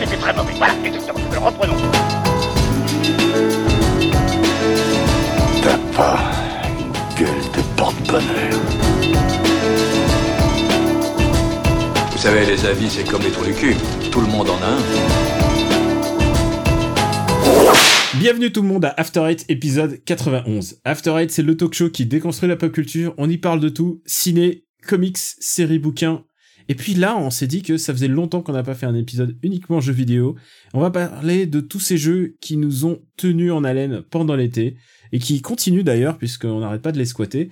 c'était très mauvais. Voilà, exactement. Alors reprenons. T'as pas une gueule de porte-bonheur. Vous savez, les avis, c'est comme les trous du cul. Tout le monde en a un. Bienvenue tout le monde à After Eight épisode 91. After Eight, c'est le talk show qui déconstruit la pop culture. On y parle de tout. Ciné, comics, séries, bouquins. Et puis là, on s'est dit que ça faisait longtemps qu'on n'a pas fait un épisode uniquement jeux vidéo. On va parler de tous ces jeux qui nous ont tenus en haleine pendant l'été et qui continuent d'ailleurs puisqu'on n'arrête pas de les squatter.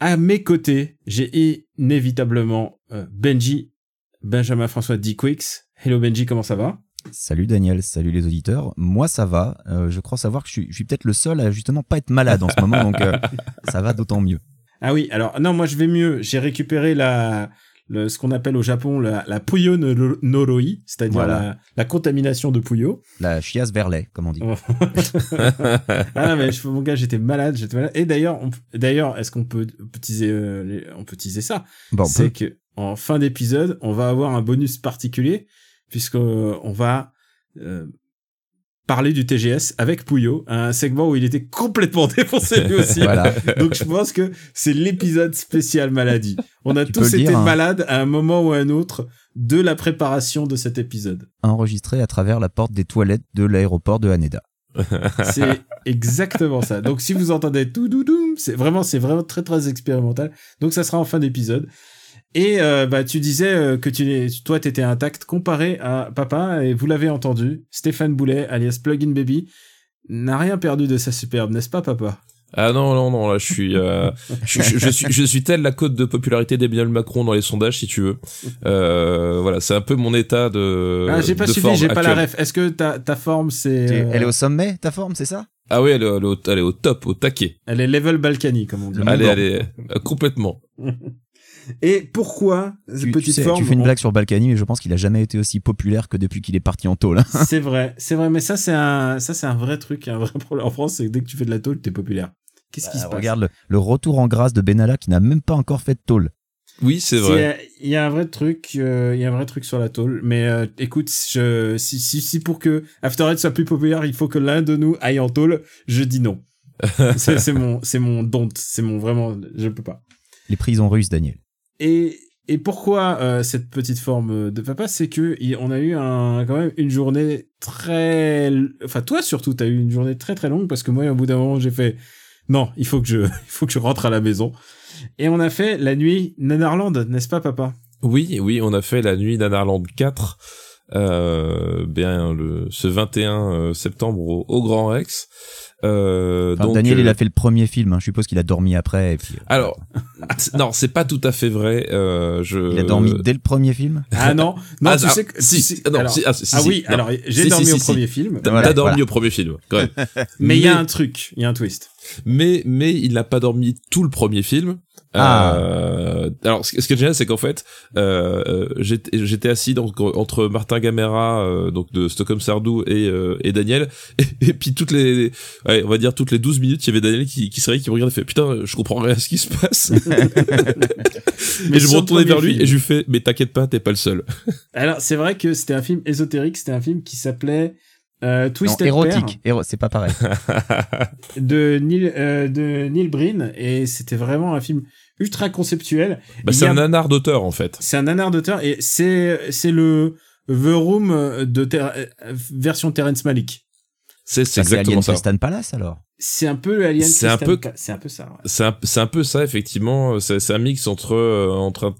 À mes côtés, j'ai inévitablement euh, Benji, Benjamin François D. Quicks. Hello Benji, comment ça va? Salut Daniel, salut les auditeurs. Moi ça va. Euh, je crois savoir que je suis, je suis peut-être le seul à justement pas être malade en ce moment, donc euh, ça va d'autant mieux. Ah oui, alors non, moi je vais mieux. J'ai récupéré la, le, ce qu'on appelle au Japon la, la Puyo no- Noroi, c'est-à-dire Voilà. la, la contamination de Puyo. La chiasse verlet, comme on dit. ah non, mais je, mon gars, j'étais malade, j'étais malade. Et d'ailleurs, d'ailleurs, est-ce qu'on peut, peut teaser, euh, les- on peut teaser ça? Bon, on C'est que en fin d'épisode, on va avoir un bonus particulier puisque euh, on va euh, parler du TGS avec Puyo, un segment où il était complètement défoncé lui aussi. Voilà. Donc je pense que c'est l'épisode spécial maladie. On a Tu tous été dire, hein. malades à un moment ou à un autre de la préparation de cet épisode. enregistré à travers la porte des toilettes de l'aéroport de Haneda. C'est exactement ça. Donc si vous entendez tout doudoum, c'est vraiment c'est vraiment très très expérimental. Donc ça sera en fin d'épisode. Et euh, bah tu disais euh, que tu toi t'étais intact comparé à papa et vous l'avez entendu, Stéphane Boulet alias Plugin Baby n'a rien perdu de sa superbe, n'est-ce pas papa? Ah non, non, non, là, je suis, euh, je, je- je suis, je suis tel la cote de popularité d'Emmanuel Macron dans les sondages, si tu veux. Euh, voilà, c'est un peu mon état de. Ah, j'ai pas de suivi, forme j'ai pas la ref. Est-ce que ta ta forme c'est Tu- euh, Elle est au sommet, ta forme, c'est ça? Ah oui, elle, est- elle est au, elle est au top, au taquet. elle est level Balkany comme on dit. Le Allez, allez, euh, complètement. Et pourquoi cette tu, tu petite sais, forme tu fais une on- blague sur Balkany, mais je pense qu'il a jamais été aussi populaire que depuis qu'il est parti en tôle. C'est vrai, c'est vrai, mais ça c'est un, ça c'est un vrai truc, un vrai problème en France, c'est que dès que tu fais de la tôle, t'es populaire. Qu'est-ce qui se passe? Regarde le, le retour en grâce de Benalla qui n'a même pas encore fait de tôle. Oui, c'est vrai. Il y a un vrai truc, euh, il y a un vrai truc sur la tôle. Mais euh, écoute, je, si, si, si pour que After Eight soit plus populaire, il faut que l'un de nous aille en tôle. Je dis non. c'est c'est mon, c'est mon don't, c'est mon vraiment, je peux pas. Les prisons russes, Daniel. Et et pourquoi euh, cette petite forme de papa, c'est que on a eu un quand même une journée très, enfin toi surtout, t'as eu une journée très très longue parce que moi au bout d'un moment j'ai fait non, il faut que je, il faut que je rentre à la maison. Et on a fait la nuit Nanarland, n'est-ce pas papa? Oui, oui, on a fait la nuit d'Anarland 4, euh, bien le, ce 21 euh, septembre au, au Grand Rex. Euh, Enfin, donc, Daniel, euh, il a fait le premier film. hein. Je suppose qu'il a dormi après. Et puis, euh, Alors, c'est- non, c'est pas tout à fait vrai. Euh, je. il a dormi dès le premier film? Ah non, non, Ah, tu ah, sais que si, si, sais- ah non, alors- si, ah, si, ah oui, non. alors j'ai Si, dormi si, au premier si. film, T'as dormi voilà. au premier film, quand même. mais il y a un truc, il y a un twist. mais mais il n'a pas dormi tout le premier film. Ah. Euh, alors ce, ce qui est génial c'est qu'en fait euh, euh, j'étais j'étais assis donc entre Martin Gamera euh, donc de Stockholm Sardou et euh, et Daniel et, et puis toutes les ouais, on va dire toutes les 12 minutes il y avait Daniel qui qui serait qui me regardait et fait putain je comprends rien à ce qui se passe Mais et je me retournais vers lui film. et je lui fais mais t'inquiète pas t'es pas le seul Alors c'est vrai que c'était un film ésotérique, c'était un film qui s'appelait euh, Non, Twisted érotique. Éro- c'est pas pareil. De Neil euh, de Neil Breen et c'était vraiment un film ultra conceptuel. bah, c'est a- un nanar d'auteur en fait C'est un nanar d'auteur et c'est c'est le The Room de Ter- euh, version Terrence Malick. c'est c'est Ça, C'est exactement Alien ça Crystal Palace alors. C'est un peu le Alien. C'est un Crystal peu- c'est un peu ça. ouais. c'est un, c'est un peu ça effectivement c'est c'est un mix entre euh, entre un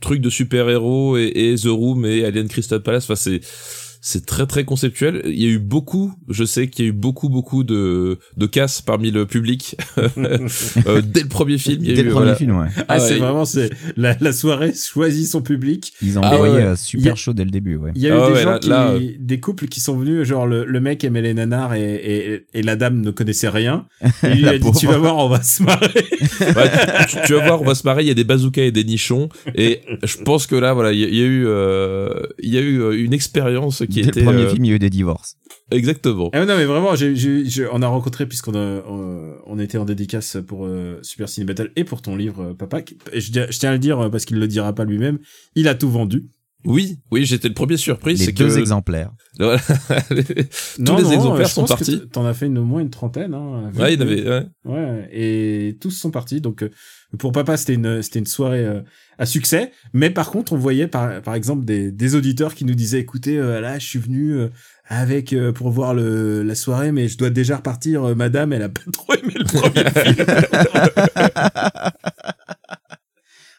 truc de super héros et, et The Room et Alien Crystal Palace enfin c'est c'est très très conceptuel il y a eu beaucoup je sais qu'il y a eu beaucoup beaucoup de de casse parmi le public Euh, dès le premier film il y a Dès eu le premier voilà. film, ouais. Ah, Ah c'est ouais. vraiment c'est la, la soirée choisit son public. Ils ont Ah envoyé ouais. euh, super a- chaud dès le début, ouais. Il y a Ah eu des ouais, gens là- qui, là, des couples qui sont venus, genre le, le mec aimait les nanars et, et, et la dame ne connaissait rien. Et lui a dit tu vas voir, on va se marrer. Ouais, tu, tu vas voir on va se marrer il y a des bazookas et des nichons et je pense que là voilà il y, a- il y a eu euh, il y a eu euh, une expérience qui Dès était le premier euh, film, il y a eu des divorces. exactement Ah non mais vraiment, j'ai- on a rencontré puisqu'on a, on, on était en dédicace pour euh, Super Ciné Battle et pour ton livre euh, Papa. qui- et je, tiens- je tiens à le dire euh, parce qu'il le dira pas lui-même. Il a tout vendu. Oui, oui, j'étais le premier surpris, Les c'est deux que exemplaires. Voilà. Non, tous les non, exemplaires je sont pense que partis. T'en as fait une, au moins une trentaine. Hein, Ouais, il y en avait. Ouais. Ouais, et tous sont partis. Donc euh, pour papa, c'était une c'était une soirée euh, à succès. Mais par contre, on voyait par par exemple des des auditeurs qui nous disaient écoutez, euh, là, je suis venu euh, avec euh, pour voir le la soirée, mais je dois déjà repartir. euh, madame, elle a pas trop aimé le premier film.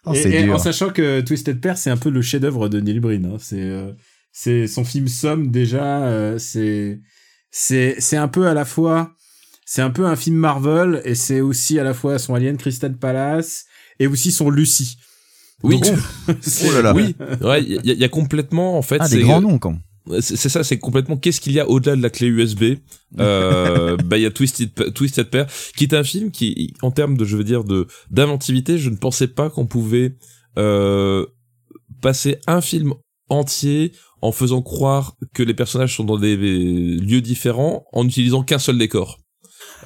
Oh, et, en sachant que Twisted Pair, c'est un peu le chef-d'œuvre de Neil Breen. Hein. C'est euh, c'est son film Somme déjà. euh, c'est c'est c'est un peu à la fois c'est un peu un film Marvel et c'est aussi à la fois son Alien Crystal Palace et aussi son Lucy. Oui. Donc, Oh là là. Oui. Ouais, il y, a- il y a complètement en fait. Ah, c'est- des grands noms, quand. C'est ça, c'est complètement qu'est-ce qu'il y a au-delà de la clé USB. Euh, bah il y a Twisted Twisted Pair, qui est un film qui, en termes de, je veux dire, de d'inventivité, je ne pensais pas qu'on pouvait euh, passer un film entier en faisant croire que les personnages sont dans des lieux différents en utilisant qu'un seul décor.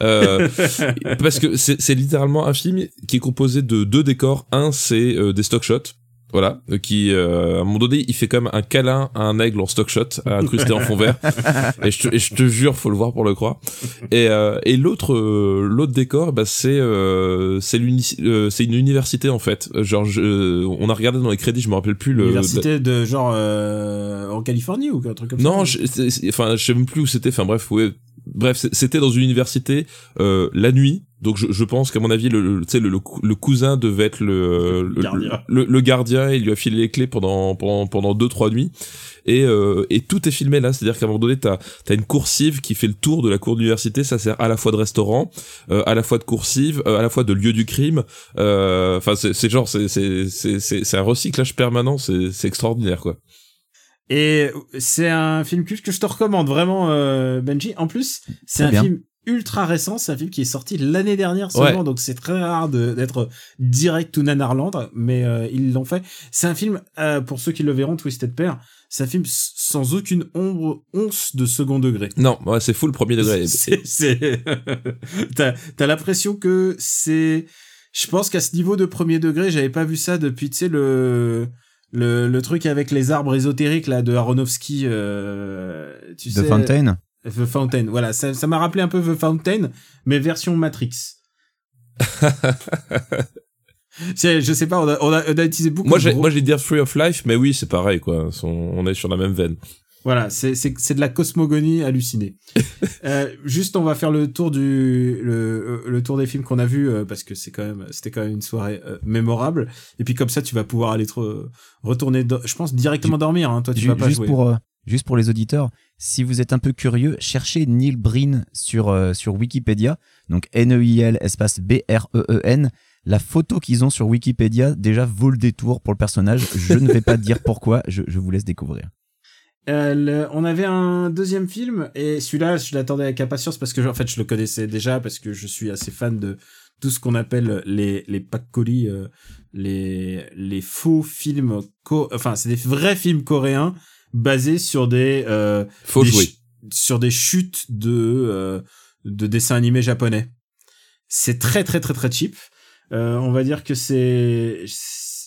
Euh, parce que c'est c'est littéralement un film qui est composé de deux décors. Un, c'est euh, des stock shots. Voilà, euh, qui euh, à un moment donné, il fait comme un câlin à un aigle en stock shot, incrusté en fond vert. Et je, te, et je te jure, faut le voir pour le croire. Et, euh, et l'autre, euh, l'autre décor, bah c'est euh, c'est l'uni- euh, c'est une université en fait. Genre, je- on a regardé dans les crédits, je me rappelle plus le. Université de genre euh, en Californie ou un truc comme Non, ça. c'est- enfin, je sais même plus où c'était. Enfin bref, ouais. Bref, c'était dans une université euh, la nuit. Donc je, je pense qu'à mon avis, le, le, tu sais, le, le cou- le cousin devait être le, le, Gardien. le, le gardien. Et il lui a filé les clés pendant pendant pendant deux trois nuits. Et euh, et tout est filmé là. C'est-à-dire qu'à un moment donné, t'as as une coursive qui fait le tour de la cour d'université. Ça sert à la fois de restaurant, euh, à la fois de coursive, euh, à la fois de lieu du crime. Euh, Enfin, c'est c'est genre c'est c'est c'est c'est c'est un recyclage permanent. C'est c'est extraordinaire quoi. Et c'est un film culte que je te recommande vraiment, euh, Benji. En plus, c'est un bien. film ultra récent. C'est un film qui est sorti l'année dernière seulement, donc c'est très rare d'être direct to Nanarland, mais euh, ils l'ont fait. C'est un film, euh, pour ceux qui le verront, Twisted Pair, c'est un film sans aucune ombre, once de second degré. Non, ouais, c'est full premier degré. C'est, c'est- t'as, t'as l'impression que c'est, je pense qu'à ce niveau de premier degré, j'avais pas vu ça depuis, tu sais, le, le, le truc avec les arbres ésotériques, là, de Aronofsky, euh, tu The sais. Fountain. The Fountain. Voilà. Ça, ça m'a rappelé un peu The Fountain, mais version Matrix. Je sais pas, on a, on a, on a utilisé beaucoup Moi, de j'ai, gros- moi, j'ai dire Free of Life, mais oui, c'est pareil, quoi. On est sur la même veine. Voilà, c'est de la cosmogonie hallucinée. euh, juste, on va faire le tour du le, le tour des films qu'on a vus euh, parce que c'est quand même c'était quand même une soirée euh, mémorable. Et puis comme ça, tu vas pouvoir aller te re- retourner, je pense directement dormir. Hein. Toi, tu vas pas juste jouer. pour euh, juste pour les auditeurs, si vous êtes un peu curieux, cherchez Neil Breen sur euh, sur Wikipédia, donc N E I L espace B R E E N. La photo qu'ils ont sur Wikipédia déjà vaut le détour pour le personnage. Je ne vais pas dire pourquoi, je, vous laisse découvrir. Euh, on avait un deuxième film et celui-là, je l'attendais avec impatience parce que en fait, je le connaissais déjà parce que je suis assez fan de tout ce qu'on appelle les les pakoli, euh, les les faux films, co enfin c'est des vrais films coréens basés sur des euh, Faut des jouer. ch- sur des chutes de euh, de dessins animés japonais. C'est très très très très cheap. Euh, on va dire que c'est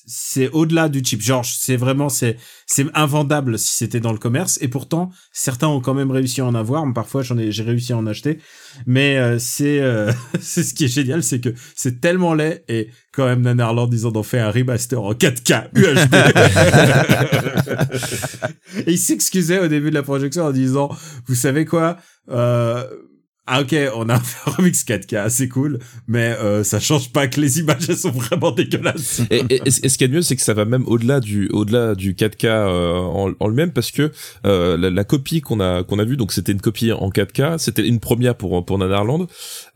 c'est au-delà du cheap. Genre c'est vraiment c'est c'est invendable si c'était dans le commerce et pourtant certains ont quand même réussi à en avoir. Parfois j'en ai j'ai réussi à en acheter. Mais euh, c'est euh, c'est ce qui est génial, c'est que c'est tellement laid et quand même Nanarland ils en ont fait un remaster en 4K UHD. et il s'excusait au début de la projection en disant vous savez quoi euh, ah ok, on a un remix 4K, c'est cool, mais euh, ça change pas que les images elles sont vraiment dégueulasses. Et, et, et ce a de mieux, c'est que ça va même au-delà du, au-delà du 4K euh, en, en lui-même, parce que euh, la, la copie qu'on a, qu'on a vue, donc c'était une copie en 4K, c'était une première pour pour Nanarland,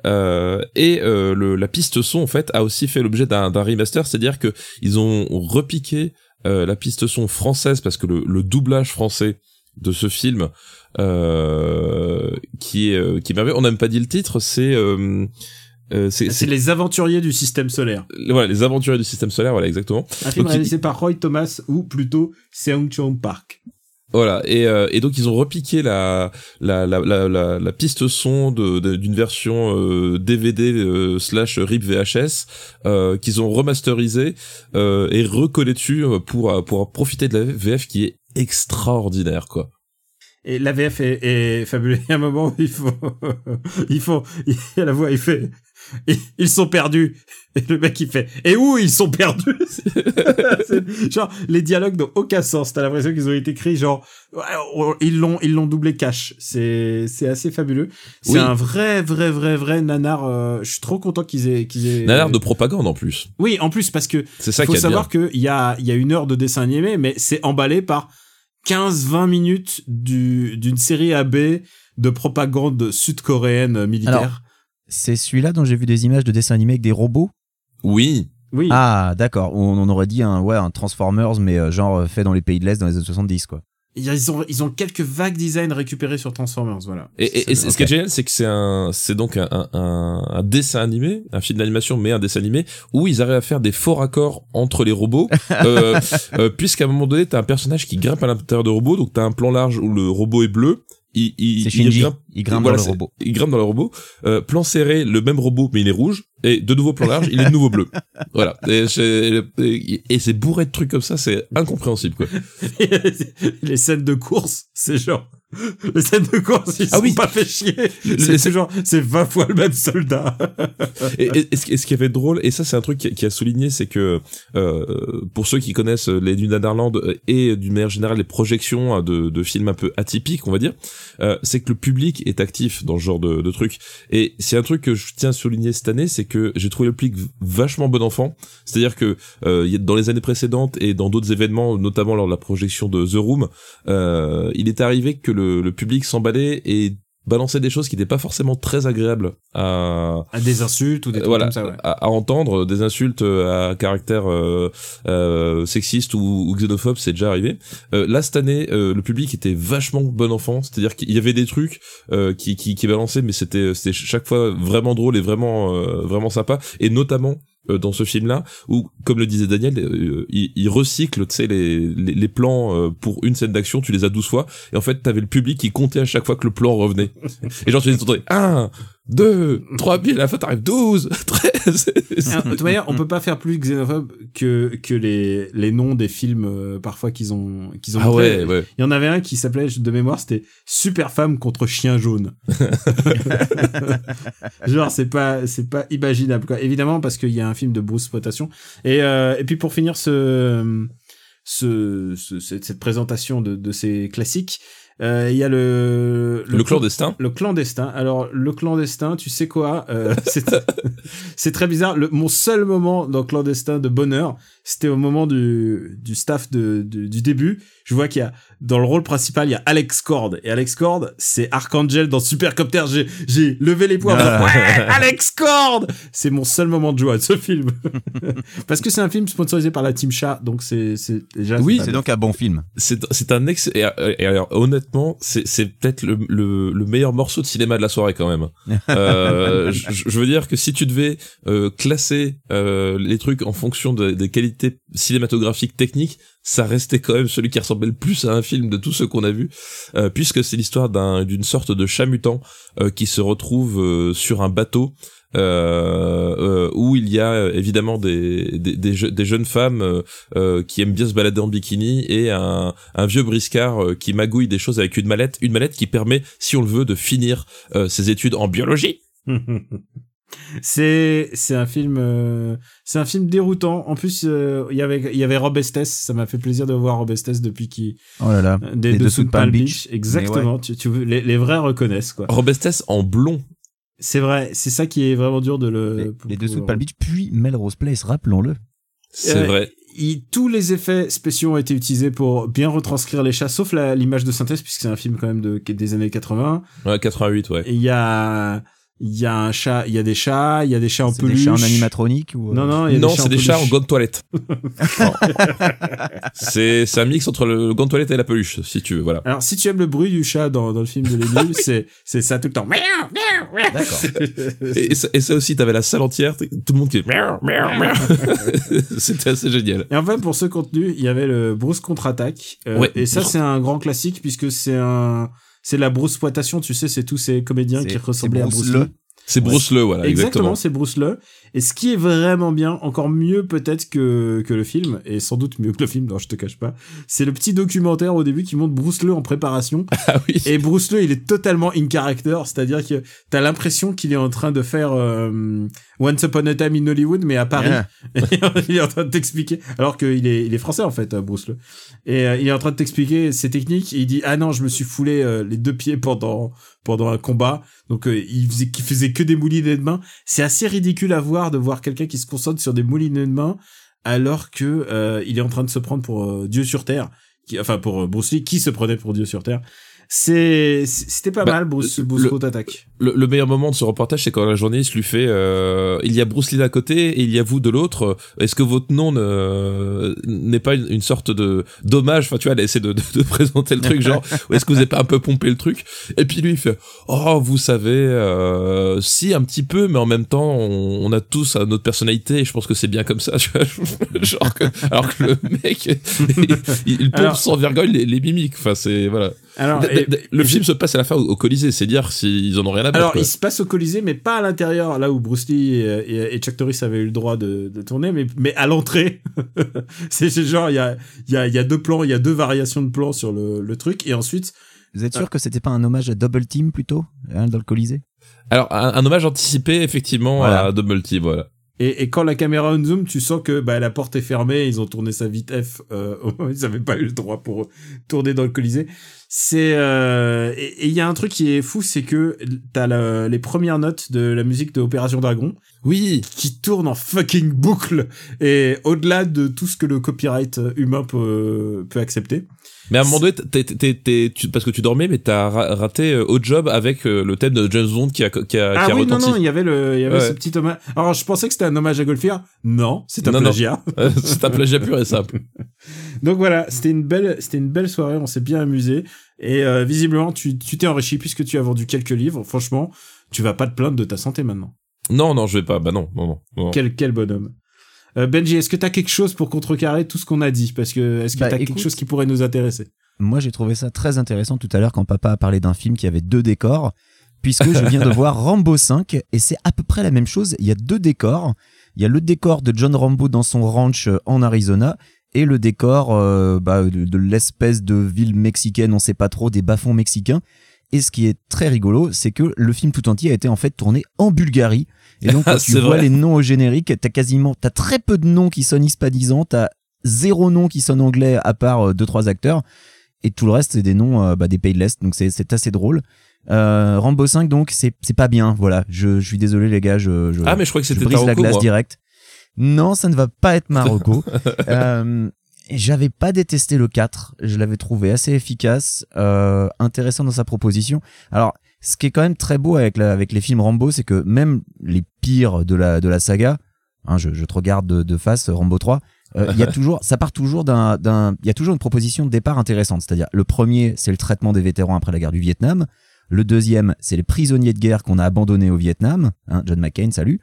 euh, et euh, le, la piste son en fait a aussi fait l'objet d'un, remaster, c'est-à-dire que ils ont repiqué euh, la piste son française parce que le, le doublage français de ce film qui est euh, qui est merveilleux. On n'a même pas dit le titre, c'est euh, euh, c'est, C'est les aventuriers du système solaire. voilà les aventuriers du système solaire, voilà exactement. Un film Donc, il- réalisé par Roy Thomas ou plutôt Seung Chong Park. Voilà, et, euh, et donc ils ont repiqué la la la la, la, la piste son de de- d'une version euh, DVD euh, slash RIP VHS euh, qu'ils ont remasterisé euh, et recollé dessus euh, pour pour profiter de la VF qui est extraordinaire quoi. Et la VF est, est fabuleuse. Il y a un moment où il faut, il faut, il y a la voix, il fait, ils- sont perdus. Et le mec, il fait, et où ils sont perdus? Genre, les dialogues n'ont aucun sens. T'as l'impression qu'ils ont été écrits, genre, ils l'ont, ils l'ont doublé cash. C'est, c'est assez fabuleux. C'est Oui. un vrai, vrai, vrai, vrai nanar. euh, je suis trop content qu'ils aient, qu'ils aient. Nanar de propagande en plus. Oui, en plus, parce que C'est ça faut bien. savoir qu'il y a, il y a une heure de dessin animé, mais c'est emballé par 15-20 minutes du, d'une série AB de propagande sud-coréenne militaire. Alors, C'est celui-là dont j'ai vu des images de dessins animés avec des robots? Oui, oui. Ah, d'accord. On, on aurait dit un, ouais, un Transformers, mais euh, genre euh, fait dans les pays de l'Est dans les années 70, quoi. Ils ont, ils ont quelques vagues designs récupérés sur Transformers, voilà. Et, et- et ce qui est génial, c'est que c'est un, c'est donc un, un, un- un dessin animé, un film d'animation, mais un dessin animé où ils arrivent à faire des faux raccords entre les robots, euh, euh, puisqu'à un moment donné, t'as un personnage qui grimpe à l'intérieur de robot, donc t'as un plan large où le robot est bleu. Il, il, C'est il Shinji. grimpe- Il grimpe voilà, dans le robot. Il grimpe dans le robot. Euh, plan serré, le même robot, mais il est rouge. Et de nouveau plan large, il est de nouveau bleu. Voilà. Et, c'est- et- et c'est bourré de trucs comme ça, c'est incompréhensible, quoi. les scènes de course, c'est genre. Les scènes de course, ils Ah sont oui. pas fait chier. C'est genre, c'est 20 fois le même soldat. et, et- et ce, qui- et ce qui avait de drôle, et ça c'est un truc qui, qui a souligné, c'est que euh, pour ceux qui connaissent les du Netherlands euh, et d'une manière générale les projections hein, de, de films un peu atypiques, on va dire, euh, c'est que le public est actif dans ce genre de, de truc. Et c'est un truc que je tiens à souligner cette année, c'est que j'ai trouvé le public vachement bon enfant. C'est-à-dire que euh, dans les années précédentes et dans d'autres événements, notamment lors de la projection de The Room, euh, il est arrivé que le, le public s'emballait et balançait des choses qui n'étaient pas forcément très agréables à, À des insultes ou des euh, trucs voilà, comme ça, ouais. à, à entendre des insultes euh, à caractère euh, euh, sexiste ou, ou xénophobe, c'est déjà arrivé. Euh, là cette année, euh, le public était vachement bon enfant, c'est-à-dire qu'il y avait des trucs euh, qui, qui qui balançaient, mais c'était c'était chaque fois vraiment drôle et vraiment euh, vraiment sympa, et notamment euh, dans ce film-là, où, comme le disait Daniel, euh, il, il recycle, tu sais, les, les, les plans euh, pour une scène d'action, tu les as 12 fois, et en fait, t'avais le public qui comptait à chaque fois que le plan revenait. et genre, tu entendais 1, 2, 3, puis à la fin, t'arrives 12, 13. Ah, De toute manière, on peut pas faire plus xénophobe que que les les noms des films euh, parfois qu'ils ont qu'ils ont. ah ouais, ouais. Il y en avait un qui s'appelait de mémoire, c'était Super femme contre chien jaune. Genre c'est pas c'est pas imaginable quoi. Évidemment parce qu'il y a un film de Bruce Potation et euh, et puis pour finir ce ce, ce- cette, cette présentation de de ces classiques, euh, il y a le Le, clandestin. le clandestin. Alors, le clandestin, tu sais quoi euh, C'est c'est très bizarre. Le, mon seul moment dans clandestin de bonheur, c'était au moment du, du staff de, de- du début. Je vois qu'il y a dans le rôle principal, il y a Alex Cord et Alex Cord, c'est Archangel dans Supercopter. J'ai j'ai levé les poings. Ah. ouais, Alex Cord. C'est mon seul moment de joie de ce film parce que c'est un film sponsorisé par la Team Chat, donc c'est c'est déjà Oui, C'est donc un bon film. C'est, c'est un ex, et, et alors, honnêtement, c'est, c'est peut-être le, le, le meilleur morceau de cinéma de la soirée quand même. Euh, je, je veux dire que si tu devais euh, classer euh, les trucs en fonction de- des qualités cinématographiques techniques, ça restait quand même celui qui ressemblait le plus à un film de tous ceux qu'on a vus, euh, puisque c'est l'histoire d'un, d'une sorte de chat mutant euh, qui se retrouve euh, sur un bateau euh, où il y a évidemment des, des, des, je- des jeunes femmes qui aiment bien se balader en bikini et un, un vieux briscard qui magouille des choses avec une mallette, une mallette qui permet, si on le veut, de finir ses études en biologie. c'est c'est un film euh, c'est un film déroutant en plus euh, il y avait il y avait Rob Estes ça m'a fait plaisir de voir Rob Estes depuis qui Oh là là. des dessous de Palm Beach, exactement tu, tu les, les vrais reconnaissent quoi Robestes en blond. c'est vrai c'est ça qui est vraiment dur de le Les, pour- les dessous de Palm Beach, puis Melrose Place, rappelons-le. C'est Euh, vrai. il- tous les effets spéciaux ont été utilisés pour bien retranscrire les chats sauf la- l'image de synthèse puisque c'est un film quand même de des années 80 Ouais, 88, ouais. Il y a Il y a un chat, il y a des chats, il y a des chats en C'est des peluche. chats en animatronique ou euh, Non, non, il y a Non, des chats c'est en des chats en peluche. gants de toilette. C'est c'est un mix entre le gant de toilette et la peluche, si tu veux, voilà. Alors, si tu aimes le bruit du chat dans, dans le film de l'énigme, c'est, c'est ça tout le temps. D'accord. Et, et ça, aussi, t'avais la salle entière, tout le monde qui. C'était assez génial. Et enfin, pour ce contenu, il y avait le Bruce contre-attaque. Euh, Ouais. Et ça, c'est un grand classique puisque c'est un, c'est la Bruce exploitation. Tu sais, c'est tous ces comédiens qui ressemblaient à Bruce Lee. C'est Bruce Lee, voilà, Exactement, c'est Bruce Lee. Et ce qui est vraiment bien, encore mieux peut-être que, que le film, et sans doute mieux que le film, non, je te cache pas, c'est le petit documentaire au début qui montre Bruce Lee en préparation. Ah oui. Et Bruce Lee, il est totalement in character, c'est-à-dire que t'as l'impression qu'il est en train de faire euh, Once Upon a Time in Hollywood, mais à Paris. Yeah. il est en train de t'expliquer, alors qu'il est, il est français en fait, euh, Bruce Lee. Et euh, il est en train de t'expliquer ses techniques. Et il dit ah non, je me suis foulé euh, les deux pieds pendant pendant un combat. Donc euh, il faisait, faisait que des moulinets de main. C'est assez ridicule à voir de voir quelqu'un qui se concentre sur des moulinets de main alors que euh, il est en train de se prendre pour euh, Dieu sur terre. Qui, enfin pour euh, Bruce Lee, qui se prenait pour Dieu sur terre. C'est c'était pas Bah, mal Bruce, le- Bruce le- contre-attaque. Le, le meilleur moment de ce reportage, c'est quand la journaliste lui fait euh, il y a Bruce Lee d'un côté et il y a vous de l'autre. Est-ce que votre nom ne- n'est pas une, une sorte de dommage Enfin, tu vois, elle essaie de, de, de présenter le truc, genre, ou est-ce que vous avez pas un peu pompé le truc? Et puis lui, il fait oh, vous savez, euh, si un petit peu, mais en même temps, on, on a tous notre personnalité. Et je pense que c'est bien comme ça, tu vois. genre que, alors que le mec, il, il pompe Alors- sans vergogne les, les mimiques. Enfin, c'est voilà. Alors D- et- le film se passe à la fin au, au Colisée, c'est dire s'ils en ont rien à battre. Alors, quoi. il se passe au Colisée, mais pas à l'intérieur, là où Bruce Lee et, et- et Chuck Norris avaient eu le droit de, de tourner, mais, mais à l'entrée. c'est genre, il y a, il y, a, il y a deux plans, il y a deux variations de plans sur le, le truc, et ensuite, Vous êtes sûr que c'était pas un hommage à Double Team plutôt hein, dans le Colisée? Alors, un, un hommage anticipé, effectivement, Voilà. à Double T, voilà. et, et quand la caméra on zoom, tu sens que bah, la porte est fermée, ils ont tourné ça vite F, euh, ils avaient pas eu le droit pour tourner dans le Colisée. C'est euh, et il y a un truc qui est fou, c'est que t'as le- les premières notes de la musique de Opération Dragon Oui, qui tourne en fucking boucle et au-delà de tout ce que le copyright humain peut, peut accepter. mais à un moment donné, t'es, t'es, t'es- t'es- tu- parce que tu dormais, mais t'as ra- raté euh, au job avec euh, le thème de James Bond qui a, qui a, Ah qui a oui, non, retenti. non, il y avait, le, il y avait Ouais. ce petit hommage. Alors, je pensais que c'était un hommage à Goldfinger. Non, c'est un Non, non. plagiat. Euh, c'est un plagiat pur et simple. Donc voilà, c'était une belle, c'était une belle soirée, on s'est bien amusé. Et euh, visiblement, tu tu t'es enrichi puisque tu as vendu quelques livres. Franchement, tu vas pas te plaindre de ta santé maintenant. Non, non, je vais pas. Bah non, non, non. non. Quel, quel bonhomme. Euh, Benji, est-ce que t'as quelque chose pour contrecarrer tout ce qu'on a dit? Parce que est-ce que Bah, t'as quelque chose qui pourrait nous intéresser? Moi, j'ai trouvé ça très intéressant tout à l'heure quand papa a parlé d'un film qui avait deux décors, puisque je viens de voir Rambo 5 et c'est à peu près la même chose. Il y a deux décors. Il y a le décor de John Rambo dans son ranch euh, en Arizona et le décor euh, bah, de, de l'espèce de ville mexicaine, on sait pas trop, des bas-fonds mexicains. Et ce qui est très rigolo, c'est que le film tout entier a été en fait tourné en Bulgarie. Et donc, quand tu vois vrai. les noms au générique, t'as quasiment, t'as très peu de noms qui sonnent hispanisants, t'as zéro nom qui sonne anglais à part euh, deux trois acteurs. Et tout le reste c'est des noms euh, bah, des pays de l'est. Donc c'est c'est assez drôle. Euh, Rambo 5 donc c'est c'est pas bien. Voilà. Je, je suis désolé les gars. Je, je, Ah, mais je crois que c'était brise la glace direct non ça ne va pas être Marocco euh, j'avais pas détesté le 4 je l'avais trouvé assez efficace euh, intéressant dans sa proposition alors ce qui est quand même très beau avec, la, avec les films Rambo c'est que même les pires de la, de la saga hein, je, je te regarde de, de face Rambo 3 euh, il y a toujours, ça part toujours d'un, d'un, il y a toujours une proposition de départ intéressante. C'est-à-dire, le premier, c'est le traitement des vétérans après la guerre du Vietnam. Le deuxième, c'est les prisonniers de guerre qu'on a abandonnés au Vietnam. Hein, John McCain, salut.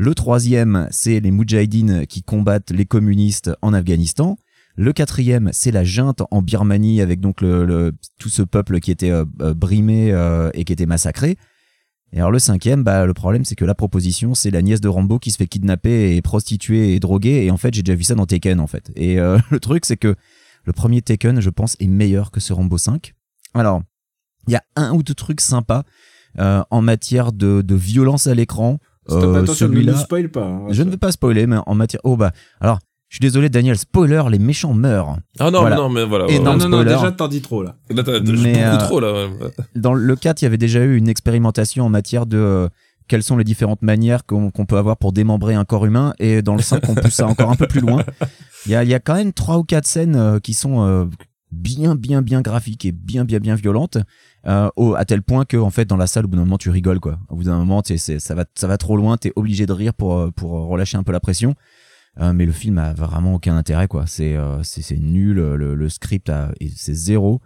Le troisième, c'est les Moudjahidines qui combattent les communistes en Afghanistan. Le quatrième, c'est la junte en Birmanie avec donc tout ce peuple qui était euh, euh, brimé euh, et qui était massacré. Et alors le cinquième, bah, le problème c'est que la proposition c'est la nièce de Rambo qui se fait kidnapper et prostituer et droguer et en fait j'ai déjà vu ça dans Taken en fait. Et le truc c'est que le premier Taken je pense est meilleur que ce Rambo 5. Alors il y a un ou deux trucs sympas en matière de violence à l'écran. Stop, Euh, attention, ne celui-là- nous spoil pas. hein. je ne veux pas spoiler mais en matière... Oh bah alors je suis désolé Daniel, spoiler, les méchants meurent. Ah non, Voilà. non, mais voilà. Et ouais, non. Non, déjà t'en dis trop là. Là, t'as- euh, trop, là. ouais. dans le 4, il y avait déjà eu une expérimentation en matière de euh, quelles sont les différentes manières qu'on peut avoir pour démembrer un corps humain. Et dans le 5, on pousse ça encore un peu plus loin. Il y a, il y a quand même trois ou quatre scènes euh, qui sont euh, bien, bien, bien graphique et bien, bien, bien violente, euh, au, à tel point que en fait dans la salle, au bout d'un moment, tu rigoles quoi. Au bout d'un moment, tu ça va, ça va trop loin, t'es obligé de rire pour euh, pour relâcher un peu la pression. Euh, mais le film a vraiment aucun intérêt quoi. C'est euh, c'est nul. Le, le script c'est zéro.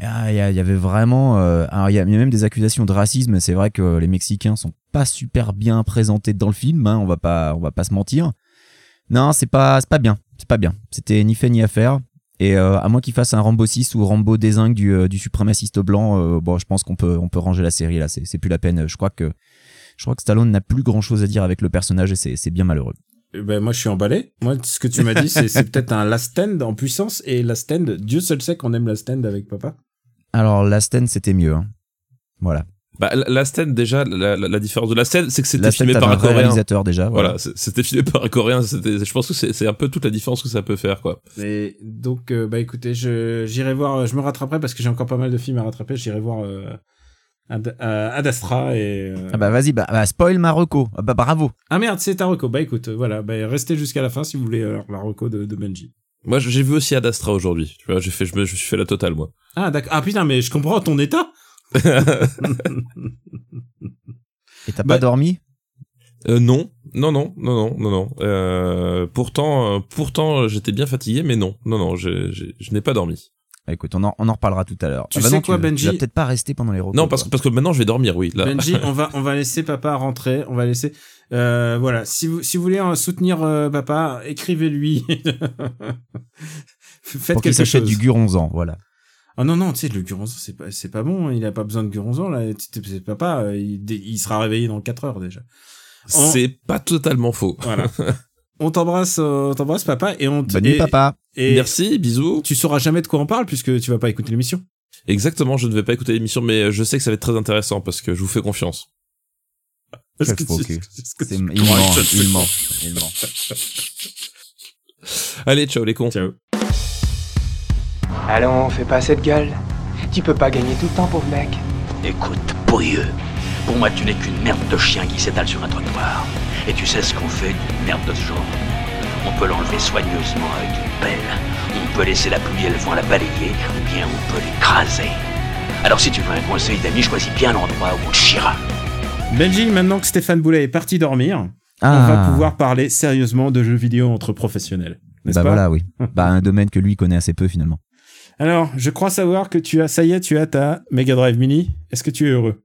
Ah, Il y, a- il y avait vraiment. euh, alors il y, y a même des accusations de racisme. C'est vrai que les Mexicains sont pas super bien présentés dans le film. Hein, on va pas on va pas se mentir. Non, c'est pas c'est pas bien. C'est pas bien. C'était ni fait ni à faire. Et euh, à moins qu'il fasse un Rambo 6 ou Rambo désingue du, euh, du suprémaciste blanc, euh, bon, je pense qu'on peut on peut ranger la série là. C'est c'est plus la peine. Je crois que je crois que Stallone n'a plus grand chose à dire avec le personnage et c'est bien malheureux. Eh Ben moi je suis emballé. Moi ce que tu m'as dit c'est peut-être un Last Stand en puissance et Last Stand Dieu seul sait qu'on aime Last Stand avec papa. Alors la scène c'était mieux. hein. Voilà. Bah, la, scène, déjà, la, la, la différence de la scène, c'est que c'était filmé par un coréen. réalisateur déjà. Voilà. Voilà, c'est- c'était filmé par un coréen. C'était, je pense que c'est, c'est un peu toute la différence que ça peut faire, quoi. Et donc euh, bah écoutez je j'irai voir je me rattraperai parce que j'ai encore pas mal de films à rattraper. J'irai voir euh, Ad, euh, Ad Astra et euh, Ah bah vas-y, bah, bah, spoil Marocco. Ah bah bravo. ah merde c'est ta reco. Bah écoute voilà bah restez jusqu'à la fin si vous voulez euh, la reco de, de Benji. Moi, j'ai vu aussi Ad Astra aujourd'hui. Tu vois, j'ai fait, je me, je me suis fait la totale, moi. Ah d'accord ah putain mais je comprends ton état. Et t'as Bah- pas dormi? Euh, non, non, non, non, non, non, non. Euh, pourtant, euh, pourtant, j'étais bien fatigué, mais non, non, non, je, je, je n'ai pas dormi. Bah, Écoute, on en, on en reparlera tout à l'heure. Tu Ah bah sais non, quoi, tu, Benji Tu vas peut-être pas rester pendant les recos. Non, parce que, parce que maintenant, je vais dormir, oui. Là. Benji, on va on va laisser papa rentrer. On va laisser. Euh, voilà. Si vous si vous voulez soutenir euh, papa, écrivez-lui. Faites pour qu'il quelque s'achète chose. du guronzan, voilà. Ah non non, tu sais le guronzan c'est pas c'est pas bon. Il a pas besoin de guronzan là. C'est papa. euh, Il, il sera réveillé dans 4 heures déjà. C'est pas totalement faux. Voilà. on t'embrasse, euh, on t'embrasse papa et on. t- Bonne nuit, papa. Et Merci, bisous. tu sauras jamais de quoi on parle puisque tu vas pas écouter l'émission. Exactement, je ne vais pas écouter l'émission, mais je sais que ça va être très intéressant parce que je vous fais confiance. Est-ce que tu- que tu Il ment, te il ment, il ment. Allez, ciao les cons. Ciao. Allons, fais pas cette gueule. Tu peux pas gagner tout le temps, pauvre mec. Écoute, pourrieux. Pour moi, tu n'es qu'une merde de chien qui s'étale sur un trottoir. Et tu sais ce qu'on fait d'une merde de ce genre On peut l'enlever soigneusement avec une pelle. On peut laisser la pluie et le vent la balayer, ou bien on peut l'écraser. Alors si tu veux un conseil d'ami, choisis bien l'endroit où on chira. Benji, maintenant que Stéphane Boulet est parti dormir, on Ah, va pouvoir parler sérieusement de jeux vidéo entre professionnels. N'est-ce bah pas? voilà, oui. bah un domaine que lui connaît assez peu finalement. Alors, je crois savoir que tu as, ça y est, tu as ta Mega Drive Mini. Est-ce que tu es heureux?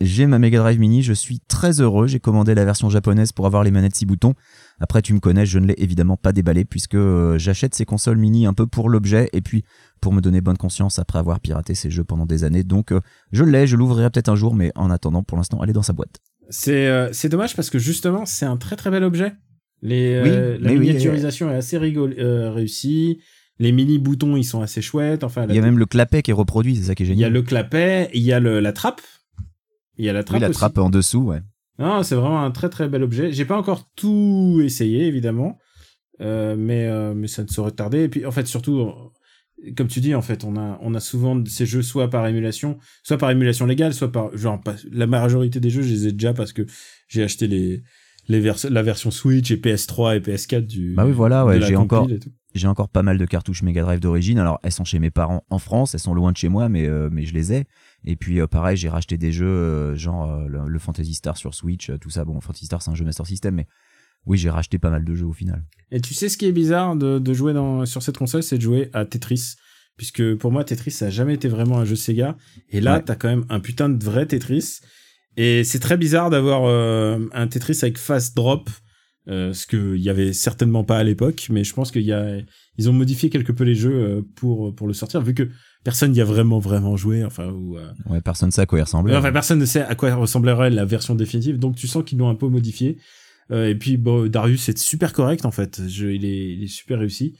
J'ai ma Mega Drive Mini, je suis très heureux. J'ai commandé la version japonaise pour avoir les manettes 6 boutons. Après, tu me connais, je ne l'ai évidemment pas déballé puisque euh, j'achète ces consoles mini un peu pour l'objet et puis pour me donner bonne conscience après avoir piraté ces jeux pendant des années. Donc, euh, je l'ai, je l'ouvrirai peut-être un jour, mais en attendant, pour l'instant, elle est dans sa boîte. C'est euh, dommage parce que justement, c'est un très très bel objet. Les, Oui, euh, la oui, miniaturisation est assez rigole, euh, réussie. Les mini boutons, ils sont assez chouettes. Enfin, Il y a même le clapet qui est reproduit, c'est ça qui est il y génial. a le clapet, il y a le, la trappe. Il y a la trappe oui, la aussi. trappe en dessous, ouais. Non, c'est vraiment un très très bel objet. J'ai pas encore tout essayé, évidemment, euh, mais euh, mais ça ne saurait tarder. Et puis en fait, surtout, comme tu dis, en fait, on a on a souvent ces jeux soit par émulation, soit par émulation légale, soit par genre la majorité des jeux, je les ai déjà parce que j'ai acheté les les vers- la version Switch et PS3 et PS4 du. Bah oui, voilà, ouais, j'ai encore- et tout. J'ai encore pas mal de cartouches Mega Drive d'origine. Alors, elles sont chez mes parents en France, elles sont loin de chez moi, mais, euh, mais je les ai. Et puis, euh, pareil, j'ai racheté des jeux, euh, genre euh, le, le Fantasy Star sur Switch, euh, tout ça. Bon, Fantasy Star, c'est un jeu Master System, mais oui, j'ai racheté pas mal de jeux au final. Et tu sais ce qui est bizarre de, de jouer dans, sur cette console, c'est de jouer à Tetris. Puisque pour moi, Tetris, ça a jamais été vraiment un jeu Sega. Et là, Ouais. t'as quand même un putain de vrai Tetris. Et c'est très bizarre d'avoir euh, un Tetris avec fast drop. Euh, ce qu'il y avait certainement pas à l'époque. Mais je pense qu'il y a, ils ont modifié quelque peu les jeux euh, pour, pour le sortir. Vu que personne n'y a vraiment, vraiment joué. Enfin, ou, euh, Ouais, personne sait à quoi il ressemble. Enfin, personne ne sait à quoi ressemblerait la version définitive, donc tu sens qu'ils l'ont un peu modifié. Euh, et puis bon, Darius est super correct en fait. Je, il, est, il est super réussi.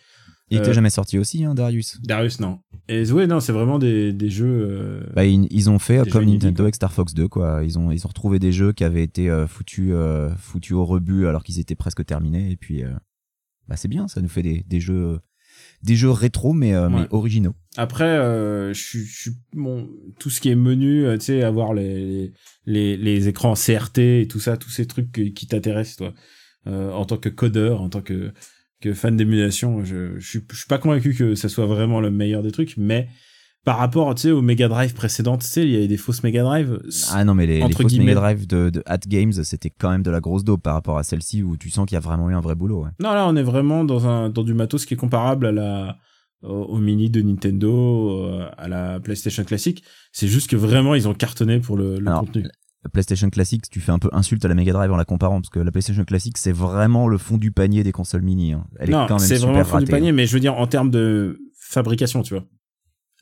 Il était euh, jamais sorti aussi, hein, Darius. Darius non. Et ouais non, c'est vraiment des, des jeux. euh, Bah, ils, ils ont fait comme Nintendo avec Star Fox 2, quoi. Ils ont, ils ont retrouvé des jeux qui avaient été euh, foutus, foutus au rebut alors qu'ils étaient presque terminés. Et puis, bah, c'est bien, ça nous fait des, des jeux, des jeux rétro, mais, euh, mais originaux. Après, euh, je suis, bon, tout ce qui est menu, euh, tu sais, avoir les, les les écrans CRT et tout ça, tous ces trucs que- qui t'intéressent toi, en tant que codeur, en tant que que fan d'émulation, je, je, suis, je suis pas convaincu que ça soit vraiment le meilleur des trucs, mais par rapport, tu sais, aux Mega Drive précédentes, tu sais, il y avait des fausses Mega Drive. Ah non, mais les, les fausses. Mega Drive de, de At Games, c'était quand même de la grosse dope par rapport à celle-ci où tu sens qu'il y a vraiment eu un vrai boulot. Ouais. Non, là, on est vraiment dans un dans du matos qui est comparable à la au, au mini de Nintendo, euh, à la PlayStation classique. C'est juste que vraiment ils ont cartonné pour le, le Alors, contenu. La PlayStation Classic, tu fais un peu insulte à la Mega Drive en la comparant parce que la PlayStation Classic, c'est vraiment le fond du panier des consoles mini. hein. Elle est Non, quand même c'est vraiment le fond du panier, hein. mais je veux dire en termes de fabrication, tu vois.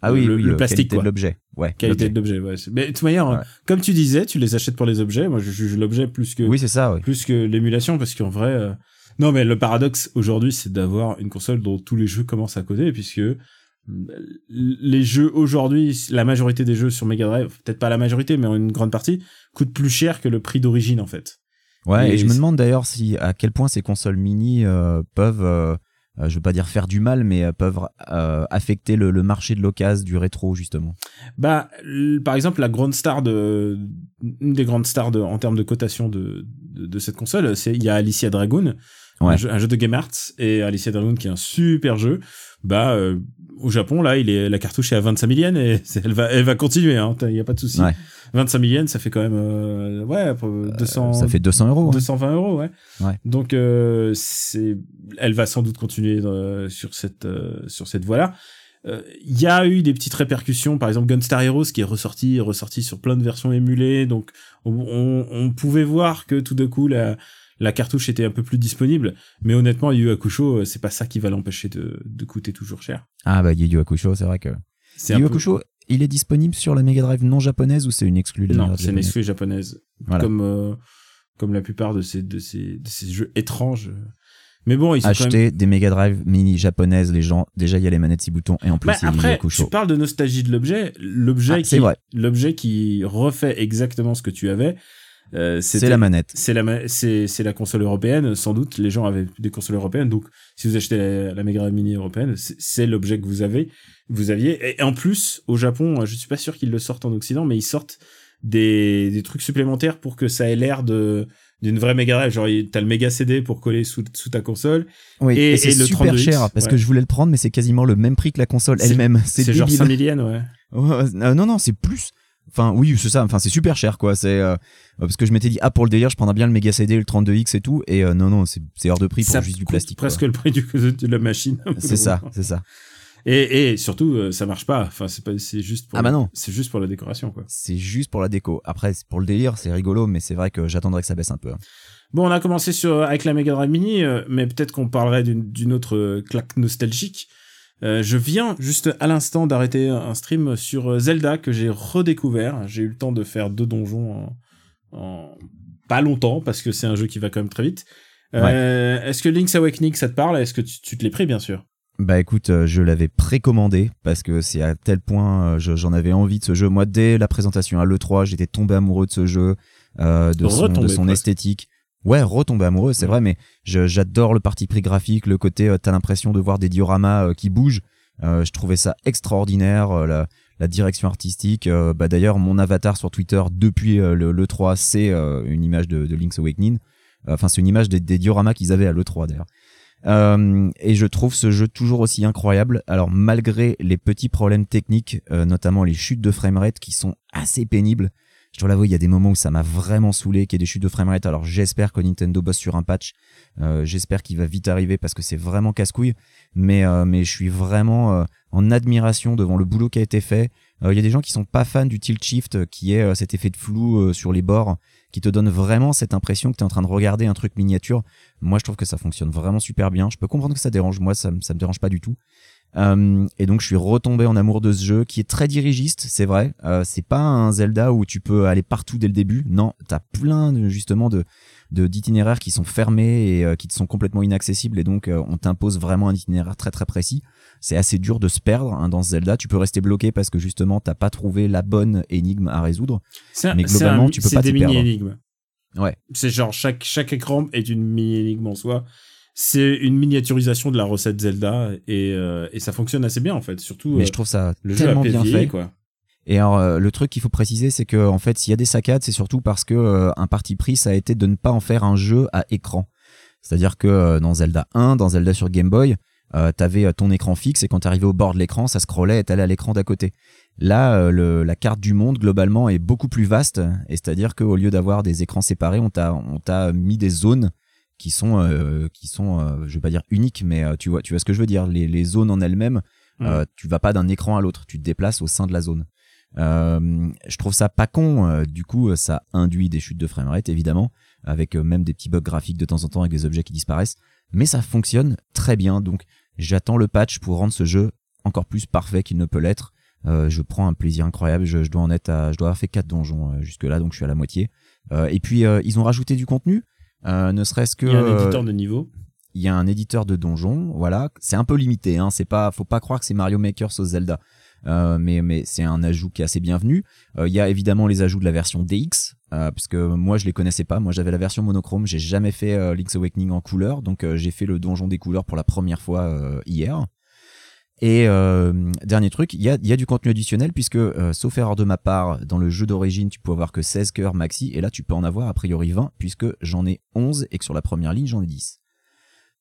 Ah oui, le- oui, le plastique, qualité quoi. de l'objet. Ouais. Qualité de l'objet, ouais. Mais de toute manière, Ouais. comme tu disais, tu les achètes pour les objets. Moi, je juge l'objet plus que Oui, c'est ça. Oui. plus que l'émulation parce qu'en vrai euh, non mais le paradoxe aujourd'hui c'est d'avoir une console dont tous les jeux commencent à coder puisque les jeux aujourd'hui la majorité des jeux sur Mega Drive peut-être pas la majorité mais une grande partie coûtent plus cher que le prix d'origine en fait Ouais, Et et, je me demande d'ailleurs si à quel point ces consoles mini euh, peuvent, euh, je veux pas dire faire du mal, mais euh, peuvent euh, affecter le, le marché de l'occasion du rétro justement. bah par exemple la grande star de une des grandes stars de, en termes de cotation de, de, de cette console c'est il y a Alicia Dragoon Ouais. un, jeu, un jeu de Game Arts et Alicia Dragoon qui est un super jeu bah euh, au Japon là il est la cartouche est à 25 000 yens et elle va elle va continuer hein il y a pas de souci Ouais. 25 000 yens ça fait quand même euh, ouais à peu- 200 Ça fait 200 euros. hein. 220 euros ouais, Ouais. donc euh, c'est elle va sans doute continuer euh, sur cette euh, sur cette voie là il y a eu des petites répercussions par exemple Gunstar Heroes qui est ressorti ressorti sur plein de versions émulées donc on, on, on pouvait voir que tout d'un coup la la cartouche était un peu plus disponible, mais honnêtement, Yu Hakusho, euh, c'est pas ça qui va l'empêcher de, de coûter toujours cher. Ah bah Yu Hakusho, c'est vrai que C'est Yu peu- Hakusho, il est disponible sur la Mega Drive non japonaise ou c'est une exclue de Non, c'est une japonaise exclue japonaise. Voilà. Comme, euh, comme la plupart de ces, de ces, de ces jeux étranges. Mais bon, ils sont quand même... Acheter des Mega Drive mini japonaises, les gens, déjà il y a les manettes 6 boutons et en plus Bah, il y a après, tu parles de nostalgie de l'objet. L'objet Ah, qui, l'objet qui refait exactement ce que tu avais, euh, C'est la manette. c'est la c'est c'est la console européenne sans doute les gens avaient des consoles européennes donc si vous achetez la, la Mega Drive Mini européenne c'est- l'objet que vous avez vous aviez et en plus au Japon je suis pas sûr qu'ils le sortent en occident mais ils sortent des, des trucs supplémentaires pour que ça ait l'air de d'une vraie Mega Drive genre il- t'as le Mega CD pour coller sous, sous ta console Oui, Et- et, c'est super 32X, cher parce ouais. que je voulais le prendre mais c'est quasiment le même prix que la console elle-même. C'est genre débile. 5 millièmes ouais Ouais, euh, non, non, c'est plus. Enfin, oui, c'est ça. Enfin, c'est super cher, quoi. C'est euh, parce que je m'étais dit, ah, pour le délire, je prendrais bien le Mega CD, le 32X et tout. Et euh, non, non, c'est hors de prix pour ça juste du plastique. quoi. presque le prix du, de la machine C'est ça, c'est ça. et, et surtout euh, ça marche pas enfin c'est pas c'est juste pour Ah bah non. c'est juste pour la décoration quoi C'est juste pour la déco. Après, pour le délire, c'est rigolo, mais c'est vrai que j'attendrai que ça baisse un peu. hein. Bon, on a commencé sur avec la Mega Drive Mini, mais peut-être qu'on parlerait d'une autre claque nostalgique. Euh, je viens juste à l'instant d'arrêter un stream sur euh, Zelda que j'ai redécouvert. J'ai eu le temps de faire deux donjons en, en pas longtemps parce que c'est un jeu qui va quand même très vite. Euh, Est-ce que Link's Awakening ça te parle? Est-ce que tu, tu te l'es pris bien sûr? Bah écoute, je l'avais précommandé parce que c'est à tel point je- j'en avais envie de ce jeu. Moi, dès la présentation à l'E3, j'étais tombé amoureux de ce jeu, euh, de son, Retombé de son presque. esthétique. Ouais, retombé amoureux, c'est Ouais. vrai, mais j'adore le parti pris graphique, le côté, euh, t'as l'impression de voir des dioramas euh, qui bougent. Euh, je trouvais ça extraordinaire, la, la direction artistique. bah d'ailleurs, mon avatar sur Twitter depuis le, l'E3, c'est une image de, de Link's Awakening. Enfin, c'est une image des, des dioramas qu'ils avaient à l'E3 d'ailleurs. Et je trouve ce jeu toujours aussi incroyable. Alors malgré les petits problèmes techniques, notamment les chutes de framerate qui sont assez pénibles, je dois l'avouer, il y a des moments où ça m'a vraiment saoulé qu'il y ait des chutes de framerate. Alors j'espère que Nintendo bosse sur un patch. Euh, j'espère qu'il va vite arriver parce que c'est vraiment casse-couille. Mais euh, mais je suis vraiment euh, en admiration devant le boulot qui a été fait. Euh, Il y a des gens qui sont pas fans du tilt shift, qui est cet effet de flou sur les bords, qui te donne vraiment cette impression que tu en train de regarder un truc miniature. Moi, je trouve que ça fonctionne vraiment super bien. Je peux comprendre que ça dérange. Moi, ça, ça me dérange pas du tout. Euh, et donc, je suis retombé en amour de ce jeu qui est très dirigiste, c'est vrai. Euh, c'est pas un Zelda où tu peux aller partout dès le début. Non, t'as plein de, justement de de- d'itinéraires qui sont fermés et euh, qui te sont complètement inaccessibles et donc on t'impose vraiment un itinéraire très très précis. C'est assez dur de se perdre hein, dans ce Zelda. Tu peux rester bloqué parce que justement t'as pas trouvé la bonne énigme à résoudre. C'est un- Mais globalement, un- tu peux c'est pas des t'y perdre. mini-énigmes. Ouais. C'est genre chaque, chaque écran est une mini-énigme en soi. C'est une miniaturisation de la recette Zelda et, euh, et ça fonctionne assez bien en fait. Surtout Mais euh, je trouve ça le tellement bien fait. quoi. Et alors, euh, le truc qu'il faut préciser, c'est que en fait, s'il y a des saccades, c'est surtout parce que euh, un parti pris, ça a été de ne pas en faire un jeu à écran. C'est-à-dire que euh, dans Zelda 1, dans Zelda sur Game Boy, euh, t'avais ton écran fixe et quand t'arrivais au bord de l'écran, ça scrollait et t'allais à l'écran d'à côté. Là, euh, le- la carte du monde globalement est beaucoup plus vaste, et c'est-à-dire qu'au lieu d'avoir des écrans séparés, on t'a mis des zones qui sont euh, qui sont, euh, je vais pas dire uniques, mais euh, tu vois tu vois ce que je veux dire. Les, les zones en elles-mêmes, euh, tu vas pas d'un écran à l'autre, tu te déplaces au sein de la zone. Je trouve ça pas con. du coup, ça induit des chutes de framerate évidemment, avec même des petits bugs graphiques de temps en temps avec des objets qui disparaissent. Mais ça fonctionne très bien. Donc, j'attends le patch pour rendre ce jeu encore plus parfait qu'il ne peut l'être. Je prends un plaisir incroyable. Je, je dois en être à, je dois avoir fait quatre donjons jusque là, donc je suis à la moitié. Et puis ils ont rajouté du contenu, ne serait-ce que Il y a un euh, éditeur de niveau. il y a un éditeur de donjons, voilà. C'est un peu limité, hein. C'est pas, faut pas croire que c'est Mario Maker sauce Zelda. Euh, mais mais c'est un ajout qui est assez bienvenu. Euh, Il y a évidemment les ajouts de la version DX, euh, puisque moi je les connaissais pas. Moi j'avais la version monochrome. J'ai jamais fait euh, Link's Awakening en couleur, donc euh, j'ai fait le donjon des couleurs pour la première fois euh, hier. Et euh, dernier truc, il y a, y a du contenu additionnel puisque, euh, sauf erreur de ma part, dans le jeu d'origine, tu peux avoir que 16 cœurs maxi, et là tu peux en avoir a priori 20 puisque j'en ai 11 et que sur la première ligne j'en ai 10.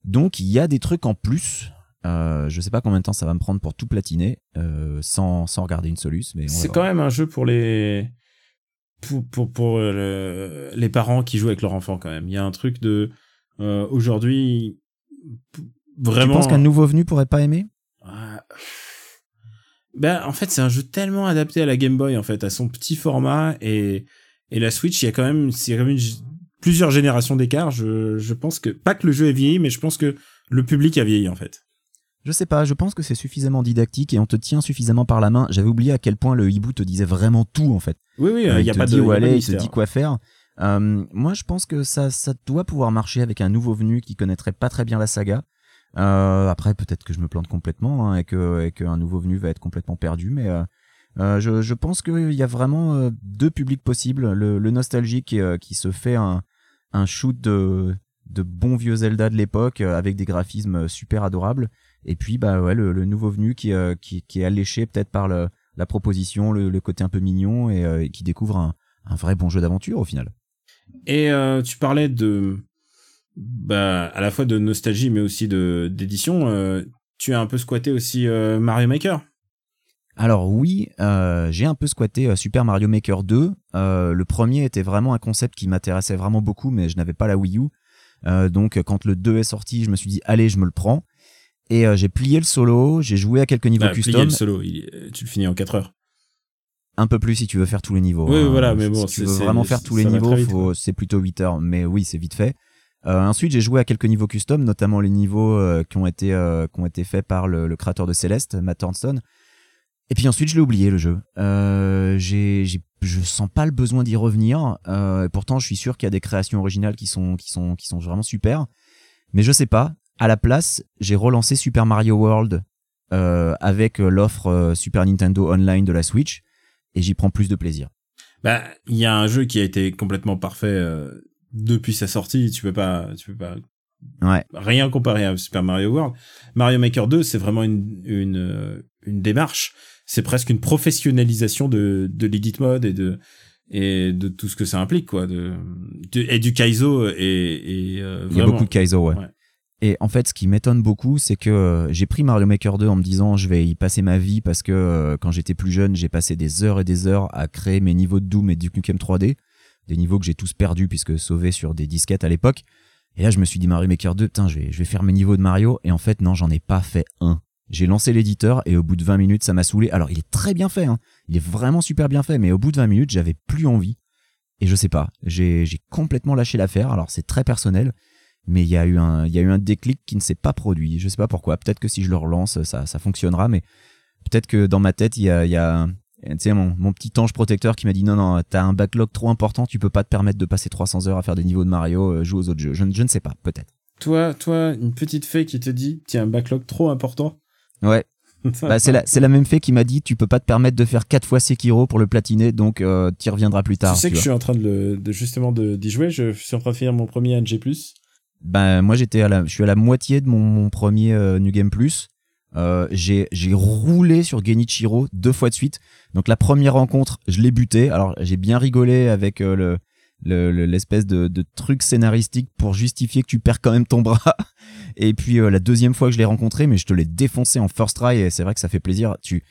Donc il y a des trucs en plus. Euh, je sais pas combien de temps ça va me prendre pour tout platiner euh, sans, sans regarder une soluce, mais C'est quand même un jeu pour les pour pour, pour euh, le- les parents qui jouent avec leur enfant quand même. Il y a un truc de euh, aujourd'hui vraiment. Tu penses qu'un nouveau venu pourrait pas aimer? Ben en fait c'est un jeu tellement adapté à la Game Boy en fait à son petit format et et la Switch il y a quand même c'est quand même une g- plusieurs générations d'écart. Je je pense que pas que le jeu est vieilli mais je pense que le public a vieilli en fait. Je sais pas, je pense que c'est suffisamment didactique et on te tient suffisamment par la main. J'avais oublié à quel point le hibou te disait vraiment tout en fait. Oui oui Euh, il y a te pas dit où aller, il te dit quoi faire. Euh, moi, je pense que ça, ça doit pouvoir marcher avec un nouveau venu qui connaîtrait pas très bien la saga. Euh, après, peut-être que je me plante complètement hein, et que et qu'un nouveau venu va être complètement perdu, mais euh, euh, je, je pense qu'il y a vraiment euh, deux publics possibles. Le, le nostalgique euh, qui se fait un, un shoot de, de bons vieux Zelda de l'époque avec des graphismes super adorables, et puis bah ouais, le, le nouveau venu qui, qui, qui est alléché peut-être par le, la proposition, le, le côté un peu mignon et, et qui découvre un, un vrai bon jeu d'aventure au final. Et euh, tu parlais de bah à la fois de nostalgie mais aussi de d'édition. euh, tu as un peu squatté aussi euh, Mario Maker? Alors oui, euh, j'ai un peu squatté Super Mario Maker 2. Euh, le premier était vraiment un concept qui m'intéressait vraiment beaucoup, mais je n'avais pas la Wii U. Euh, donc quand le 2 est sorti, je me suis dit allez, je me le prends. Et j'ai plié le solo, j'ai joué à quelques niveaux Bah, custom, le solo, il- tu le finis en 4 heures. un peu plus si tu veux faire tous les niveaux. Oui, hein. voilà, mais Si bon, tu c'est- veux vraiment faire tous les niveaux, c'est plutôt 8 heures, mais oui, c'est vite fait. Euh, ensuite, j'ai joué à quelques niveaux custom, notamment les niveaux euh, qui ont été euh, qui ont été faits par le, le créateur de Céleste, Matt Thornton. Et puis ensuite, je l'ai oublié le jeu. Euh, j'ai, j'ai, je sens pas le besoin d'y revenir. Euh, et pourtant, je suis sûr qu'il y a des créations originales qui sont qui sont qui sont vraiment super. Mais je sais pas. À la place, j'ai relancé Super Mario World euh, avec euh, l'offre Super Nintendo Online de la Switch, et j'y prends plus de plaisir. Bah, il y a un jeu qui a été complètement parfait depuis sa sortie. Tu peux pas, tu peux pas Ouais. rien comparer à Super Mario World. Mario Maker 2, c'est vraiment une une euh, une démarche. C'est presque une professionnalisation de de l'edit mode et de et de tout ce que ça implique quoi. De, de- et du Kaizo et et euh, Il y a beaucoup de Kaizo, ouais. Ouais. Et en fait, ce qui m'étonne beaucoup, c'est que euh, j'ai pris Mario Maker 2 en me disant je vais y passer ma vie parce que euh, quand j'étais plus jeune, j'ai passé des heures et des heures à créer mes niveaux de Doom et Duke Nukem 3D, des niveaux que j'ai tous perdus puisque sauvés sur des disquettes à l'époque. Et là, je me suis dit Mario Maker 2, putain, je vais, je vais faire mes niveaux de Mario. Et en fait, non, j'en ai pas fait un. J'ai lancé l'éditeur et au bout de 20 minutes, ça m'a saoulé. Alors, il est très bien fait, hein. il est vraiment super bien fait, mais au bout de 20 minutes, j'avais plus envie. Et je sais pas, j'ai complètement lâché l'affaire. Alors, c'est très personnel mais il y a eu un y déclic qui ne s'est pas produit je sais pas pourquoi peut-être que si je le relance ça ça fonctionnera mais peut-être que dans ma tête il y a tu sais mon, mon petit ange protecteur qui m'a dit non non t'as un backlog trop important tu peux pas te permettre de passer 300 heures à faire des niveaux de Mario euh, joue aux autres jeux je, ne- je ne sais pas peut-être Toi, toi, une petite fée qui te dit, tiens, un backlog trop important. ouais bah, c'est la c'est la même fait qui m'a dit tu peux pas te permettre de faire quatre fois Sekiro pour le platiner donc euh, t'y reviendras plus tard tu sais tu que je suis en train de, le, de justement de- d'y jouer. Je suis en train de finir mon premier NG+. Ben moi j'étais à la, je suis à la moitié de mon, mon premier euh, New Game Plus. Euh, j'ai roulé sur Genichiro deux fois de suite. Donc la première rencontre, je l'ai buté. Alors j'ai bien rigolé avec euh, le le- le- l'espèce de, truc scénaristique pour justifier que tu perds quand même ton bras. Et puis euh, la deuxième fois que je l'ai rencontré, mais je te l'ai défoncé en first try et c'est vrai que ça fait plaisir. Tu,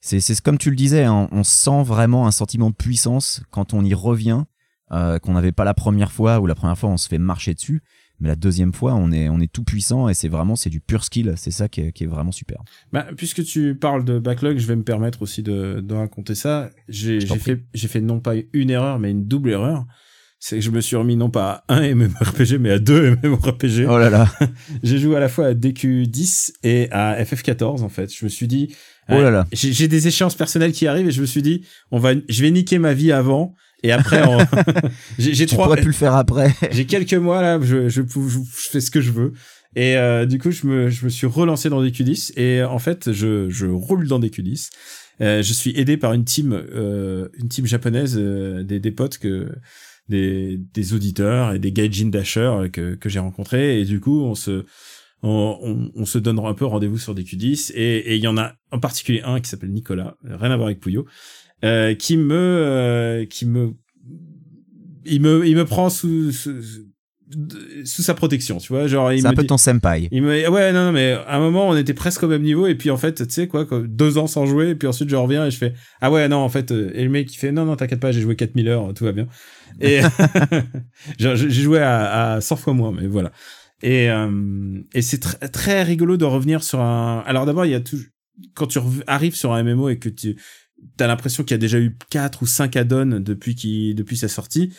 c'est, comme tu le disais, hein, on sent vraiment un sentiment de puissance quand on y revient, qu'on n'avait pas la première fois ou la première fois on se fait marcher dessus. Mais la deuxième fois, on est, on est tout puissant et c'est vraiment, c'est du pur skill. C'est ça qui est, qui est vraiment super. Bah, puisque tu parles de backlog, je vais me permettre aussi de, de raconter ça. J'ai fait, j'ai fait non pas une erreur, mais une double erreur. C'est que je me suis remis non pas à un MMORPG, mais à deux MMORPG. Oh là là. J'ai joué à la fois à DQ10 et à FF14, en fait. Je me suis dit, Oh là là. j'ai j'ai des échéances personnelles qui arrivent et je me suis dit, on va, je vais niquer ma vie avant et après, on- j'ai trois, pourrais plus le faire après. j'ai quelques mois là, je, je, je, fais ce que je veux. Et euh, du coup, je me, je me suis relancé dans des Q10 et en fait, je, je roule dans des Q10. Euh, je suis aidé par une team, euh, une team japonaise, euh, des, des potes que des, des auditeurs et des gaijin dashers que, que j'ai rencontrés et du coup, on se on, on, on se donne un peu rendez-vous sur des Q10 et et il y en a en particulier un qui s'appelle Nicolas, rien à voir avec Pouillot, euh, qui me euh, qui me il me il me prend sous sous, sous sa protection, tu vois, genre il C'est un peu dit- ton senpai. il me ouais non non mais à un moment on était presque au même niveau et puis en fait tu sais quoi deux ans sans jouer et puis ensuite je reviens et je fais ah ouais non en fait euh, et le mec il fait non non t'inquiète pas j'ai joué 4000 heures tout va bien et j'ai joué à, à 100 fois moins mais voilà et euh, et c'est tr- très rigolo de revenir sur un alors d'abord il y a tout quand tu arrives sur un MMO et que tu t'as l'impression qu'il y a déjà eu quatre ou cinq add-ons depuis qui depuis sa sortie.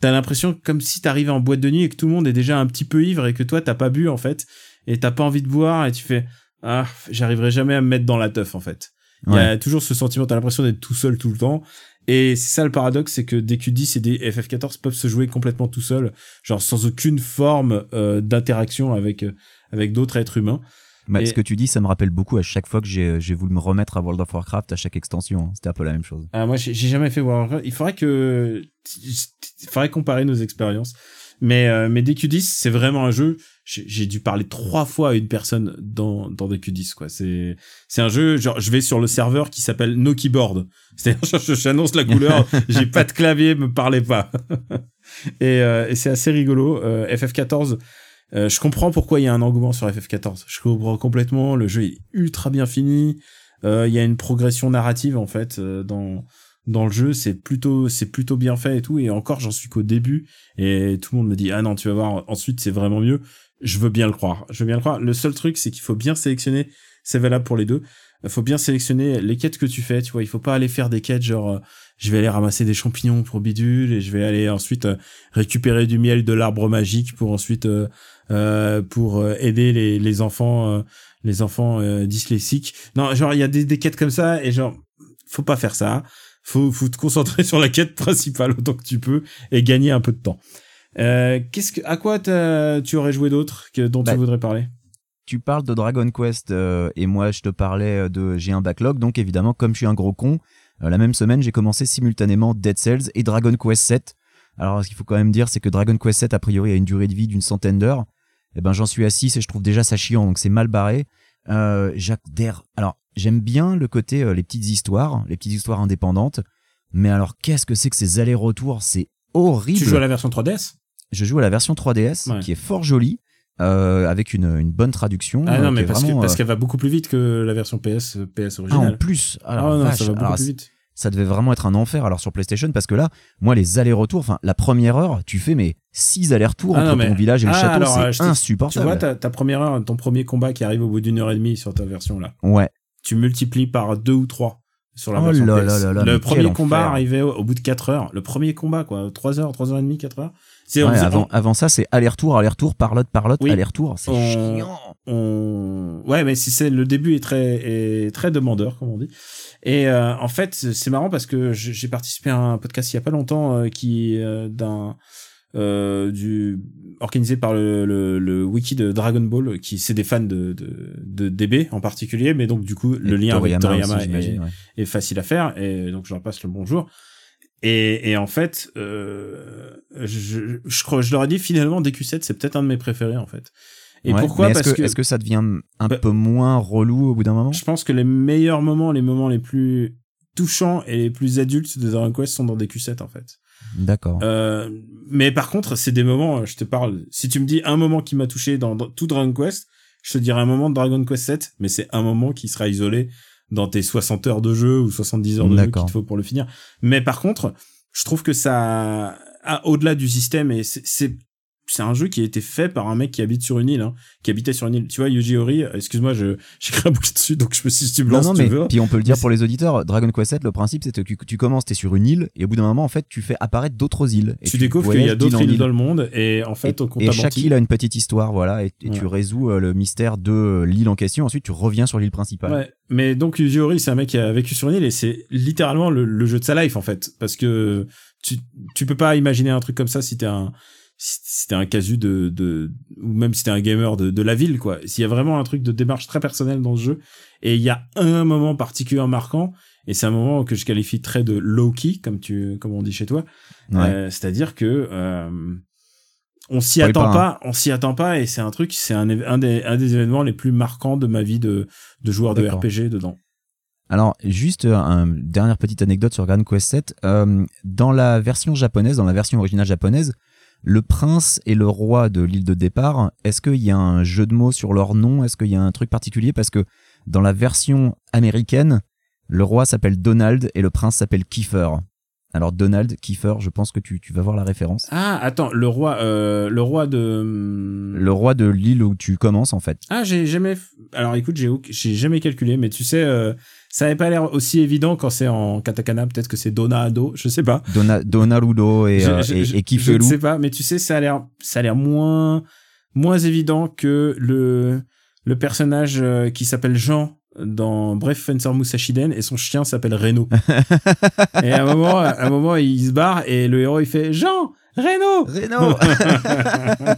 T'as l'impression comme si t'arrivais en boîte de nuit et que tout le monde est déjà un petit peu ivre et que toi t'as pas bu en fait et t'as pas envie de boire et tu fais ah j'arriverai jamais à me mettre dans la teuf en fait il y a toujours ce sentiment t'as l'impression d'être tout seul tout le temps. Et c'est ça le paradoxe c'est que des Q10 et des FF14 peuvent se jouer complètement tout seul genre sans aucune forme euh, d'interaction avec euh, avec d'autres êtres humains Bah, Et- Ce que tu dis, ça me rappelle beaucoup à chaque fois que j'ai j'ai voulu me remettre à World of Warcraft à chaque extension. hein. C'était un peu la même chose. Ah, moi, j'ai jamais fait Warcraft. Il faudrait que, il faudrait comparer nos expériences. Mais, euh, mais DQ10, c'est vraiment un jeu. J'ai dû parler trois fois à une personne dans, dans DQ10, quoi. C'est, c'est un jeu, genre, je vais sur le serveur qui s'appelle No Keyboard. C'est-à-dire, je- j'annonce la couleur, j'ai pas de clavier, me parlez pas. et, euh, et c'est assez rigolo. Euh, FF14, euh, je comprends pourquoi il y a un engouement sur FF14. Je comprends complètement. Le jeu est ultra bien fini. Euh, Il y a une progression narrative en fait euh, dans dans le jeu. C'est plutôt c'est plutôt bien fait et tout. Et encore, j'en suis qu'au début. Et tout le monde me dit ah non, tu vas voir. Ensuite, c'est vraiment mieux. Je veux bien le croire. Je veux bien le croire. Le seul truc, c'est qu'il faut bien sélectionner. C'est valable pour les deux. Il faut bien sélectionner les quêtes que tu fais. Tu vois, il faut pas aller faire des quêtes genre euh, je vais aller ramasser des champignons pour bidule et je vais aller ensuite récupérer du miel de l'arbre magique pour ensuite euh, pour euh, aider les, les enfants euh, les enfants euh, dyslexiques. Non, genre il y a des, des quêtes comme ça et genre faut pas faire ça. Faut faut te concentrer sur la quête principale autant que tu peux et gagner un peu de temps. Euh, qu'est-ce que à quoi tu aurais joué d'autre que dont Bah, tu voudrais parler? Tu parles de Dragon Quest euh, et moi je te parlais de j'ai un backlog donc évidemment comme je suis un gros con euh, la même semaine j'ai commencé simultanément Dead Cells et Dragon Quest 7 alors ce qu'il faut quand même dire c'est que Dragon Quest 7 a priori a une durée de vie d'une centaine d'heures et ben j'en suis à 6 et je trouve déjà ça chiant donc c'est mal barré euh, Jacques Der alors j'aime bien le côté euh, les petites histoires les petites histoires indépendantes mais alors qu'est-ce que c'est que ces allers-retours? C'est horrible Tu joues à la version 3DS je joue à la version 3DS Ouais. qui est fort jolie euh, avec une, une bonne traduction Ah euh, non qui mais parce euh, qu'elle va beaucoup plus vite que la version PS euh, PS ah, en originale. plus Ah, alors, non, vache, ça va beaucoup alors, plus vite. Ça devait vraiment être un enfer alors sur PlayStation parce que là moi les allers-retours enfin la première heure tu fais mais six allers-retours Ah, entre non, mais- ton village et le Ah, château alors, euh, c'est Tu insupportable vois ta, ta première heure, ton premier combat qui arrive au bout d'une heure et demie sur ta version là. ouais tu multiplies par deux ou trois sur la Oh version là PS. là là le premier combat enfer. arrivait au, au bout de 4 heures. Le premier combat, quoi. 3 heures, 3 heures et demie, 4 heures. Ouais, faisait- avant, avant ça c'est aller-retour aller-retour parlotte parlotte Oui. aller-retour c'est On- chiant on, ouais, mais si c'est, le début est très, est très demandeur, comme on dit. Et, euh, en fait, c'est marrant parce que j'ai participé à un podcast il y a pas longtemps, euh, qui, euh, d'un, euh, du, organisé par le, le, le wiki de Dragon Ball, qui, c'est des fans de, de, de DB en particulier, mais donc, du coup, le lien avec Toriyama aussi, est- ouais. est facile à faire et donc je leur passe le bonjour et, et en fait euh, je, je crois je leur ai dit finalement DQ7 c'est peut-être un de mes préférés en fait. Et Ouais, pourquoi parce que, que, est-ce que ça devient un Bah- peu moins relou au bout d'un moment? Je pense que les meilleurs moments les moments les plus touchants et les plus adultes de Dragon Quest sont dans DQ7 en fait. D'accord. Euh, mais par contre, c'est des moments, je te parle, si tu me dis un moment qui m'a touché dans, dans tout Dragon Quest, je te dirais un moment de Dragon Quest 7, mais c'est un moment qui sera isolé dans tes 60 heures de jeu ou 70 heures de jeu qu'il te faut pour le finir. Mais par contre, je trouve que ça, a- au-delà du système, et c'est, c'est, un jeu qui a été fait par un mec qui habite sur une île, hein, qui habitait sur une île. Tu vois, Yuji Horii, euh, excuse-moi, je, j'écris un bouquet dessus, donc je me suis si tu me Non, lances, non, tu mais veux. puis on peut le dire pour les auditeurs, Dragon Quest 7, le principe c'est que tu, tu commences, t'es sur une île, et au bout d'un moment, en fait, tu fais apparaître d'autres îles. Et tu découvres qu'il y a d'autres îles île. dans le monde, et en fait, et, on et chaque île a une petite histoire, voilà, et, et tu résous euh, le mystère de euh, l'île en question. Ensuite, tu reviens sur l'île principale. Ouais, mais donc Yuji Horii, c'est un mec qui a vécu sur une île et c'est littéralement le, le jeu de sa life en fait, parce que tu tu peux pas imaginer un truc comme ça si t'es un si t'es un casu de de ou même si t'es un gamer de de la ville quoi. S'il y a vraiment un truc de démarche très personnelle dans ce jeu et il y a un moment particulièrement marquant et c'est un moment que je qualifie très de low key comme tu comme on dit chez toi, Ouais. Euh, c'est-à-dire que euh, on s'y attend pas, pas, hein. on s'y attend pas et c'est un truc, c'est un, des un des événements les plus marquants de ma vie de de joueur de. RPG dedans. Alors, juste euh, un dernière petite anecdote sur Dragon Quest 7. Euh, dans la version japonaise, dans la version originale japonaise, le prince et le roi de l'île de départ, est-ce qu'il y a un jeu de mots sur leur nom? Est-ce qu'il y a un truc particulier? Parce que dans la version américaine, le roi s'appelle Donald et le prince s'appelle Kiefer. Alors Donald, Kiefer, je pense que tu, tu vas voir la référence. Ah, attends, le roi, euh, le roi de. Le roi de l'île où tu commences en fait. Ah, j'ai jamais. Alors, écoute, j'ai j'ai jamais calculé, mais tu sais, euh, ça n'avait pas l'air aussi évident quand c'est en katakana. Peut-être que c'est Donado, je sais pas. Dona, Donarudo et, Je- euh, je- et, ne sais pas, mais tu sais, ça a l'air, ça a l'air moins, moins évident que le le personnage euh, qui s'appelle Jean dans Bref Fencer Musashiden et son chien s'appelle Reno. et à un moment, à un moment, il se barre et le héros il fait Jean, Reno. Reno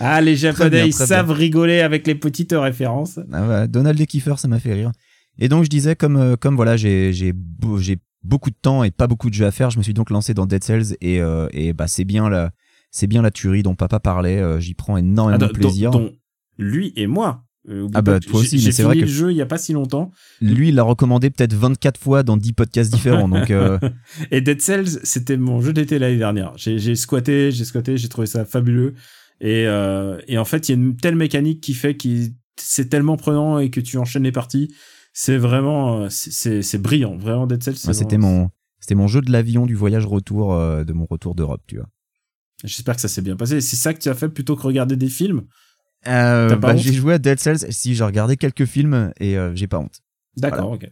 Ah, les japonais, bien, ils savent rigoler avec les petites références. Ah Donald et Kiefer, ça m'a fait rire. Et donc je disais comme euh, comme voilà, j'ai j'ai j'ai beaucoup de temps et pas beaucoup de jeux à faire, je me suis donc lancé dans Dead Cells et euh, et bah c'est bien la c'est bien la tuerie dont papa parlait, euh, j'y prends énormément Ah, de plaisir. dont lui et moi. Euh, Ah bah, toi aussi, mais c'est vrai le que- jeu il y a pas si longtemps. Lui, il l'a recommandé peut-être 24 fois dans 10 podcasts différents donc euh, Et Dead Cells, c'était mon jeu d'été l'année dernière. J'ai j'ai squatté, j'ai squatté, j'ai trouvé ça fabuleux. Et, euh, et en fait, il y a une telle mécanique qui fait que c'est tellement prenant et que tu enchaînes les parties. C'est vraiment, euh, c'est- brillant. Vraiment, Dead Cells. ouais, c'était mon c'était mon jeu de l'avion du voyage retour euh, de mon retour d'Europe, tu vois. J'espère que ça s'est bien passé. C'est ça que tu as fait plutôt que regarder des films? Euh, bah, j'ai joué à Dead Cells, si j'ai regardé quelques films et euh, j'ai pas honte. D'accord, ok.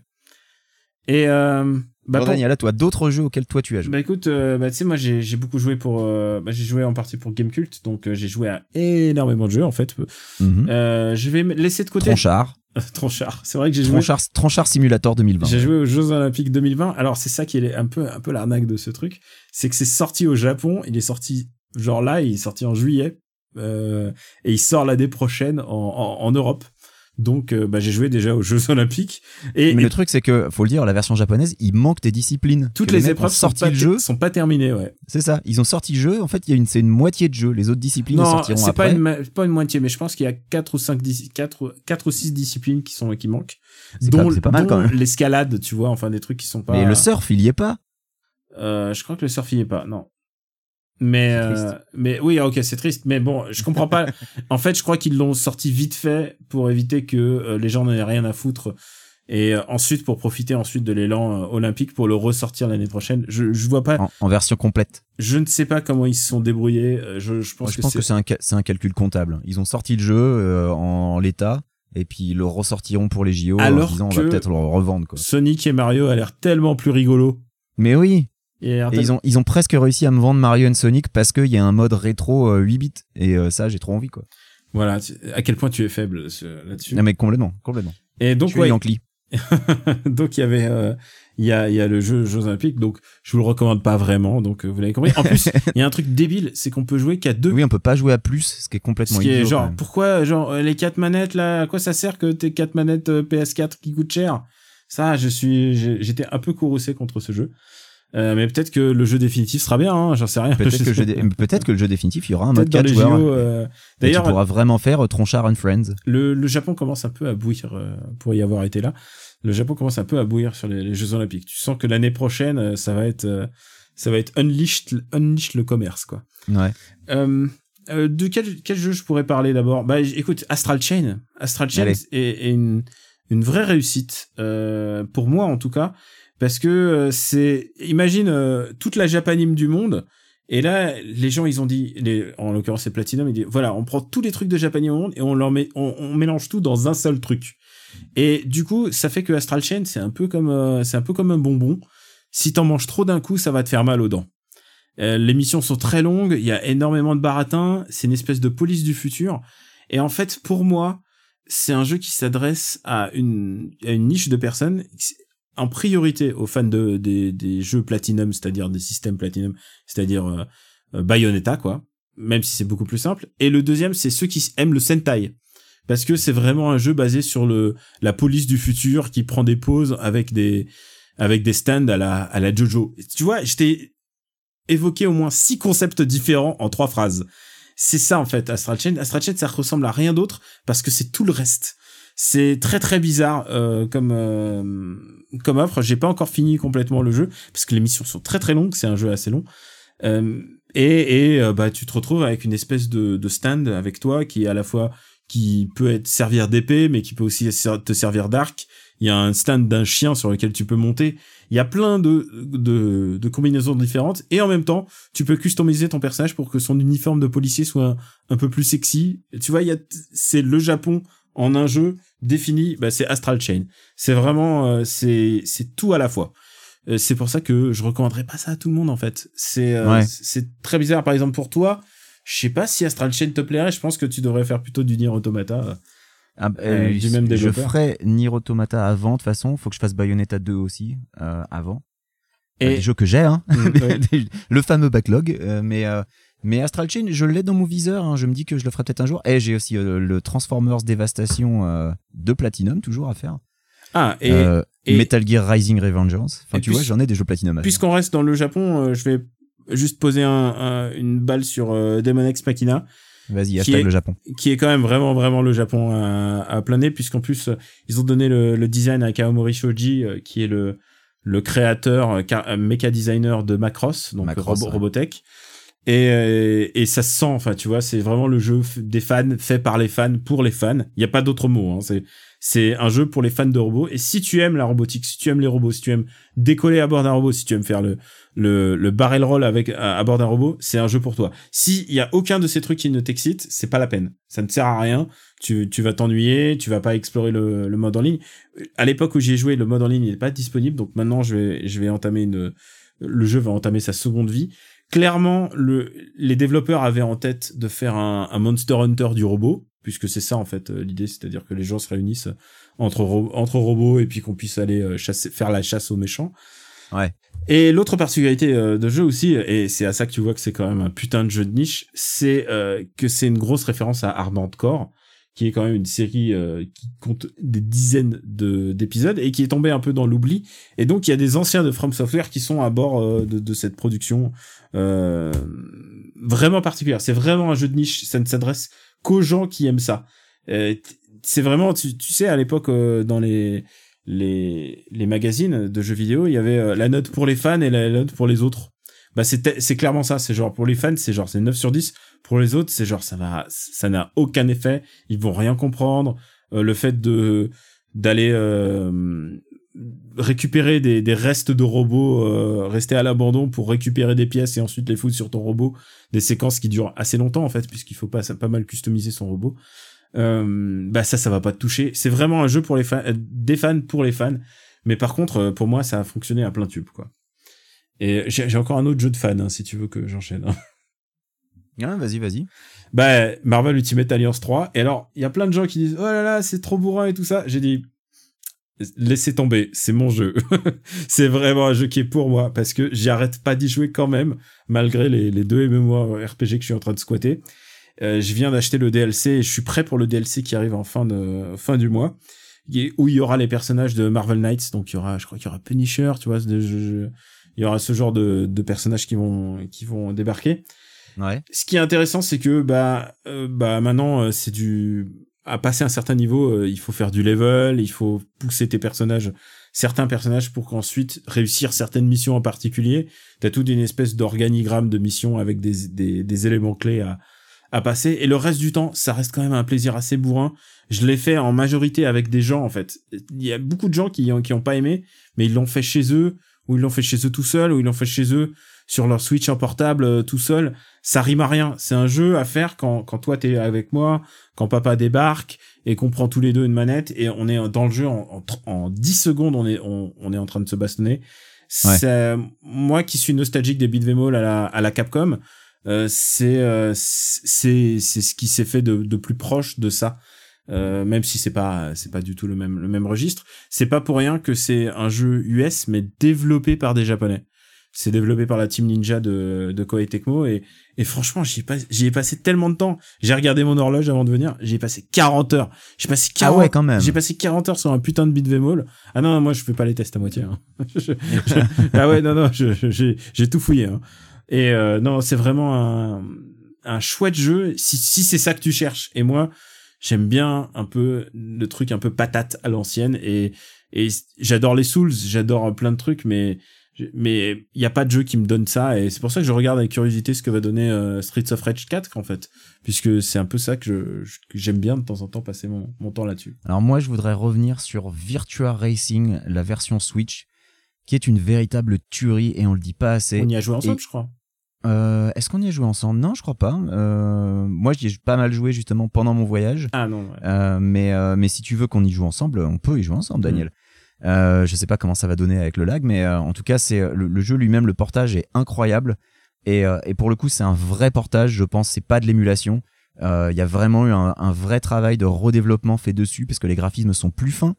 Et euh, bah, Bon, pour- Daniel, à toi d'autres jeux auxquels toi tu as joué? Bah écoute, bah tu sais moi j'ai beaucoup joué pour bah, j'ai joué en partie pour Gamecult donc j'ai joué à énormément de jeux en fait. Mhm. Je vais laisser de côté Tronchard, Tronchard. C'est vrai que j'ai joué Tronchard Simulator 2020. j'ai joué aux Jeux Olympiques 2020. Alors c'est ça qui est un peu un peu l'arnaque de ce truc, c'est que c'est sorti au Japon, il est sorti genre là, il est sorti en juillet euh, et il sort l'année prochaine en, en, en Europe. Donc euh, bah, j'ai joué déjà aux Jeux Olympiques et, Mais et le truc, c'est que, faut le dire, la version japonaise, il manque des disciplines. toutes les épreuves ont sont sorti pas, le jeu. sont pas terminées, ouais. C'est ça. Ils ont sorti le jeu. En fait, il y a une, c'est une moitié de jeu. Les autres disciplines Non, sortiront c'est pas après. une, ma- pas une moitié, mais je pense qu'il y a quatre ou cinq, dis- quatre, quatre ou six disciplines qui sont, qui manquent. C'est Dont, pas- c'est pas mal, dont quand même. L'escalade, tu vois, enfin des trucs qui sont pas. Mais le surf, il y est pas? Euh, je crois que le surf y est pas, non. Mais, euh, mais oui, ok, c'est triste, mais bon, je comprends pas. en fait, je crois qu'ils l'ont sorti vite fait pour éviter que euh, les gens n'aient rien à foutre. Et euh, ensuite, pour profiter ensuite de l'élan euh, olympique pour le ressortir l'année prochaine. Je, je vois pas, En, en version complète. je ne sais pas comment ils se sont débrouillés. Euh, Je, je pense Moi, je que pense c'est que c'est un, ca- c'est un calcul comptable. Ils ont sorti le jeu euh, en l'état. Et puis ils le ressortiront pour les JO Alors en disant on que- va peut-être le revendre quoi. Sonic et Mario a l'air tellement plus rigolo. Mais oui, Et, et ils ont ils ont presque réussi à me vendre Mario and Sonic parce qu'il y a un mode rétro euh, 8 bits et euh, ça j'ai trop envie quoi. Voilà, tu- à quel point tu es faible ce- là-dessus. Non mais complètement, complètement. Et donc je suis ouais, Yankee. donc il y avait euh, il y a il y a le jeu Jeux Olympiques donc je vous le recommande pas vraiment donc euh, vous l'avez compris. En plus, il y a un truc débile, c'est qu'on peut jouer qu'à deux. Oui, on peut pas jouer à plus, ce qui est complètement ce qui idiot, genre pourquoi genre euh, les quatre manettes là, à quoi ça sert que tes quatre manettes euh, PS4 qui coûtent cher? Ça, je suis j'étais un peu courroucé contre ce jeu. Euh, mais peut-être que le jeu définitif sera bien, hein, j'en sais rien. Peut-être que, le jeu dé- peut-être que le jeu définitif, il y aura un mode peut-être dans 4 les joueurs. JO. euh, Et tu D'ailleurs, pourras vraiment faire euh, Tronchard and Friends. Le, le Japon commence un peu à bouillir euh, pour y avoir été là. Le Japon commence un peu à bouillir sur les, les Jeux Olympiques. Tu sens que l'année prochaine, euh, ça va être, ça va être unleashed, unleash le commerce, quoi. Ouais. Euh, de quel, quel jeu je pourrais parler d'abord? Bah, écoute, Astral Chain. Astral Chain est, est une, une vraie réussite euh, pour moi en tout cas, parce que euh, c'est, imagine euh, toute la Japanime du monde. Et là, les gens, ils ont dit, en l'occurrence c'est Platinum, ils disent, voilà, on prend tous les trucs de Japanime au monde et on leur met, on, mélange tout dans un seul truc. Et du coup, ça fait que Astral Chain, c'est un peu comme, euh, un peu comme bonbon. Si t'en manges trop d'un coup, ça va te faire mal aux dents. Les missions sont très longues, il y a énormément de baratins, c'est une espèce de police du futur. Et en fait, pour moi, c'est un jeu qui s'adresse à une niche de personnes, en priorité aux fans de, des, des jeux Platinum, c'est-à-dire des systèmes Platinum, c'est-à-dire euh, euh, Bayonetta, quoi. Même si c'est beaucoup plus simple. Et le deuxième, c'est ceux qui aiment le Sentai. Parce que c'est vraiment un jeu basé sur le, la police du futur qui prend des pauses avec des, avec des stands à la, à la Jojo. Tu vois, je t'ai évoqué au moins six concepts différents en trois phrases. C'est ça, en fait, Astral Chain. Astral Chain, ça ressemble à rien d'autre parce que c'est tout le reste. C'est très très bizarre euh, comme euh, comme offre. J'ai pas encore fini complètement le jeu parce que les missions sont très très longues. C'est un jeu assez long. Euh, et et euh, bah tu te retrouves avec une espèce de, de stand avec toi qui est à la fois qui peut être servir d'épée mais qui peut aussi te servir d'arc. Il y a un stand d'un chien sur lequel tu peux monter. Il y a plein de, de, de combinaisons différentes et en même temps, tu peux customiser ton personnage pour que son uniforme de policier soit un, un peu plus sexy. Tu vois, il y a c'est le Japon en un jeu défini, bah c'est Astral Chain. C'est vraiment euh, c'est c'est tout à la fois. Euh, c'est pour ça que je recommanderais pas ça à tout le monde en fait. C'est euh, Ouais. c'est- très bizarre par exemple pour toi. Je sais pas si Astral Chain te plairait, je pense que tu devrais faire plutôt du Nier Automata. Ah, Euh, du même je développeur. ferai Nier Automata avant, de toute façon. Faut que je fasse Bayonetta 2 aussi, avant. Et... Des jeux que j'ai, hein. Mm, ouais. le fameux backlog. mais, mais Astral Chain, je l'ai dans mon viseur. hein, je me dis que je le ferai peut-être un jour. Et j'ai aussi euh, le Transformers Devastation euh, de Platinum, toujours à faire. ah et Euh, et- Metal Gear Rising Revengeance. Enfin, tu puis- vois, j'en ai des jeux Platinum à faire. puisqu'on reste dans le Japon, je vais juste poser un, un- une balle sur Demon X Machina. Vas-y, hashtag est- le Japon. qui est quand même vraiment vraiment le Japon à, à planer puisqu'en plus ils ont donné le, le design à Kaomori Shoji qui est le le créateur mecha designer de Macross donc Macross, Robo- ouais. Robotech et euh, et ça se sent enfin tu vois c'est vraiment le jeu des fans fait par les fans pour les fans il y a pas d'autre mot hein, c'est un jeu pour les fans de robots et si tu aimes la robotique si tu aimes les robots si tu aimes décoller à bord d'un robot si tu aimes faire le le, le barrel roll avec à, bord d'un robot, c'est un jeu pour toi. S'il y a aucun de ces trucs qui ne t'excite, c'est pas la peine. Ça ne sert à rien. Tu, tu vas t'ennuyer, tu vas pas explorer le, le mode en ligne. À l'époque où j'y ai joué, le mode en ligne n'est pas disponible, donc maintenant je vais, je vais entamer une, le jeu va entamer sa seconde vie. Clairement, le, les développeurs avaient en tête de faire un, un Monster Hunter du robot, puisque c'est ça en fait euh, l'idée, c'est-à-dire que les gens se réunissent entre, ro- entre robots et puis qu'on puisse aller euh, chasser, faire la chasse aux méchants. Ouais. Et l'autre particularité euh, de jeu aussi, et c'est à ça que tu vois que c'est quand même un putain de jeu de niche, c'est euh, que c'est une grosse référence à Ardent Core, qui est quand même une série euh, qui compte des dizaines de d'épisodes et qui est tombée un peu dans l'oubli. Et donc il y a des anciens de From Software qui sont à bord euh, de, de cette production euh, vraiment particulière. C'est vraiment un jeu de niche. Ça ne s'adresse qu'aux gens qui aiment ça. Euh, c'est vraiment, tu, tu sais, à l'époque euh, dans les les les magazines de jeux vidéo, il y avait la note pour les fans et la note pour les autres. Bah c'est clairement ça, c'est genre pour les fans, c'est genre c'est 9 sur 10, pour les autres, c'est genre ça va ça n'a aucun effet, ils vont rien comprendre. Euh, le fait de d'aller euh, récupérer des, des restes de robots, euh, rester à l'abandon pour récupérer des pièces et ensuite les foutre sur ton robot, des séquences qui durent assez longtemps en fait, puisqu'il faut pas, pas mal customiser son robot. Euh, bah ça, ça va pas te toucher. C'est vraiment un jeu pour les fans, des fans pour les fans. Mais par contre, euh, pour moi, ça a fonctionné à plein tube, quoi. Et j'ai encore un autre jeu de fan, hein, si tu veux que j'enchaîne. hein. Vas-y, vas-y. Bah, Marvel Ultimate Alliance 3. Et alors, il y a plein de gens qui disent, oh là là, c'est trop bourrin et tout ça. J'ai dit, laissez tomber, c'est mon jeu. c'est vraiment un jeu qui est pour moi, parce que j'y arrête pas d'y jouer quand même, malgré les, les deux MMORPG que je suis en train de squatter. Euh, je viens d'acheter le DLC et je suis prêt pour le DLC qui arrive en fin de fin du mois où il y aura les personnages de Marvel Knights donc il y aura je crois qu'il y aura Punisher tu vois il y aura ce genre de, de personnages qui vont qui vont débarquer Ce qui est intéressant c'est que bah euh, bah maintenant euh, c'est du à passer un certain niveau, euh, il faut faire du level, il faut pousser tes personnages, certains personnages pour qu'ensuite réussir certaines missions en particulier. T'as toute une espèce d'organigramme de missions avec des, des, éléments clés à, à passer. Et le reste du temps, ça reste quand même un plaisir assez bourrin. Je l'ai fait en majorité avec des gens, en fait. Il y a beaucoup de gens qui ont, qui ont pas aimé, mais ils l'ont fait chez eux, ou ils l'ont fait chez eux tout seul, ou ils l'ont fait chez eux sur leur Switch en portable euh, tout seul. Ça rime à rien. C'est un jeu à faire quand, quand toi t'es avec moi, quand papa débarque et qu'on prend tous les deux une manette et on est dans le jeu en, en, en 10 secondes, on est, on, on est en train de se bastonner. Ouais. C'est, moi qui suis nostalgique des beat'em à la, à la Capcom, euh, c'est euh, c'est c'est ce qui s'est fait de, de plus proche de ça euh, même si c'est pas c'est pas du tout le même le même registre c'est pas pour rien que c'est un jeu US mais développé par des japonais c'est développé par la team ninja de de Koei Tecmo et et franchement j'y ai pas j'y ai passé tellement de temps j'ai regardé mon horloge avant de venir j'y ai passé 40 heures j'ai passé 40 Ah ouais, quand même. j'ai passé 40 heures sur un putain de beat'em all ah non moi je fais pas les tests à moitié hein. Je- je- ah ouais non non j'ai j'ai tout fouillé hein. Et euh, non, c'est vraiment un, un chouette jeu si, si c'est ça que tu cherches. Et moi, j'aime bien un peu le truc un peu patate à l'ancienne. Et, et j'adore les Souls, j'adore plein de trucs, mais mais il y a pas de jeu qui me donne ça. Et c'est pour ça que je regarde avec curiosité ce que va donner euh, Streets of Rage 4, en fait. Puisque c'est un peu ça que j'aime bien de temps en temps passer mon, mon temps là-dessus. Alors moi, je voudrais revenir sur Virtua Racing, la version Switch, qui est une véritable tuerie et on le dit pas assez. On y a joué ensemble, et- je crois. Euh, Est-ce qu'on y a joué ensemble? Non, je crois pas. Euh, moi, j'y ai pas mal joué justement pendant mon voyage. Ah non, ouais. Euh, mais, mais si tu veux qu'on y joue ensemble, on peut y jouer ensemble, Daniel. Euh, je sais pas comment ça va donner avec le lag, mais euh, en tout cas, c'est le, le jeu lui-même, le portage est incroyable. Et, euh, et pour le coup, c'est un vrai portage. Je pense, c'est pas de l'émulation. Euh, Il y a vraiment eu un, vrai travail de redéveloppement fait dessus parce que les graphismes sont plus fins.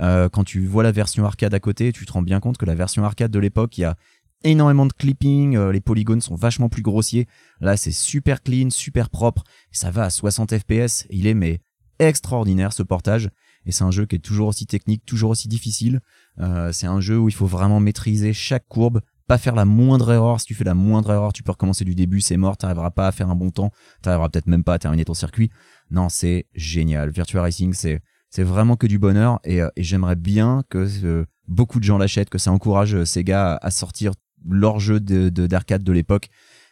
Euh, quand tu vois la version arcade à côté, tu te rends bien compte que la version arcade de l'époque, il y a énormément de clipping, euh, les polygones sont vachement plus grossiers. Là, c'est super clean, super propre. Ça va à 60 FPS. Il est mais extraordinaire ce portage. Et c'est un jeu qui est toujours aussi technique, toujours aussi difficile. Euh, c'est un jeu où il faut vraiment maîtriser chaque courbe, pas faire la moindre erreur. Si tu fais la moindre erreur, tu peux recommencer du début, c'est mort, t'arriveras pas à faire un bon temps, t'arriveras peut-être même pas à terminer ton circuit. Non, c'est génial. Virtua Racing, c'est c'est vraiment que du bonheur et, euh, j'aimerais bien que euh, beaucoup de gens l'achètent, que ça encourage Sega à, à sortir de de- d'arcade de, l'époque,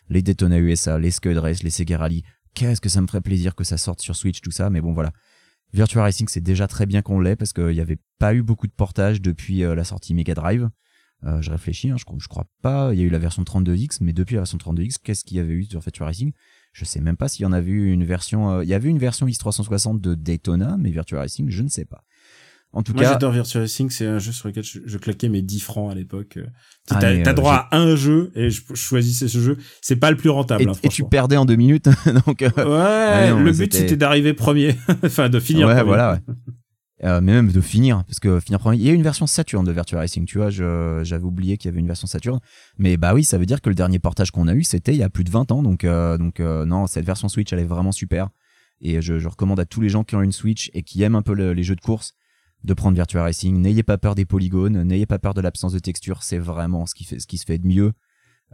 les Daytona USA, les Scud Race, les Sega Rally. Qu'est-ce que ça me ferait plaisir que ça sorte sur Switch, tout ça. Mais bon, voilà. Virtua Racing, c'est déjà très bien qu'on l'ait parce qu'il n'y avait pas eu beaucoup de portages depuis euh, la sortie Mega Drive. Euh, je réfléchis, hein, je, crois- pas. Il y a eu la version 32X, mais depuis la version 32X, qu'est-ce qu'il y avait eu sur Virtua Racing? Je sais même pas s'il y en avait eu une version. euh, il y avait une version X360 de Daytona, mais Virtua Racing, je ne sais pas. En tout Moi, cas, j'adore Virtua Racing, c'est un jeu sur lequel je, je claquais mes 10 francs à l'époque. Euh, Ah, T'as t'as euh, droit à un jeu et je, je choisissais ce jeu. C'est pas le plus rentable. et, hein, et tu perdais en deux minutes, donc. euh, Ouais, non, le but c'était- d'arriver premier, enfin de finir ouais, premier. voilà, ouais. Euh, mais même de finir, parce que finir premier. Il y a une version Saturn de Virtua Racing, tu vois, j'avais oublié qu'il y avait une version Saturn. Mais bah oui, ça veut dire que le dernier portage qu'on a eu, c'était il y a plus de 20 ans. Donc, euh, donc euh, non, cette version Switch, elle est vraiment super. Et je, je recommande à tous les gens qui ont une Switch et qui aiment un peu le- les jeux de course de prendre Virtua Racing. N'ayez pas peur des polygones, n'ayez pas peur de l'absence de texture. C'est vraiment ce qui, fait, ce qui se fait de mieux,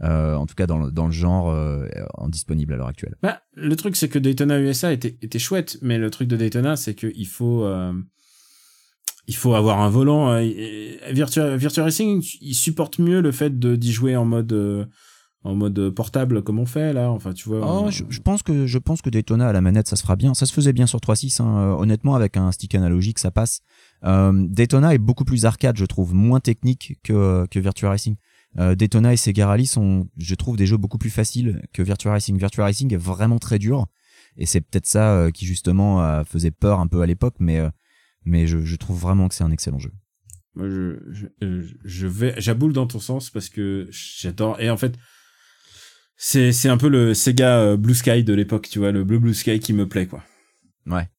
euh, en tout cas dans le, dans le genre euh, en disponible à l'heure actuelle. Bah, le truc c'est que Daytona USA était, était chouette, mais le truc de Daytona c'est que il faut euh, il faut avoir un volant. Virtua, Virtua Racing, il supporte mieux le fait de d'y jouer en mode en mode portable comme on fait là. Enfin, tu vois. Oh, on- je, je pense que je pense que Daytona à la manette ça se fera bien. Ça se faisait bien sur 3.6 hein. Honnêtement avec un stick analogique ça passe. Euh, Daytona est beaucoup plus arcade je trouve, moins technique que que Virtua Racing. Euh, Daytona et Sega Rally sont je trouve des jeux beaucoup plus faciles que Virtua Racing. Virtua Racing est vraiment très dur et c'est peut-être ça euh, qui justement faisait peur un peu à l'époque mais euh, mais je, je trouve vraiment que c'est un excellent jeu. Moi, je, je, je vais, j'aboule dans ton sens parce que j'adore. Et en fait, c'est, c'est un peu le Sega Blue Sky de l'époque, tu vois, le Blue Blue Sky qui me plaît, quoi. Ouais.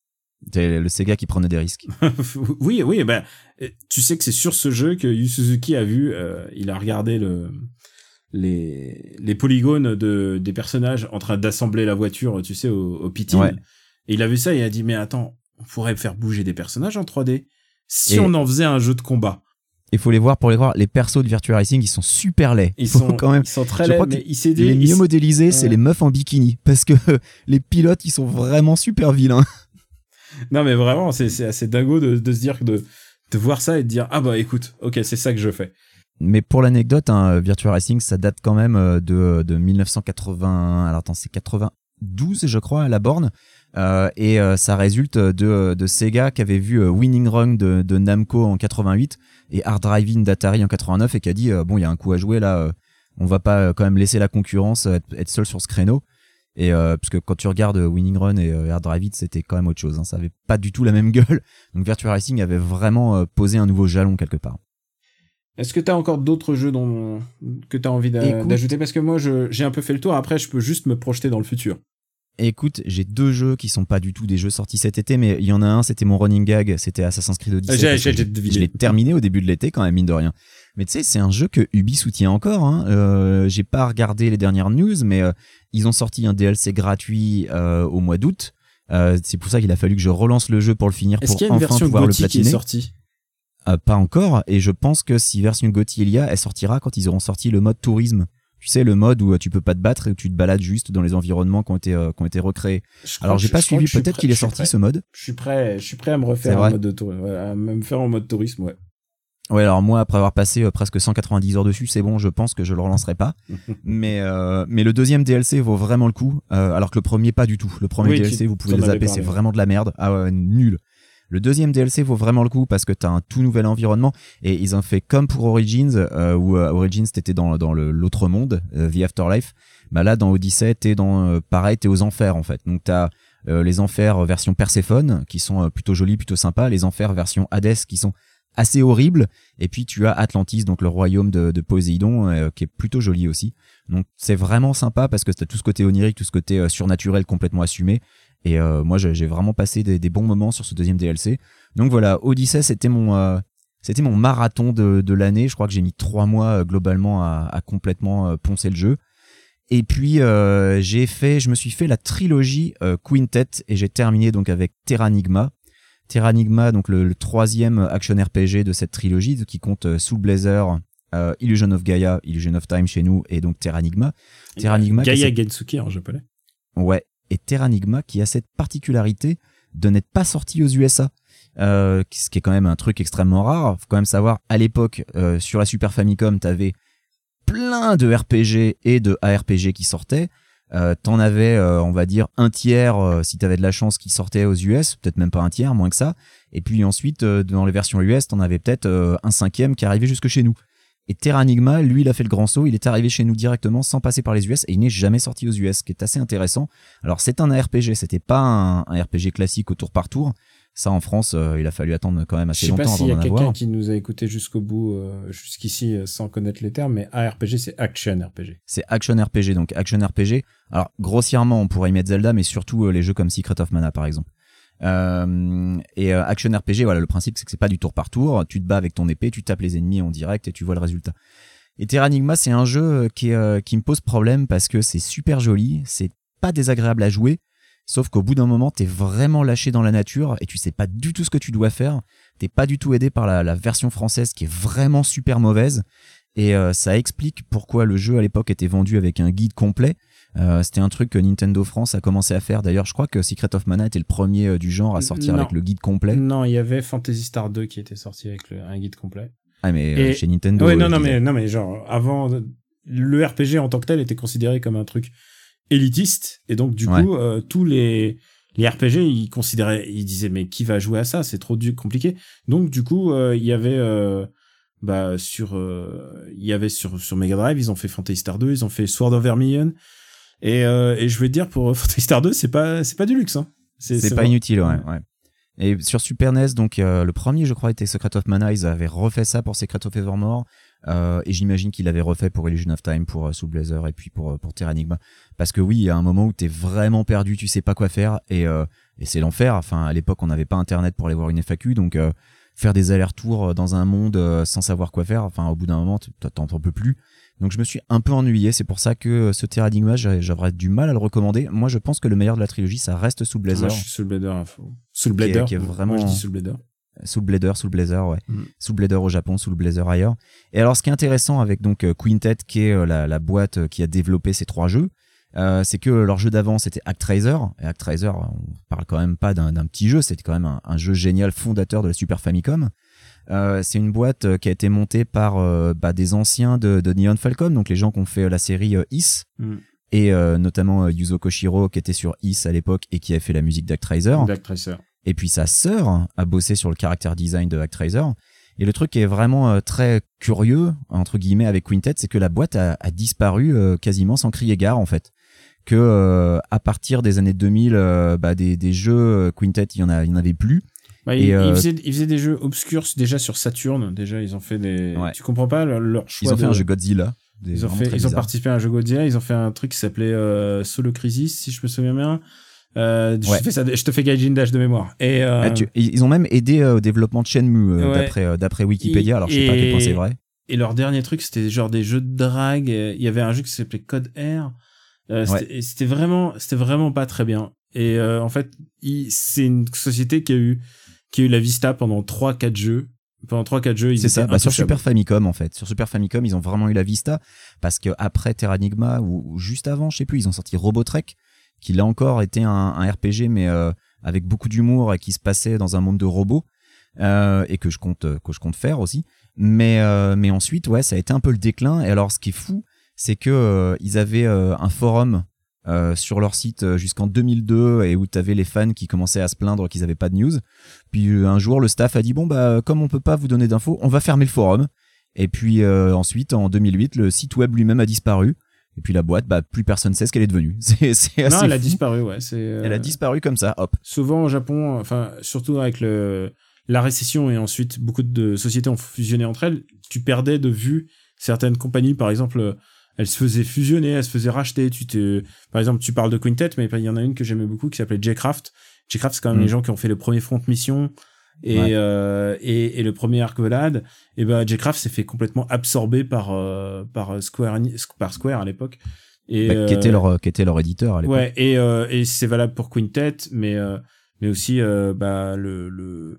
C'est le Sega qui prenait des risques. oui, oui, ben, euh, tu sais que c'est sur ce jeu que Yu Suzuki a vu, euh, il a regardé le, les, les polygones de, des personnages en train d'assembler la voiture, tu sais, au, au. Ouais. Et il a vu ça et il a dit, mais attends, on pourrait faire bouger des personnages en 3D si Et- on en faisait un jeu de combat. Il faut les voir pour les voir. Les persos de Virtua Racing ils sont super laids. Ils sont, quand même ils sont très laids, mais dit, les mieux modélisés, c'est Ouais. les meufs en bikini. Parce que les pilotes, ils sont vraiment super vilains. Non, mais vraiment, c'est assez dingo de, se dire que de, voir ça et de dire, ah bah écoute, ok, c'est ça que je fais. Mais pour l'anecdote, hein, Virtua Racing, ça date quand même euh, de, de 1980. Alors attends, c'est 92, je crois, à la borne. Euh, et euh, ça résulte de, Sega qui avait vu Winning Run de, Namco en 88 et Hard Driving d'Atari en 89 et qui a dit bon, il y a un coup à jouer là. on va pas quand même laisser la concurrence être, être seul sur ce créneau. Et parce que quand tu regardes Winning Run et Hard Drive It, c'était quand même autre chose. Hein. Ça avait pas du tout la même gueule. Donc Virtua Racing avait vraiment posé un nouveau jalon quelque part. Est-ce que tu as encore d'autres jeux dont, que tu as envie d'ajouter? Parce que moi, j'ai un peu fait le tour. Après, je peux juste me projeter dans le futur. Écoute, j'ai deux jeux qui sont pas du tout des jeux sortis cet été, mais il y en a un, c'était mon running gag, c'était Assassin's Creed Odyssey. J'ai, je, je l'ai terminé au début de l'été quand même, mine de rien. Mais tu sais, c'est un jeu que Ubi soutient encore. Hein. Euh, j'ai pas regardé les dernières news, mais euh, ils ont sorti un DLC gratuit euh, au mois d'août. Euh, c'est pour ça qu'il a fallu que je relance le jeu pour le finir, pour enfin pouvoir le platiner. Qui est sortie? Euh, pas encore, et je pense que si version Gotti il y a, elle sortira quand ils auront sorti le mode tourisme. Tu sais, le mode où euh, tu peux pas te battre et où tu te balades juste dans les environnements qui ont été, euh, qui ont été recréés. Alors j'ai pas suivi, peut-être qu'il est sorti ce mode. Je suis prêt, je suis prêt à me refaire en mode à me faire en mode tourisme, ouais. Ouais, alors moi, après avoir passé presque 190 heures dessus, c'est bon, je pense que je le relancerai pas. mais mais le deuxième DLC vaut vraiment le coup, alors que le premier pas du tout. Le premier DLC, vous pouvez le zapper, c'est vraiment de la merde. Ah ouais, nul. Le deuxième DLC vaut vraiment le coup parce que tu un tout nouvel environnement et ils ont fait comme pour Origins euh, où euh, Origins t'étais dans l'autre monde, euh, The Afterlife. Bah là dans Odyssey t'es dans pareil t'es aux enfers en fait. Donc t'as les enfers version Perséphone qui sont plutôt jolis, plutôt sympas, les enfers version Hades qui sont assez horribles et puis tu as Atlantis donc le royaume de, de Poséidon qui est plutôt joli aussi. Donc c'est vraiment sympa parce que t'as tout ce côté onirique, tout ce côté surnaturel complètement assumé et euh, moi, j'ai vraiment passé des, des, bons moments sur ce deuxième DLC. Donc voilà, Odyssey, c'était mon, euh, c'était mon marathon de, de l'année. Je crois que j'ai mis trois mois euh, globalement à, à, complètement poncer le jeu. Et puis j'ai fait, je me suis fait la trilogie Quintet et j'ai terminé donc avec Terranigma. Terranigma, donc le, le, troisième action RPG de cette trilogie qui compte Soul Blazer, Illusion of Gaia, Illusion of Time chez nous et donc Terranigma. Terranigma. Gaia Gensuke en japonais. Ouais, et Terranigma qui a cette particularité de n'être pas sorti aux USA. Euh, ce qui est quand même un truc extrêmement rare. Faut quand même savoir, à l'époque, euh, sur la Super Famicom, t'avais plein de RPG et de ARPG qui sortaient. Euh, t'en avais, on va dire, un tiers si t'avais de la chance qui sortait aux US, peut-être même pas un tiers, moins que ça. Et puis ensuite, dans les versions US, t'en avais peut-être un cinquième qui arrivait jusque chez nous. Et Terranigma, lui, il a fait le grand saut, il est arrivé chez nous directement sans passer par les US et il n'est jamais sorti aux US, ce qui est assez intéressant. Alors c'est un RPG, c'était pas un, RPG classique au tour par tour. Ça en France, euh, il a fallu attendre quand même assez longtemps avant d'en avoir. Je sais pas s'il y a quelqu'un qui nous a écouté jusqu'au bout, euh, jusqu'ici, euh, sans connaître les termes, mais ARPG, c'est Action RPG. C'est Action RPG, donc Action RPG. Alors grossièrement, on pourrait y mettre Zelda, mais surtout les jeux comme Secret of Mana par exemple. Euh, et euh, action RPG, voilà, le principe c'est que c'est pas du tour par tour. Tu te bats avec ton épée, tu tapes les ennemis en direct et tu vois le résultat. Et Terranigma, c'est un jeu euh, qui, qui me pose problème parce que c'est super joli, c'est pas désagréable à jouer, sauf qu'au bout d'un moment, t'es vraiment lâché dans la nature et tu sais pas du tout ce que tu dois faire. T'es pas du tout aidé par la, version française qui est vraiment super mauvaise. Et ça explique pourquoi le jeu à l'époque était vendu avec un guide complet euh, c'était un truc que Nintendo France a commencé à faire. D'ailleurs, je crois que Secret of Mana était le premier euh, du genre à sortir avec le guide complet. Non, il y avait Fantasy Star 2 qui était sorti avec un guide complet. Ah mais euh, chez Nintendo. Ouais, non, non, mais non, mais genre avant, le RPG en tant que tel était considéré comme un truc élitiste et donc du coup tous les les RPG ils considéraient, ils disaient mais qui va jouer à ça? C'est trop compliqué. Donc du coup il y avait bah sur il y avait sur sur Mega Drive ils ont fait Fantasy Star 2 ils ont fait Sword of Vermilion et, euh, et je vais te dire pour Fantasy Star 2, c'est pas c'est pas du luxe. Hein. C'est pas inutile, ouais. ouais. Et sur Super NES, donc euh, le premier, je crois, était Secret of Mana. Ils avaient refait ça pour Secret of Evermore. Euh, et j'imagine qu'il avait refait pour Illusion of Time, pour euh, Soul Blazer et puis pour pour Terranigma. Parce que oui, il y a un moment où t'es vraiment perdu, tu sais pas quoi faire et euh, et c'est l'enfer. Enfin, à l'époque, on n'avait pas internet pour aller voir une FAQ, donc faire des allers-retours dans un monde sans savoir quoi faire. Enfin, au bout d'un moment, t'en peux plus. Donc je me suis un peu ennuyé, c'est pour ça que euh, ce Terranigma, j'aurais du mal à le recommander. Moi, je pense que le meilleur de la trilogie, ça reste Soul Blazer. Moi, je suis Soul Blazer, Soul Blazer. Qui est, vraiment... Moi, je dis Soul Blazer. Soul Blazer, Soul Blazer, ouais. Mm. Soul Blazer au Japon, Soul Blazer ailleurs. Et alors, ce qui est intéressant avec donc euh, Quintet, qui est euh, la, la boîte qui a développé ces trois jeux, euh, c'est que leur jeu d'avant c'était Actraiser et Actraiser on parle quand même pas d'un d'un petit jeu c'était quand même un, un jeu génial fondateur de la Super Famicom euh, c'est une boîte euh, qui a été montée par euh, bah, des anciens de, de Neon Falcon donc les gens qui ont fait la série Is Mm. et notamment Yuzo Koshiro qui était sur Is à l'époque et qui a fait la musique d'Actraiser et puis sa sœur a bossé sur le caractère design de Actraiser. Et le truc qui est vraiment très curieux, entre guillemets, avec Quintet, c'est que la boîte a, a disparu quasiment sans crier gare, en fait. Que euh, à partir des années 2000, euh, bah, des, des jeux Quintet, il y en a, il y en avait plus. Et, ils, euh, ils faisaient, ils faisaient des jeux obscurs déjà sur Saturn. Déjà, ils ont fait des. Ouais. Tu comprends pas leur, choix Ils ont fait un jeu Godzilla. Ils ont fait, ils ont participé à un jeu Godzilla. Ils ont fait un truc qui s'appelait euh, Solo Crisis, si je me souviens bien. Euh, je, Ouais. fais ça, je te fais Gaijin Dash de mémoire. Et euh, Ah, tu- ils ont même aidé au développement de Shenmue Ouais. d'après Wikipédia. Alors je sais pas à quel point c'est vrai. Et leur dernier truc, c'était genre des jeux de drague. Il y avait un jeu qui s'appelait Code R. Ouais. c'était- vraiment, c'était vraiment pas très bien. Et en fait, c'est une société qui a eu, qui a eu la Vista pendant 3-4 jeux. Pendant 3-4 jeux, ils C'est ça. Bah, sur. Super Famicom en fait. Sur Super Famicom, ils ont vraiment eu la Vista parce que après Terranigma ou, ou juste avant, je sais plus, ils ont sorti Robotrek, qui là encore était un, un RPG mais euh, avec beaucoup d'humour et qui se passait dans un monde de robots euh, et que je compte que je compte faire aussi. Mais euh, mais ensuite, ouais, ça a été un peu le déclin. Et alors, ce qui est fou, c'est que ils avaient un forum. Euh, sur leur site euh, jusqu'en 2002 et où tu avais les fans qui commençaient à se plaindre qu'ils avaient pas de news. Puis euh, un jour le staff a dit bon bah comme on peut pas vous donner d'infos, on va fermer le forum. Et puis euh, ensuite en 2008 le site web lui-même a disparu. Et puis la boîte bah plus personne sait ce qu'elle est devenue. C'est c'est assez Non, elle a disparu, ouais. C'est. euh, Elle a disparu comme ça, hop. souvent au Japon, enfin surtout avec le la récession et ensuite beaucoup de sociétés ont fusionné entre elles, tu perdais de vue certaines compagnies, par exemple, euh, elles se faisaient fusionner, elles se faisaient racheter. Tu te, par exemple, tu parles de Quintet, mais il y en a une que j'aimais beaucoup qui s'appelait J-Craft. J-Craft, c'est quand même Mm. les gens qui ont fait le premier Front Mission et Ouais. euh, et, et le premier Arcvelad. Et ben J-Craft s'est fait complètement absorber par euh, par Square par Square à l'époque. Et Bah, qui euh, était leur qui était leur éditeur à l'époque. Ouais, et, euh, et c'est valable pour Quintet, mais, euh, mais aussi euh, bah, le, le,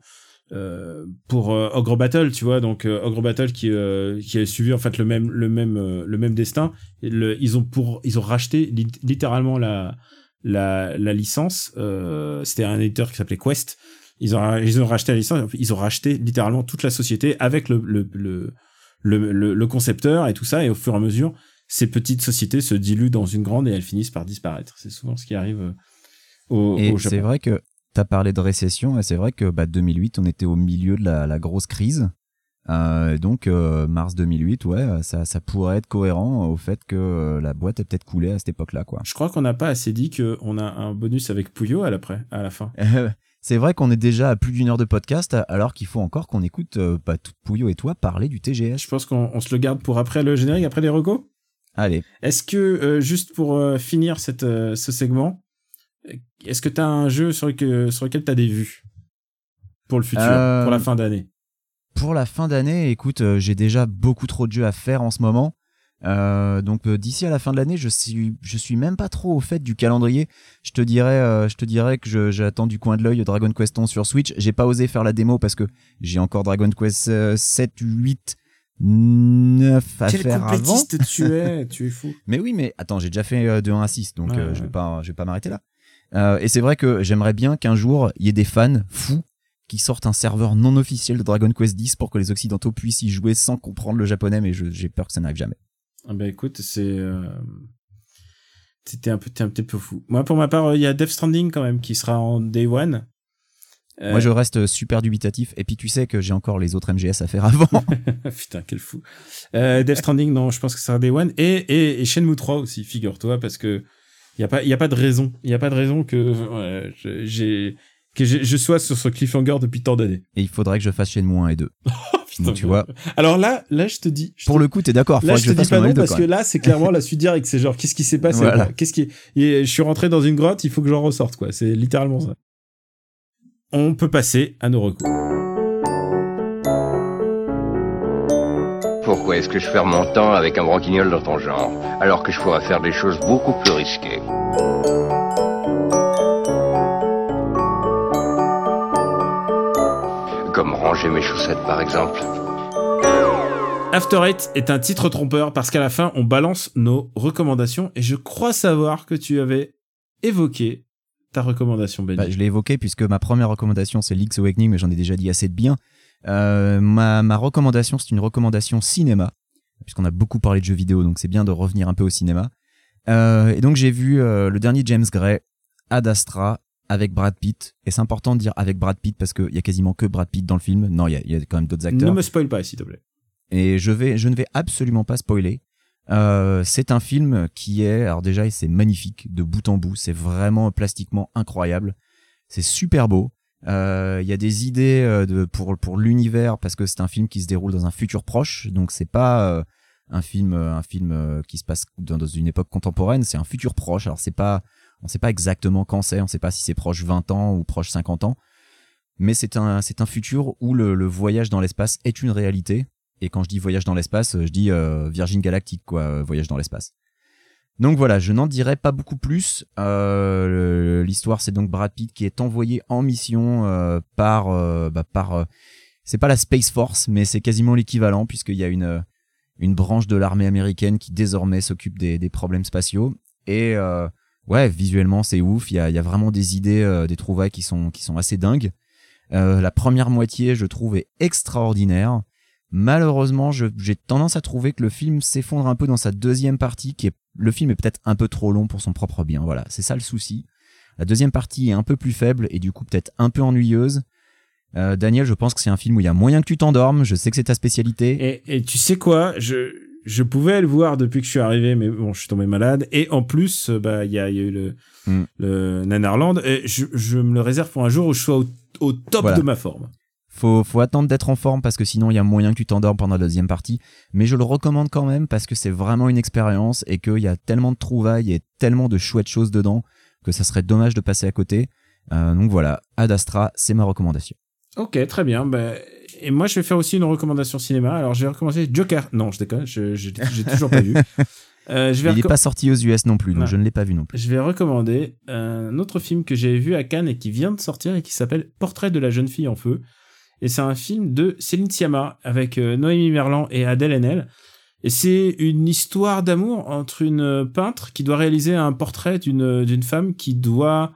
euh, pour euh, Ogre Battle, tu vois. Donc euh, Ogre Battle qui, euh, qui a suivi en fait le même, le même, euh, le même destin. Le, ils, ont pour, ils ont racheté lit- littéralement la, la, la licence. Euh, C'était un éditeur qui s'appelait Quest. Ils ont, ils ont racheté la licence. Ils ont racheté littéralement toute la société avec le, le, le, le, le, le concepteur et tout ça. Et au fur et à mesure, ces petites sociétés se diluent dans une grande et elles finissent par disparaître. C'est souvent ce qui arrive au, Et c'est vrai que tu as parlé de récession, et c'est vrai que bah, 2008, on était au milieu de la, la grosse crise. Euh, donc, euh, mars 2008, ouais, ça, ça pourrait être cohérent au fait que euh, la boîte a peut-être coulé à cette époque-là, quoi. Je crois qu'on n'a pas assez dit qu'on a un bonus avec Puyo à à la fin. C'est vrai qu'on est déjà à plus d'une heure de podcast, alors qu'il faut encore qu'on écoute euh, bah, tout Pouillot et toi parler du TGS. Je pense qu'on on se le garde pour après le générique, après les recos. Allez, Est-ce que, euh, juste pour finir cette, ce segment, est-ce que tu as un jeu sur, lequel sur lequel tu as des vues pour le futur, Euh, pour la fin d'année? pour la fin d'année, écoute, euh, j'ai déjà beaucoup trop de jeux à faire en ce moment. Euh, donc euh, d'ici à la fin de l'année, je suis je suis même pas trop au fait du calendrier. Je te dirais euh, je te dirais que je- j'attends du coin de l'œil Dragon Quest 11 sur Switch. J'ai pas osé faire la démo parce que j'ai encore Dragon Quest euh, 7, 8, 9 à Quel faire avant. tu es, tu es fou. Mais oui, mais attends, j'ai déjà fait euh, de 1 à 6, donc Ouais, euh, je vais pas, je vais pas m'arrêter là. Euh, et c'est vrai que j'aimerais bien qu'un jour il y ait des fans fous qui sortent un serveur non officiel de Dragon Quest 10 pour que les occidentaux puissent y jouer sans comprendre le japonais, mais j'ai peur que ça n'arrive jamais. Ah bah écoute, c'est euh, c'était un peu t'es un petit peu fou. Moi pour ma part, euh, il y a Death Stranding quand même qui sera en day one. Euh, Moi, je reste super dubitatif. Et puis, tu sais que j'ai encore les autres MGS à faire avant. Putain, quel fou. Euh, Death Stranding, non, je pense que ça sera Day One. Et, et, et Shenmue 3 aussi, figure-toi, parce que il y a pas, il y a pas de raison. Il y a pas de raison que j'ai que je sois sur ce cliffhanger depuis tant d'années. et il faudrait que je fasse Shenmue 1 et 2. Putain, Donc, tu vois, Alors là, là, je te dis. je pour te- le coup, t'es d'accord. Là, je te je dis pas le 1 et non 2 parce que là, c'est clairement la suite directe. C'est genre, qu'est-ce qui s'est passé Voilà. Qu'est-ce qui et Je suis rentré dans une grotte. Il faut que j'en ressorte, quoi. C'est littéralement ça. On peut passer à nos recours. Est-ce que je perds mon temps avec un branquignol dans ton genre, alors que je pourrais faire des choses beaucoup plus risquées? Comme ranger mes chaussettes par exemple. After Eight est un titre trompeur parce qu'à la fin, on balance nos recommandations et je crois savoir que tu avais évoqué ta recommandation, Benny. Bah, je l'ai évoqué puisque ma première recommandation c'est Link's Awakening, mais j'en ai déjà dit assez de bien. Euh, ma, ma recommandation, c'est une recommandation cinéma, puisqu'on a beaucoup parlé de jeux vidéo, donc c'est bien de revenir un peu au cinéma. Euh, et donc j'ai vu euh, le dernier James Gray, Ad Astra, avec Brad Pitt. Et c'est important de dire avec Brad Pitt parce qu'il y a quasiment que Brad Pitt dans le film. Non, il y a, il y a quand même d'autres acteurs. ne me spoil pas, s'il te plaît. Et je vais, je ne vais absolument pas spoiler. C'est un film qui est, alors déjà, c'est magnifique de bout en bout. C'est vraiment plastiquement incroyable. C'est super beau. Euh, Il y a des idées euh, de, pour pour l'univers parce que c'est un film qui se déroule dans un futur proche. Donc c'est pas euh, un film, un film euh, qui se passe dans, une époque contemporaine. C'est un futur proche. Alors c'est pas, on sait pas exactement quand c'est. On sait pas si c'est proche 20 ans ou proche 50 ans. Mais c'est un, c'est un futur où le, le voyage dans l'espace est une réalité. Et quand je dis voyage dans l'espace, je dis euh, Virgin Galactique, quoi, euh, voyage dans l'espace. Donc voilà, je n'en dirai pas beaucoup plus. Euh, L'histoire, c'est donc Brad Pitt qui est envoyé en mission euh, par, euh, bah, c'est pas la Space Force, mais c'est quasiment l'équivalent puisqu'il y a une branche de l'armée américaine qui désormais s'occupe des, problèmes spatiaux. Et ouais, visuellement, c'est ouf. Il y a, y a vraiment des idées, des trouvailles qui sont qui sont assez dingues. La première moitié, je trouve, est extraordinaire. Malheureusement, j'ai tendance à trouver que le film s'effondre un peu dans sa deuxième partie, qui est le film est peut-être un peu trop long pour son propre bien. Voilà, c'est ça le souci. La deuxième partie est un peu plus faible et du coup peut-être un peu ennuyeuse. Euh, Daniel, je pense que c'est un film où il y a moyen que tu t'endormes. Je sais que c'est ta spécialité. Et, et tu sais quoi, je, je pouvais le voir depuis que je suis arrivé, mais bon, je suis tombé malade. Et en plus, euh, bah, il y a, il y a eu le, Mm. le Nanarland. Et je, je me le réserve pour un jour où je sois au, au top Voilà. de ma forme. Faut, faut attendre d'être en forme parce que sinon il y a moyen que tu t'endormes pendant la deuxième partie. Mais je le recommande quand même parce que c'est vraiment une expérience et qu'il y a tellement de trouvailles et tellement de chouettes choses dedans que ça serait dommage de passer à côté. Euh, donc voilà, Ad Astra, c'est ma recommandation. Ok, très bien. Bah, et moi, je vais faire aussi une recommandation cinéma. Alors, je vais recommencer Joker. Non, je déconne, je- je- j'ai toujours pas vu. Euh, je vais Il n'est pas sorti aux US non plus, donc Non. je ne l'ai pas vu non plus. Je vais recommander un autre film que j'ai vu à Cannes et qui vient de sortir et qui s'appelle Portrait de la jeune fille en feu. Et c'est un film de Céline Sciamma avec euh, Noémie Merlan et Adèle Haenel. Et c'est une histoire d'amour entre une euh, peintre qui doit réaliser un portrait d'une d'une femme qui doit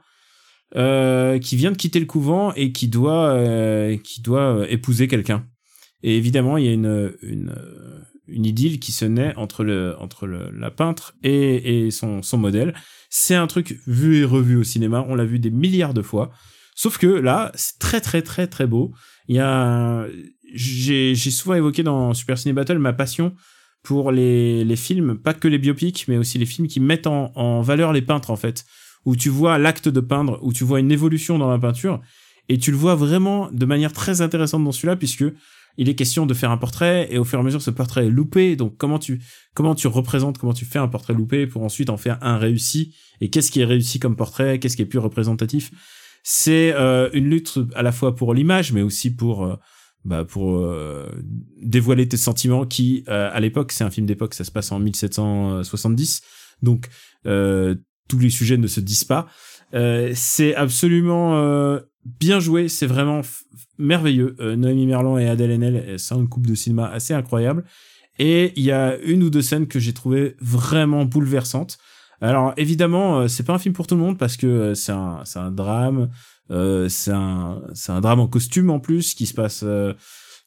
euh, qui vient de quitter le couvent et qui doit euh, qui doit euh, épouser quelqu'un. Et évidemment, il y a une une euh, une idylle qui se naît entre le entre la peintre et, et son son modèle. C'est un truc vu et revu au cinéma. On l'a vu des milliards de fois. Sauf que là, c'est très très très très beau. Il y a j'ai souvent évoqué dans Super Ciné Battle ma passion pour les les films, pas que les biopics, mais aussi les films qui mettent en en valeur les peintres en fait, où tu vois l'acte de peindre, où tu vois une évolution dans la peinture et tu le vois vraiment de manière très intéressante dans celui-là puisque il est question de faire un portrait et au fur et à mesure ce portrait est loupé. Donc comment tu comment tu représentes comment tu fais un portrait loupé pour ensuite en faire un réussi? Et qu'est-ce qui est réussi comme portrait? Qu'est-ce qui est plus représentatif? C'est euh, une lutte à la fois pour l'image mais aussi pour euh, bah, pour euh, dévoiler tes sentiments qui euh, à l'époque c'est un film d'époque ça se passe en 1770 donc euh, tous les sujets ne se disent pas. Euh, c'est absolument bien joué. C'est vraiment merveilleux. Noémie Merlan et Adèle Haenel c'est une coupe de cinéma assez incroyable. Et il y a une ou deux scènes que j'ai trouvé vraiment bouleversantes alors évidemment euh, c'est pas un film pour tout le monde parce que euh, c'est un un drame euh, c'est un un drame en costume en plus qui se passe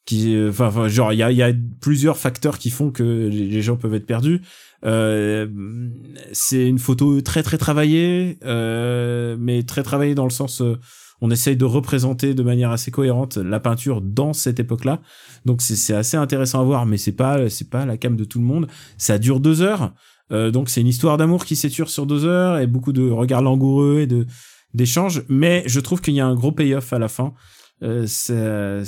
qui enfin genre il y a y a plusieurs facteurs qui font que les, gens peuvent être perdus. C'est une photo très très travaillée mais très travaillée dans le sens on essaye de représenter de manière assez cohérente la peinture dans cette époque-là. Donc c'est c'est assez intéressant à voir mais c'est pas c'est pas la cam de tout le monde. Ça dure deux heures euh, donc c'est une histoire d'amour qui s'éture sur deux heures et beaucoup de regards langoureux et de d'échanges, mais je trouve qu'il y a un gros payoff à la fin. Euh,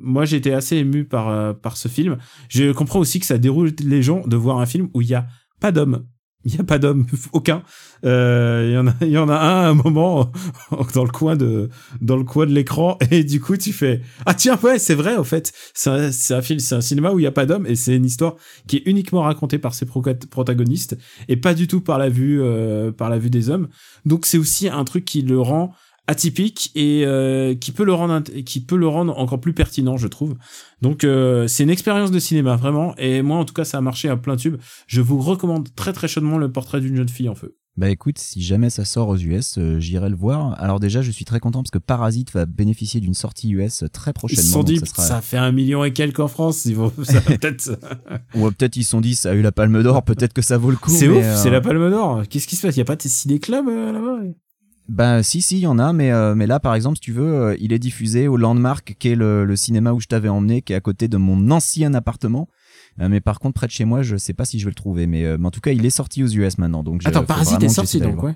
moi, été assez ému par euh, par ce film. Je comprends aussi que ça déroule les gens de voir un film où il y a pas d'homme. Il y a pas d'homme, aucun. Euh, Il y en a, y en a un à un moment dans le coin de dans le coin de l'écran. Et du coup tu fais ah tiens ouais c'est vrai en fait. C'est un, film c'est un cinéma où il y a pas d'homme et c'est une histoire qui est uniquement racontée par ses pro- protagonistes et pas du tout par la vue euh, par la vue des hommes. Donc c'est aussi un truc qui le rend atypique et euh, qui peut le rendre qui peut le rendre encore plus pertinent, je trouve. Donc euh, c'est une expérience de cinéma vraiment et moi en tout cas ça a marché à plein tube. Je vous recommande très très chaudement le portrait d'une jeune fille en feu. Bah écoute, si jamais ça sort aux US, euh, j'irai le voir. Alors déjà, je suis très content parce que Parasite va bénéficier d'une sortie US très Ils prochainement. se sont dit ça sera- ça fait un million et quelques en France, ils vont ça peut-être Ou peut-être ils se sont dit, ça a eu la Palme d'Or, peut-être que ça vaut le coup. C'est ouf, euh, c'est la Palme d'Or. Qu'est-ce qui se passe? Il y a pas de ciné club euh, là-bas? Bah si, si, il y en a, mais, euh, mais là, par exemple, si tu veux, euh, il est diffusé au Landmark, qui est le, le cinéma où je t'avais emmené, qui est à côté de mon ancien appartement. Euh, mais par contre, près de chez moi, je sais pas si je vais le trouver. Mais, euh, mais en tout cas, il est sorti aux US maintenant. Donc, Attends, Parasite est sorti donc ouais.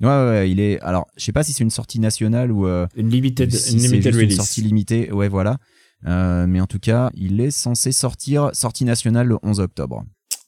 Ouais, ouais, ouais, il est. Alors, je sais pas si c'est une sortie nationale ou euh, Une limited, si une limited juste une release. sortie limitée. Ouais, voilà. Euh, mais en tout cas, il est censé sortir sortie nationale le 11 octobre.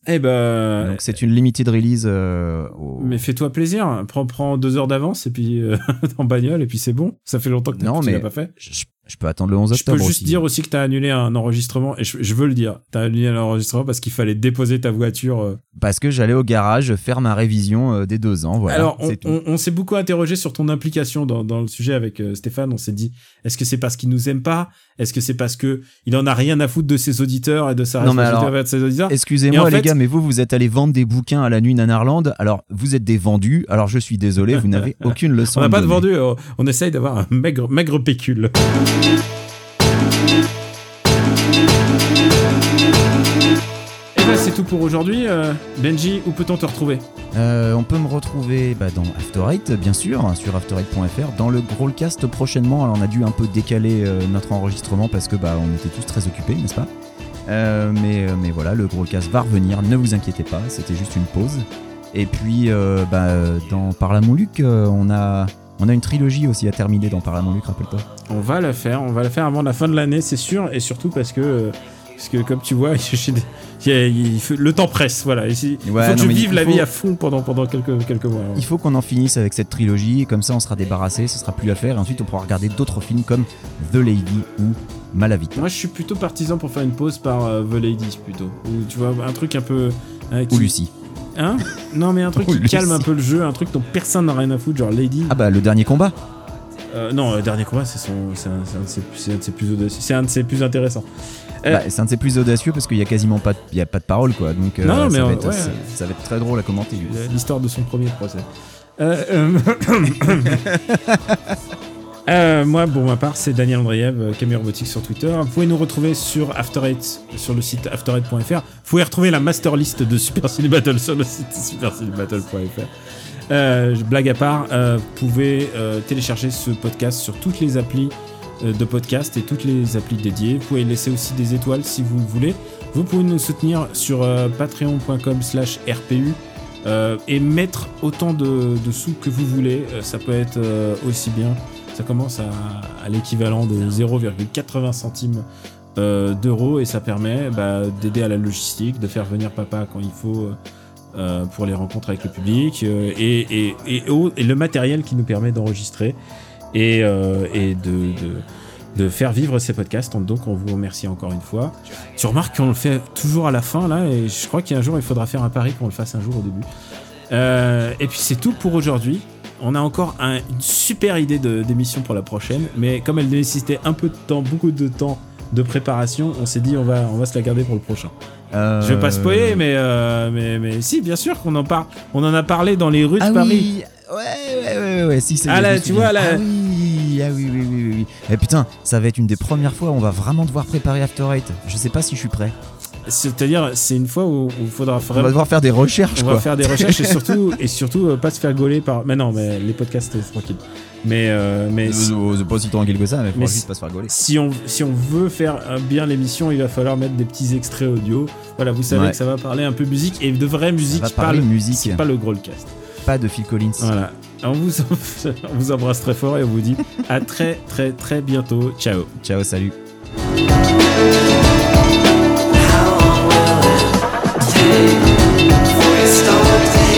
Eh ben, Donc c'est une limited release. euh, au- mais fais-toi plaisir. Prends, prends deux heures d'avance et puis euh, en bagnole et puis c'est bon. Ça fait longtemps que tu l'as pas fait. je, je- peux attendre le 11 Je peux octobre. juste aussi. dire aussi que t'as annulé un enregistrement et je, je veux le dire. T'as annulé un enregistrement parce qu'il fallait déposer ta voiture. euh. Parce que j'allais au garage faire ma révision euh, des deux ans. Voilà, Alors, on, on- on s'est beaucoup interrogé sur ton implication dans, dans le sujet avec euh, Stéphane. On s'est dit, est-ce que c'est parce qu'il nous aime pas? Est-ce que c'est parce que il en a rien à foutre de ses auditeurs et de sa responsabilité envers ses auditeurs? Excusez-moi les fait- gars, mais vous, vous êtes allés vendre des bouquins à la nuit Nanarland. Alors, vous êtes des vendus. Alors, je suis désolé, vous n'avez aucune leçon. On n'a pas de donner. vendu, euh, on essaye d'avoir un maigre, maigre pécule. Et ben c'est tout pour aujourd'hui. Euh, Benji, où peut-on te retrouver? Euh, on peut me retrouver bah, dans After Eight, bien sûr, hein, sur after8.fr, dans le Growlcast prochainement. Alors, on a dû un peu décaler euh, notre enregistrement parce que bah, on était tous très occupés, n'est-ce pas? Mais, mais voilà, le Growlcast va revenir, ne vous inquiétez pas, c'était juste une pause. Et puis, bah, dans Par la on a, on a une trilogie aussi à terminer dans Par la Luc, rappelle-toi. On va la faire, on va la faire avant la fin de l'année, c'est sûr, et surtout parce que, euh, parce que comme tu vois, le temps presse, voilà. Ici, il Ouais, faut que non, je mais vive il la vie à fond pendant, pendant quelques, quelques mois. Il faut qu'on en finisse avec cette trilogie, et comme ça on sera débarrassé, ce sera plus à faire, et ensuite on pourra regarder d'autres films comme The Lady ou Malavita. Moi, je suis plutôt partisan pour faire une pause par euh, The Ladies plutôt, ou tu vois un truc un peu. euh, qui- Ou Lucie. Hein Non, mais un truc qui Lucie. calme un peu le jeu, un truc dont personne n'a rien à foutre, genre Lady. Ah bah le dernier combat Euh, non, le dernier combat, c'est son, c'est un, c'est un de ses- c'est un de ses plus audacieux, c'est un de ses plus intéressants. Euh, Bah, c'est un de ses plus audacieux parce qu'il y a quasiment pas de, il y a pas de parole quoi donc euh, Non, mais ça, va être, ouais. ça, ça va être très drôle à commenter L'histoire de son premier procès. Euh, moi, pour ma part, c'est Daniel Andriev, euh, Camille Robotique sur Twitter. Vous pouvez nous retrouver sur After Eight, sur le site after8.fr. Vous pouvez retrouver la master list de Super Cine Battle sur le site supercinebattle.fr. Euh, blague à part, euh, vous pouvez euh, télécharger ce podcast sur toutes les applis euh, de podcast et toutes les applis dédiées. Vous pouvez laisser aussi des étoiles si vous le voulez. Vous pouvez nous soutenir sur patreon.com slash RPU euh, et mettre autant de, sous que vous voulez. Ça peut être aussi bien. Ça commence à, à l'équivalent de 0,80 centimes euh, d'euros et ça permet bah, d'aider à la logistique, de faire venir papa quand il faut euh, pour les rencontres avec le public euh, et, et, et, le matériel qui nous permet d'enregistrer et, euh, et de, de, de faire vivre ces podcasts. Donc on vous remercie encore une fois. Tu remarques qu'on le fait toujours à la fin là et je crois qu'il y a un jour il faudra faire un pari qu'on le fasse un jour au début. Euh, et puis c'est tout pour aujourd'hui. On a encore un- une super idée d'émission pour la prochaine, mais comme elle nécessitait un peu de temps, beaucoup de temps de préparation, on s'est dit on va, on va se la garder pour le prochain. Euh, Je vais pas spoiler, mais, euh, mais, mais si, bien sûr qu'on en parle. On en a parlé dans les rues de ah Paris. oui ouais ouais ouais ouais si c'est Ah là, tu vois, là- ah oui ah oui oui oui oui, oui. et putain ça va être une des premières fois où on va vraiment devoir préparer After Eight je sais pas si je suis prêt C'est-à-dire, c'est une fois où il faudra on va devoir faire des recherches On quoi va faire des recherches et surtout, et surtout euh, pas se faire gauler par. Mais non, mais les podcasts, c'est tranquille. Mais, euh, mais si, Euh, pas si tranquille que ça mais Mais juste pas se faire gauler si on, si on veut faire euh, bien l'émission, il va falloir mettre des petits extraits audio. Voilà, vous savez Ouais. que ça va parler un peu musique et de vraie musique, va pas parler le, musique. c'est pas le Growlcast. pas de Phil Collins Voilà. On vous, on vous embrasse très fort et on vous dit à très très très bientôt. Ciao. ciao salut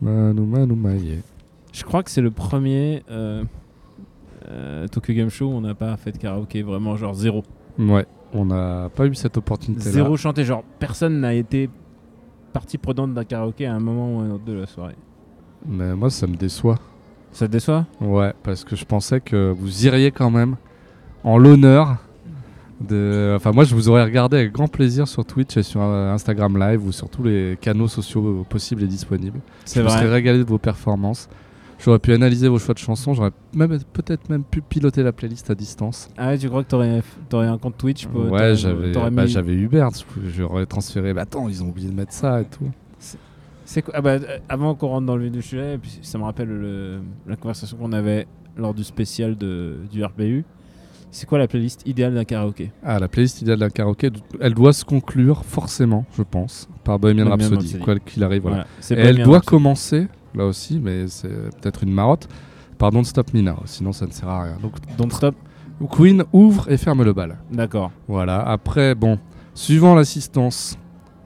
Manu Manu Maie. Je crois que c'est le premier euh, euh, Tokyo Game Show où on n'a pas fait de karaoké, vraiment genre zéro. Ouais, on n'a pas eu cette opportunité-là. Zéro chanté, genre personne n'a été partie prenante d'un karaoké à un moment ou à un autre de la soirée. Mais moi, ça me déçoit. Ça te déçoit? Ouais, parce que je pensais que vous iriez quand même en l'honneur de. Enfin, moi, je vous aurais regardé avec grand plaisir sur Twitch et sur euh, Instagram Live ou sur tous les canaux sociaux possibles et disponibles. Je me serais régalé de vos performances. J'aurais pu analyser vos choix de chansons. J'aurais même peut-être même pu piloter la playlist à distance. Ah ouais, tu crois que t'aurais, t'aurais un compte Twitch pour- Ouais, j'avais t'aurais bah, mis- j'avais Hubert. J'aurais transféré. Bah, attends, ils ont oublié de mettre ça et tout. C'est ah bah, euh, Avant qu'on rentre dans le vif du sujet, ça me rappelle le- la conversation qu'on avait lors du spécial de, du RPU. C'est quoi la playlist idéale d'un karaoké Ah, la playlist idéale d'un karaoké, elle doit se conclure forcément, je pense, par Bohemian Bohemian Rhapsody, Rhapsody. quoi qu'il arrive. Voilà. Voilà, c'est Et elle doit Rhapsody. commencer, là aussi, mais c'est peut-être une marotte, par Don't Stop Me Now, sinon ça ne sert à rien. Donc, Don't Stop Queen ouvre et ferme le bal. D'accord. Voilà, après, bon, suivant l'assistance,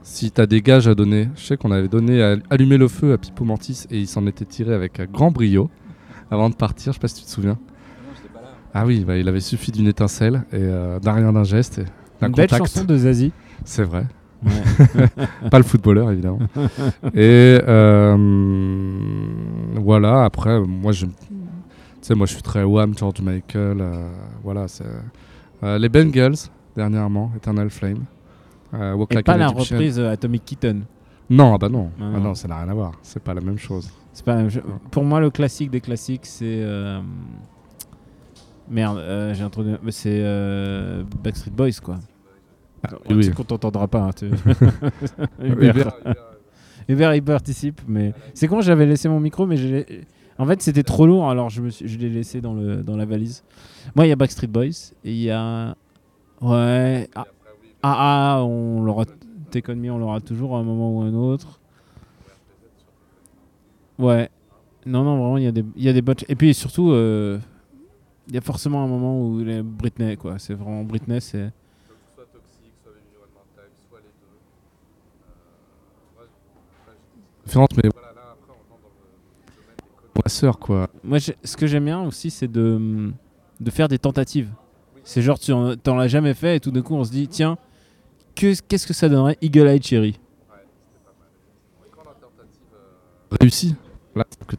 si t'as des gages à donner, je sais qu'on avait donné à allumer le feu à Pipo Mantis et il s'en était tiré avec un grand brio avant de partir, je sais pas si tu te souviens. Ah oui, bah, il avait suffi d'une étincelle et euh, d'un rien d'un geste et d'un Une belle contact. chanson de Zazie. C'est vrai. Ouais. pas le footballeur évidemment. et euh, voilà, après moi je tu sais moi je suis très Wham, George Michael, euh, voilà, c'est euh, les Bengals dernièrement, Eternal Flame. Walk Et Like pas la Egyptian. reprise Atomic Kitten. Non, ah bah non. Ah Ah non. non, ça n'a rien à voir, c'est pas la même chose. C'est pas la même chose. Pour moi, le classique des classiques, c'est. Merde, euh, j'ai introduit. mais C'est euh, Backstreet Boys, quoi. oui, Tu oui. sais qu'on t'entendra pas. hein, tu- Hubert. Hubert. Hubert, il participe, mais c'est con, j'avais laissé mon micro, mais je en fait, c'était trop lourd, alors je, me suis... je l'ai laissé dans, le... dans la valise. Moi, il y a Backstreet Boys, et il y a. Ouais. Ah, ah, ah, on l'aura. Take On l'aura toujours à un moment ou à un autre. Ouais. Non, non, vraiment, il y a des, il y a des botches. Et puis surtout, euh, il y a forcément un moment où il est Britney, quoi. C'est vraiment Britney, c'est. Différente, mais voilà, là après on rentre dans le sœur quoi. Moi, ce que j'aime bien aussi, c'est de, de faire des tentatives. C'est genre, tu en- t'en l'as jamais fait et tout d'un coup, on se dit, tiens, que- qu'est-ce que ça donnerait Eagle Eye Cherry? Réussi. Là, que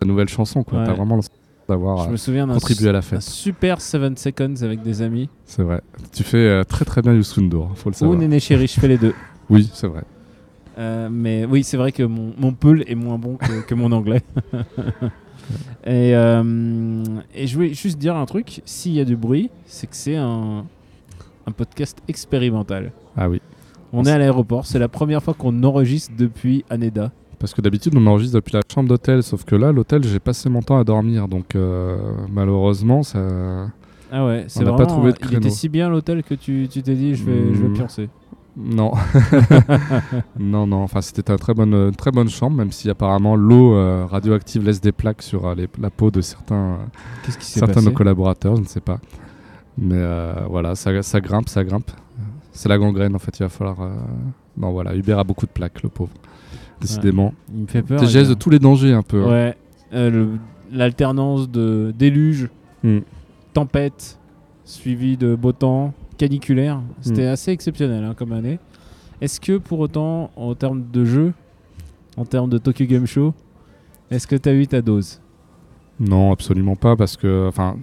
sa nouvelle chanson quoi. Ouais. T'as vraiment d'avoir euh, contribué à la un fête. super 7 seconds avec des amis. C'est vrai. Tu fais euh, très très bien Yusundur, faut le Ou savoir. Néné Chéri, je fais les deux. Oui, c'est vrai. Euh, mais oui, c'est vrai que mon, mon peul est moins bon que, que mon anglais. et, euh, et je voulais juste dire un truc s'il y a du bruit, c'est que c'est un, un podcast expérimental. Ah oui. On est à l'aéroport, c'est la première fois qu'on enregistre depuis Aneda. Parce que d'habitude on enregistre depuis la chambre d'hôtel, sauf que là l'hôtel j'ai passé mon temps à dormir, donc euh, malheureusement ça. Ah ouais, c'est vraiment. pas trouvé de il était si bien l'hôtel que tu t'es dit je vais, je vais Hmm. pioncer. Non. non, non. Enfin, c'était une très bonne, très bonne chambre, même si apparemment l'eau euh, radioactive laisse des plaques sur euh, les- la peau de certains, qui certains de nos collaborateurs, je ne sais pas. Mais voilà, ça, ça grimpe, ça grimpe. C'est la gangrène, en fait, il va falloir. Non, voilà, Hubert a beaucoup de plaques, le pauvre. Décidément. Il me fait peur. De tous les dangers, un peu. hein. Ouais, euh, l'alternance de déluge, Hmm. tempête, suivi de beau temps, caniculaire. C'était Hmm. assez exceptionnel hein, comme année. Est-ce que pour autant, en termes de jeu, en termes de Tokyo Game Show, est-ce que tu as eu ta dose? Non, absolument pas, parce que, enfin,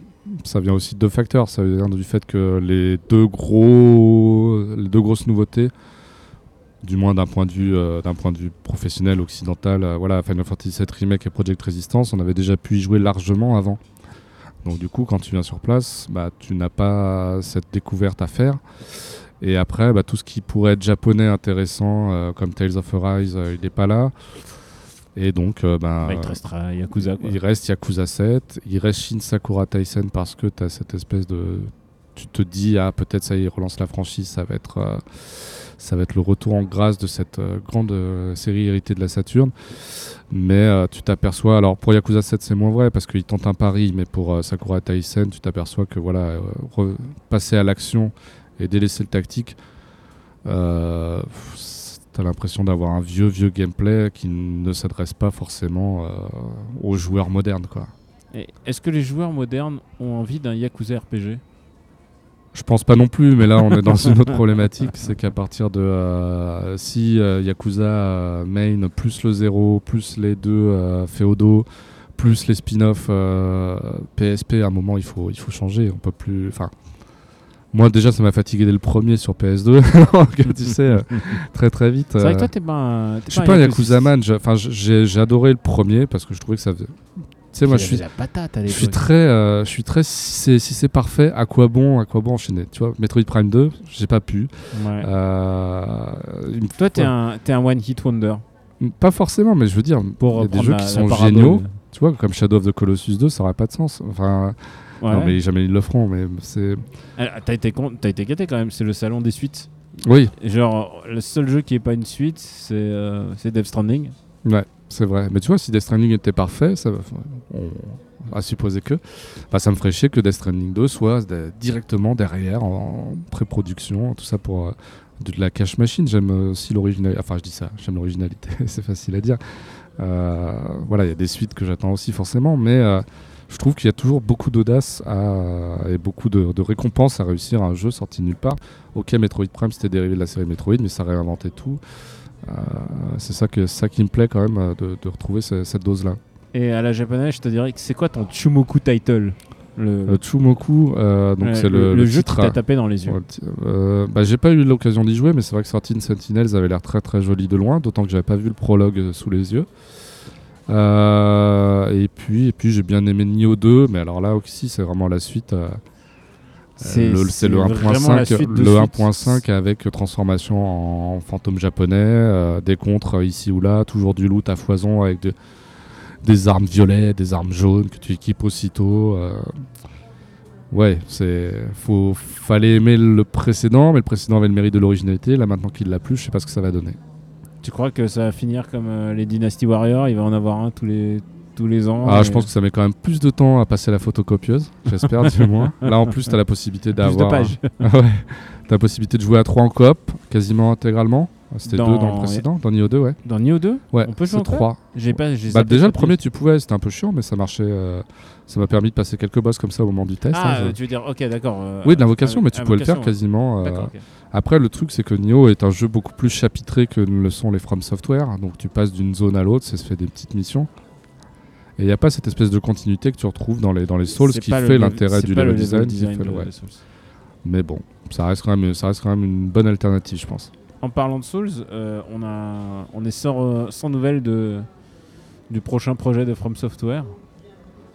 ça vient aussi de deux facteurs. Ça vient du fait que les deux gros, les deux grosses nouveautés, du moins d'un point de vue, euh, d'un point de vue professionnel occidental, euh, voilà, Final Fantasy VII Remake et Project Resistance, on avait déjà pu y jouer largement avant. Donc du coup, quand tu viens sur place, bah, tu n'as pas cette découverte à faire. Et après, bah, tout ce qui pourrait être japonais intéressant, euh, comme Tales of Arise, il n'est pas là. Et donc, ben, Bah, Il te restera Yakuza. Quoi. il reste Yakuza 7, il reste Shin Sakura Taisen parce que tu as cette espèce de tu te dis ah peut-être ça y relance la franchise, ça va être euh, ça va être le retour en grâce de cette euh, grande euh, série héritée de la Saturne. Mais tu t'aperçois, alors pour Yakuza 7 c'est moins vrai parce qu'il tente un pari, mais pour Sakura Taisen tu t'aperçois que voilà, passer à l'action et délaisser le tactique, euh, t'as l'impression d'avoir un vieux vieux gameplay qui ne s'adresse pas forcément aux joueurs modernes quoi. Est-ce que les joueurs modernes ont envie d'un Yakuza RPG Je pense pas non plus, mais là on est dans une autre problématique, c'est qu'à partir de euh, si euh, Yakuza euh, Main plus le 0, plus les deux féodaux, plus les spin-offs PSP, à un moment il faut il faut changer, on peut plus. Enfin, moi déjà ça m'a fatigué dès le premier sur PS2, donc, tu sais très très vite. C'est vrai que toi, t'es pas un. je suis pas un Yakuza man, enfin j'ai j'ai adoré le premier parce que je trouvais que ça faisait. Tu sais moi je suis la patate à je suis très, euh, je suis très. Si c'est si c'est parfait, à quoi bon, à quoi bon enchaîner Tu vois, Metroid Prime 2, j'ai pas pu. Ouais. Euh, Toi, t'es un, t'es un one hit wonder. Pas forcément, mais je veux dire, Pour y a des jeux la- qui sont géniaux. Tu vois, comme Shadow of the Colossus 2, ça aurait pas de sens. Enfin, Ouais. non, mais jamais ils le feront. Mais c'est. T'as été, con- t'as été gâté quand même, c'est le salon des suites. Oui, Genre, le seul jeu qui est pas une suite, c'est euh, c'est Death Stranding. ouais, c'est vrai. Mais tu vois, si Death Stranding était parfait, ça va. À supposer que. Bah, ça me ferait chier que Death Stranding 2 soit directement derrière, en, en pré-production, tout ça pour. euh, de la cash machine, j'aime aussi l'originalité. Enfin, je dis ça, j'aime l'originalité, c'est facile à dire. Euh, voilà, il y a des suites que j'attends aussi forcément, mais euh, je trouve qu'il y a toujours beaucoup d'audace et beaucoup de, de récompenses à réussir un jeu sorti nulle part. Ok, Metroid Prime c'était dérivé de la série Metroid, mais ça réinventait tout. Euh, c'est ça, que, ça qui me plaît quand même euh, de, de retrouver ce- cette dose-là. Et à la japonaise, je te dirais que c'est quoi ton Chumoku title? Le, Euh, Chumoku, euh, donc Ouais, c'est le, le le jeu qui titre, t'a tapé dans les yeux. Le euh, bah, j'ai pas eu l'occasion d'y jouer, mais c'est vrai que Sorting Sentinels avait l'air très très joli de loin, d'autant que j'avais pas vu le prologue sous les yeux. Euh, et puis, et puis j'ai bien aimé Nioh 2, mais alors là aussi c'est vraiment la suite. Euh, C'est- euh, le- c'est c'est le vraiment la 1.5 suite de le suite. 1.5 avec transformation en fantôme japonais, euh, des contres ici ou là, toujours du loot à foison avec de- des armes violettes, des armes jaunes que tu équipes aussitôt. euh. Ouais, c'est faut fallait aimer le précédent, mais le précédent avait le mérite de l'originalité. Là maintenant qu'il l'a plus, je sais pas ce que ça va donner. Tu crois que ça va finir comme euh, les Dynasty Warriors? Il va en avoir un tous les, tous les ans Ah, et- je pense que ça met quand même plus de temps à passer la photocopieuse, j'espère du moins. Là en plus, tu as la possibilité Plus de d'avoir pages. Ah ouais. T'as la possibilité de jouer à 3 en coop, quasiment intégralement. C'était 2 Dans- dans le précédent, dans Nioh 2, ouais. Dans Nioh 2 Ouais, On peut jouer c'est en coop 3. J'ai pas, j'ai Bah, déjà, le premier, tu pouvais, c'était un peu chiant, mais ça marchait. euh, ça m'a permis de passer quelques boss comme ça au moment du test. Ah, hein, je- tu veux dire, ok, d'accord. euh, Oui, de l'invocation, euh, mais tu pouvais le faire quasiment. Après, le truc, c'est que Nioh est un jeu beaucoup plus chapitré que ne le sont les From Software. Donc, tu passes d'une zone à l'autre, ça se fait des petites missions. Et il n'y a pas cette espèce de continuité que tu retrouves dans les, dans les Souls qui fait l'intérêt du level design. design qui fait le- de- ouais. des Souls. Mais bon, ça reste, quand même, ça reste quand même une bonne alternative, je pense. En parlant de Souls, euh, on, a, on est sans, euh, sans nouvelles de, du prochain projet de From Software.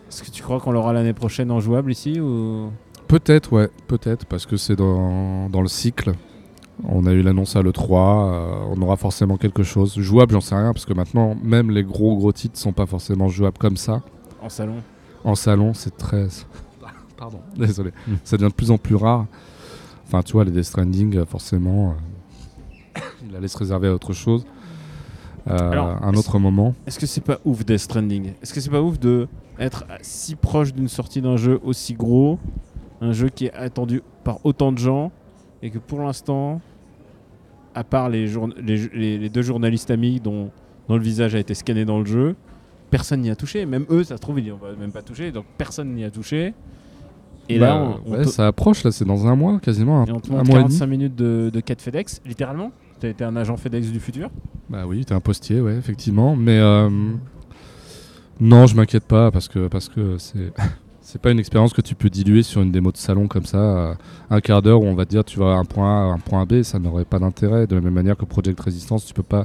Est-ce que tu crois qu'on l'aura l'année prochaine en jouable ici ou... Peut-être, ouais, peut-être, parce que c'est dans, dans le cycle. On a eu l'annonce à l'E3, euh, on aura forcément quelque chose. Jouable, j'en sais rien, parce que maintenant, même les gros gros titres sont pas forcément jouables comme ça. en salon En salon, c'est très. Pardon, désolé. Mm. Ça devient de plus en plus rare. Enfin, tu vois, les Death Stranding, euh, forcément, euh, il allait se réserver à autre chose. Euh, Alors, un autre moment. Est-ce que c'est pas ouf Death Stranding? Est-ce que c'est pas ouf de être si proche d'une sortie d'un jeu aussi gros, un jeu qui est attendu par autant de gens, et que pour l'instant, à part les, les, les- les deux journalistes amis dont, dont le visage a été scanné dans le jeu, personne n'y a touché. Même eux, ça se trouve, ils n'y ont pas- même pas touché, donc personne n'y a touché. Et Bah, là, on, on ouais, ça approche, là, c'est dans un mois, quasiment. et Un, on te un montre mois et demi. 45 minutes de, de quête FedEx, littéralement. T'as été un agent FedEx du futur. Bah oui, t'es un postier, ouais, effectivement. Mais euh, non, je m'inquiète pas parce que parce que c'est c'est pas une expérience que tu peux diluer sur une démo de salon comme ça, euh, un quart d'heure où on va dire tu vas à un point A, un point B, ça n'aurait pas d'intérêt. De la même manière que Project Resistance, tu peux pas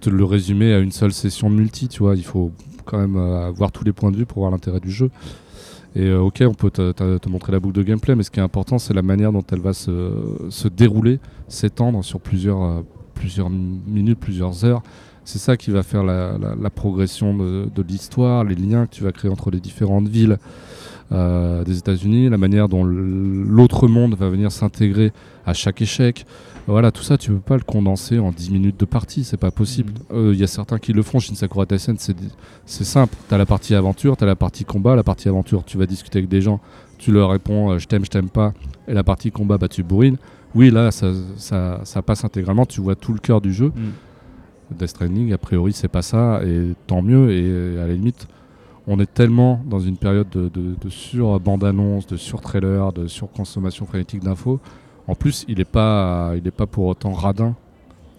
te le résumer à une seule session multi, tu vois. Il faut quand même euh, avoir tous les points de vue pour voir l'intérêt du jeu. Et euh, ok, on peut te, montrer la boucle de gameplay, mais ce qui est important, c'est la manière dont elle va se, dérouler, s'étendre sur plusieurs, plusieurs minutes, plusieurs heures. C'est ça qui va faire la, progression de, l'histoire, les liens que tu vas créer entre les différentes villes, des États-Unis, la manière dont l'autre monde va venir s'intégrer à chaque échec. Voilà, tout ça, tu peux pas le condenser en 10 minutes de partie, c'est pas possible. Euh, Il y a certains qui le font. Shin Sakura Taisen, c'est simple. T'as la partie aventure, t'as la partie combat. La partie aventure, tu vas discuter avec des gens, tu leur réponds euh, je t'aime, je t'aime pas. Et la partie combat, bah tu bourrines. Oui, là, ça, ça, ça passe intégralement. Tu vois tout le cœur du jeu. Death Stranding, a priori, c'est pas ça, et tant mieux. Et à la limite, on est tellement dans une période de, de, de sur-bande-annonce, de sur-trailer, de surconsommation frénétique d'infos. En plus, il n'est pas, il est pas pour autant radin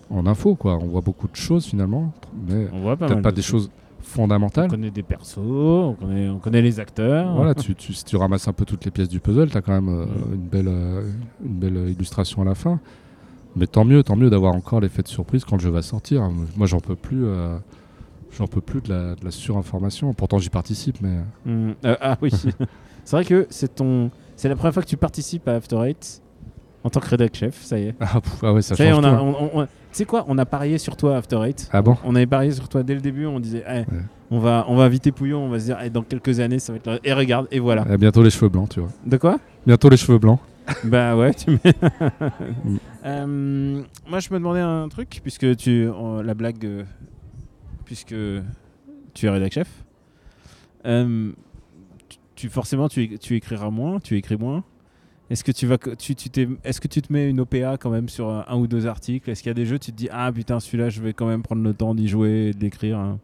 en info, quoi. On voit beaucoup de choses finalement, mais pas peut-être pas de des choses. fondamentales. On connaît des persos, on connaît, on connaît les acteurs. Voilà, tu, tu- si tu ramasses un peu toutes les pièces du puzzle, tu as quand même euh, une, belle, euh, une belle illustration à la fin. Mais tant mieux, tant mieux d'avoir encore l'effet de surprise quand le jeu va sortir. Moi, j'en peux plus. euh, J'en peux plus de la, de la surinformation. Pourtant, j'y participe, mais. Hmm, euh, ah oui. c'est vrai que c'est ton, c'est la première fois que tu participes à After Eight en tant que rédac chef. Ça y est. Ah, ah ouais, ça change on a, tout, hein. on- on- on- Tu sais quoi On a parié sur toi After Eight. Ah bon? On avait parié sur toi dès le début. On disait, eh, on va, on va inviter Pouillon. On va se dire, eh, dans quelques années, ça va être. là. Et regarde, et voilà. Eh, bientôt les cheveux blancs, tu vois. De quoi? Bientôt les cheveux blancs. Bah ouais, tu mets. Euh, moi, je me demandais un truc, puisque tu. euh, la blague. euh, puisque tu es rédac chef. Euh, tu, forcément, tu, écriras moins, tu écris moins. Est-ce que tu vas, tu, tu t'es- est-ce que tu te mets une OPA quand même sur un, un ou deux articles? Est-ce qu'il y a des jeux, tu te dis ah putain celui-là, je vais quand même prendre le temps d'y jouer et de l'écrire. hein?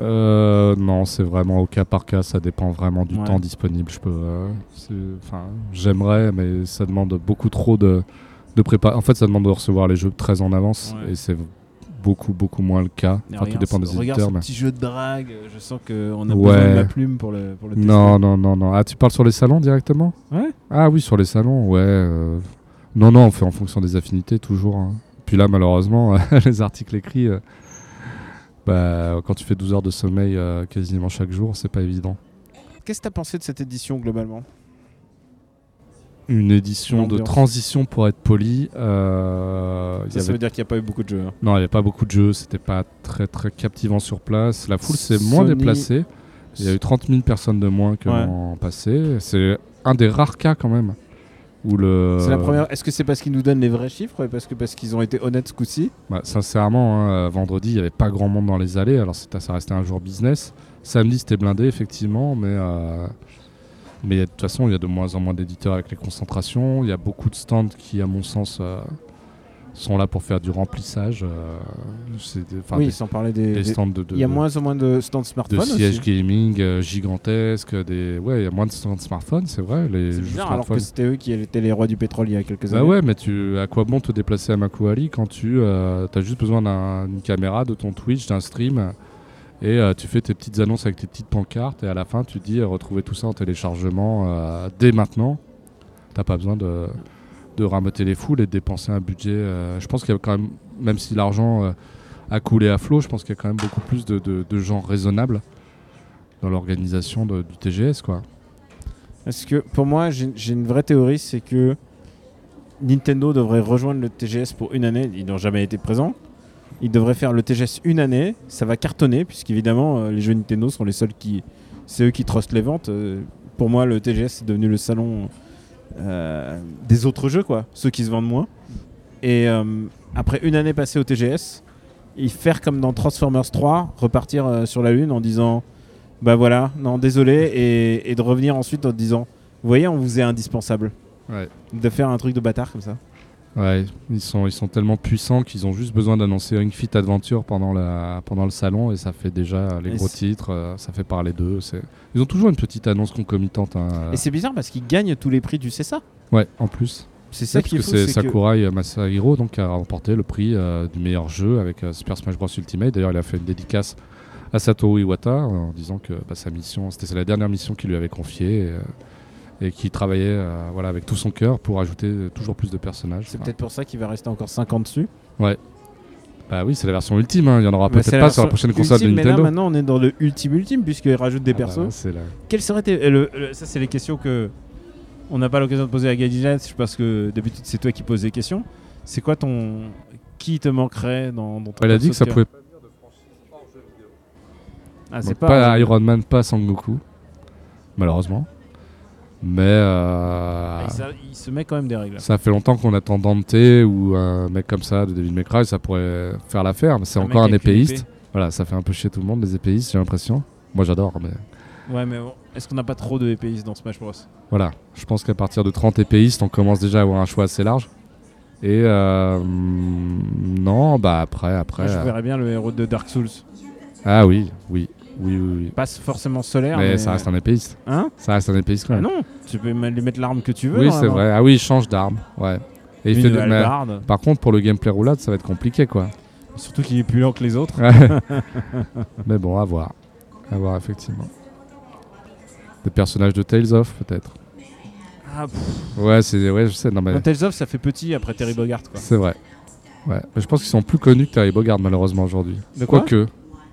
Euh, non, c'est vraiment au cas par cas, ça dépend vraiment du Ouais. temps disponible. Je peux, euh, enfin, j'aimerais, mais ça demande beaucoup trop de, de prépa. En fait, ça demande de recevoir les jeux très en avance, Ouais. et c'est beaucoup beaucoup moins le cas. Enfin, tout dépend des regarde éditeurs. ce mais- petit jeu de drague. Je sens qu'on a besoin de Ouais. ma plume pour le, pour le tester. Non, non, non, non. Ah, tu parles sur les salons directement? Ouais. Ah oui, sur les salons, ouais. euh, Non, non, on fait en fonction des affinités toujours. hein. Puis là, malheureusement, les articles écrits, euh, bah, quand tu fais 12 heures de sommeil euh, quasiment chaque jour, c'est pas évident. Qu'est-ce que t'as pensé de cette édition globalement? Une édition de transition pour être poli. euh, Ça, veut dire qu'il n'y a pas eu beaucoup de jeux. hein. Non, il n'y avait pas beaucoup de jeux, c'était pas très très captivant sur place. La foule s'est moins déplacée. Il y a eu 30 000 personnes de moins que Ouais. l'an passé. C'est un des rares cas quand même. Où le... C'est la première. Est-ce que c'est parce qu'ils nous donnent les vrais chiffres et parce que parce qu'ils ont été honnêtes ce coup-ci? Bah, sincèrement, hein, vendredi, il n'y avait pas grand monde dans les allées. Alors ça restait un jour business. Samedi, c'était blindé, effectivement. Mais, euh, mais de toute façon, il y a de moins en moins d'éditeurs avec les concentrations. Il y a beaucoup de stands qui, à mon sens, euh, sont là pour faire du remplissage. euh, Oui, des- sans parler des- stands de, de- il y a de- moins en moins de stands de smartphones sièges aussi. gaming euh, gigantesques. Des... Ouais, il y a moins de stands smartphones, c'est vrai. Les bizarre, alors que c'était eux qui étaient les rois du pétrole il y a quelques Bah années. ouais, mais tu, à quoi bon te déplacer à Makuhari quand tu as juste besoin d'un- d'une caméra, de ton Twitch, d'un stream, et euh, tu fais tes petites annonces avec tes petites pancartes, et à la fin tu dis euh, retrouver tout ça en téléchargement euh, dès maintenant. T'as pas besoin de, de rameuter les foules et de dépenser un budget. euh, je pense qu'il y a quand même, même si l'argent a coulé à flot, je pense qu'il y a quand même beaucoup plus de, de- gens raisonnables dans l'organisation du TGS, quoi. Parce que pour moi, j'ai une vraie théorie, c'est que Nintendo devrait rejoindre le TGS pour une année. Ils n'ont jamais été présents. Ils devraient faire le TGS une année. Ça va cartonner, puisqu'évidemment, euh, les jeux Nintendo sont les seuls qui. C'est eux qui trustent les ventes. Euh, pour moi, le TGS est devenu le salon euh, des autres jeux, quoi. Ceux qui se vendent moins. Et euh, après une année passée au TGS, ils faire comme dans Transformers 3, repartir euh, sur la Lune en disant bah voilà, non, désolé, et, et de revenir ensuite en disant, vous voyez, on vous est indispensable. Ouais. De faire un truc de bâtard comme ça. Ouais, ils sont, ils sont tellement puissants qu'ils ont juste besoin d'annoncer Ring Fit Adventure pendant, la, pendant le salon et ça fait déjà les Et gros titres, euh, ça fait parler d'eux. Ils ont toujours une petite annonce concomitante. hein, euh. Et c'est bizarre parce qu'ils gagnent tous les prix du CSA. Ouais, en plus. C'est ça Ouais, qui est parce fou, que c'est que- Sakurai Masahiro donc, qui a remporté le prix euh, du meilleur jeu avec euh, Super Smash Bros Ultimate. D'ailleurs, il a fait une dédicace à Satoru Iwata en disant que bah, sa mission, c'était la dernière mission qu'il lui avait confiée. Et, et qui travaillait euh, voilà, avec tout son cœur pour ajouter toujours plus de personnages. C'est peut-être pour ça qu'il va rester encore 5 ans dessus. Ouais. Bah oui, c'est la version ultime, hein. il y en aura Bah, peut-être pas sur la prochaine console de ultime, Mais là, Nintendo. maintenant, on est dans le ultime ultime, puisqu'ils rajoutent des Ah bah, persos. la- Quels seraient tes- euh, le- le- Ça, c'est les questions que on n'a pas l'occasion de poser à Gadget, parce que d'habitude, c'est toi qui poses des questions. C'est quoi ton. Qui te manquerait dans, dans ton Elle a dit que ça de pouvait Ah, c'est pas. pas Iron Man, pas Sangoku. Malheureusement. Mais euh, il, ça- il se met quand même des règles. ça fait longtemps qu'on attend Dante ou un mec comme ça de David McRae, ça pourrait faire l'affaire. Mais c'est Un encore un épéiste. Voilà, ça fait un peu chier tout le monde, les épéistes, j'ai l'impression. Moi j'adore, mais Ouais, mais bon, est-ce qu'on n'a pas trop de épéistes dans Smash Bros? Voilà. Je pense qu'à partir de 30 épéistes, on commence déjà à avoir un choix assez large. Et euh, non, bah après, après. Moi, Je euh, verrais bien le héros de Dark Souls. Ah oui, oui, oui, oui. oui. Pas forcément solaire, Mais, mais, ça reste un épéiste. Hein Ça reste un épéiste quand Ah même. non, tu peux lui mettre l'arme que tu veux. oui, c'est vrai. Ah oui, il change d'arme. Ouais. Et il fait de- mais-. Par contre, pour le gameplay roulade, ça va être compliqué quoi. Surtout qu'il est plus lent que les autres. Mais bon, à voir. À voir, effectivement. Des personnages de Tales of, peut-être. Ah, pff. Ouais, c'est, ouais, je sais. Non, mais Dans Tales of, ça fait petit après Terry Bogard. Quoi. c'est vrai. Ouais. Mais je pense qu'ils sont plus connus que Terry Bogard, malheureusement, aujourd'hui. Quoique.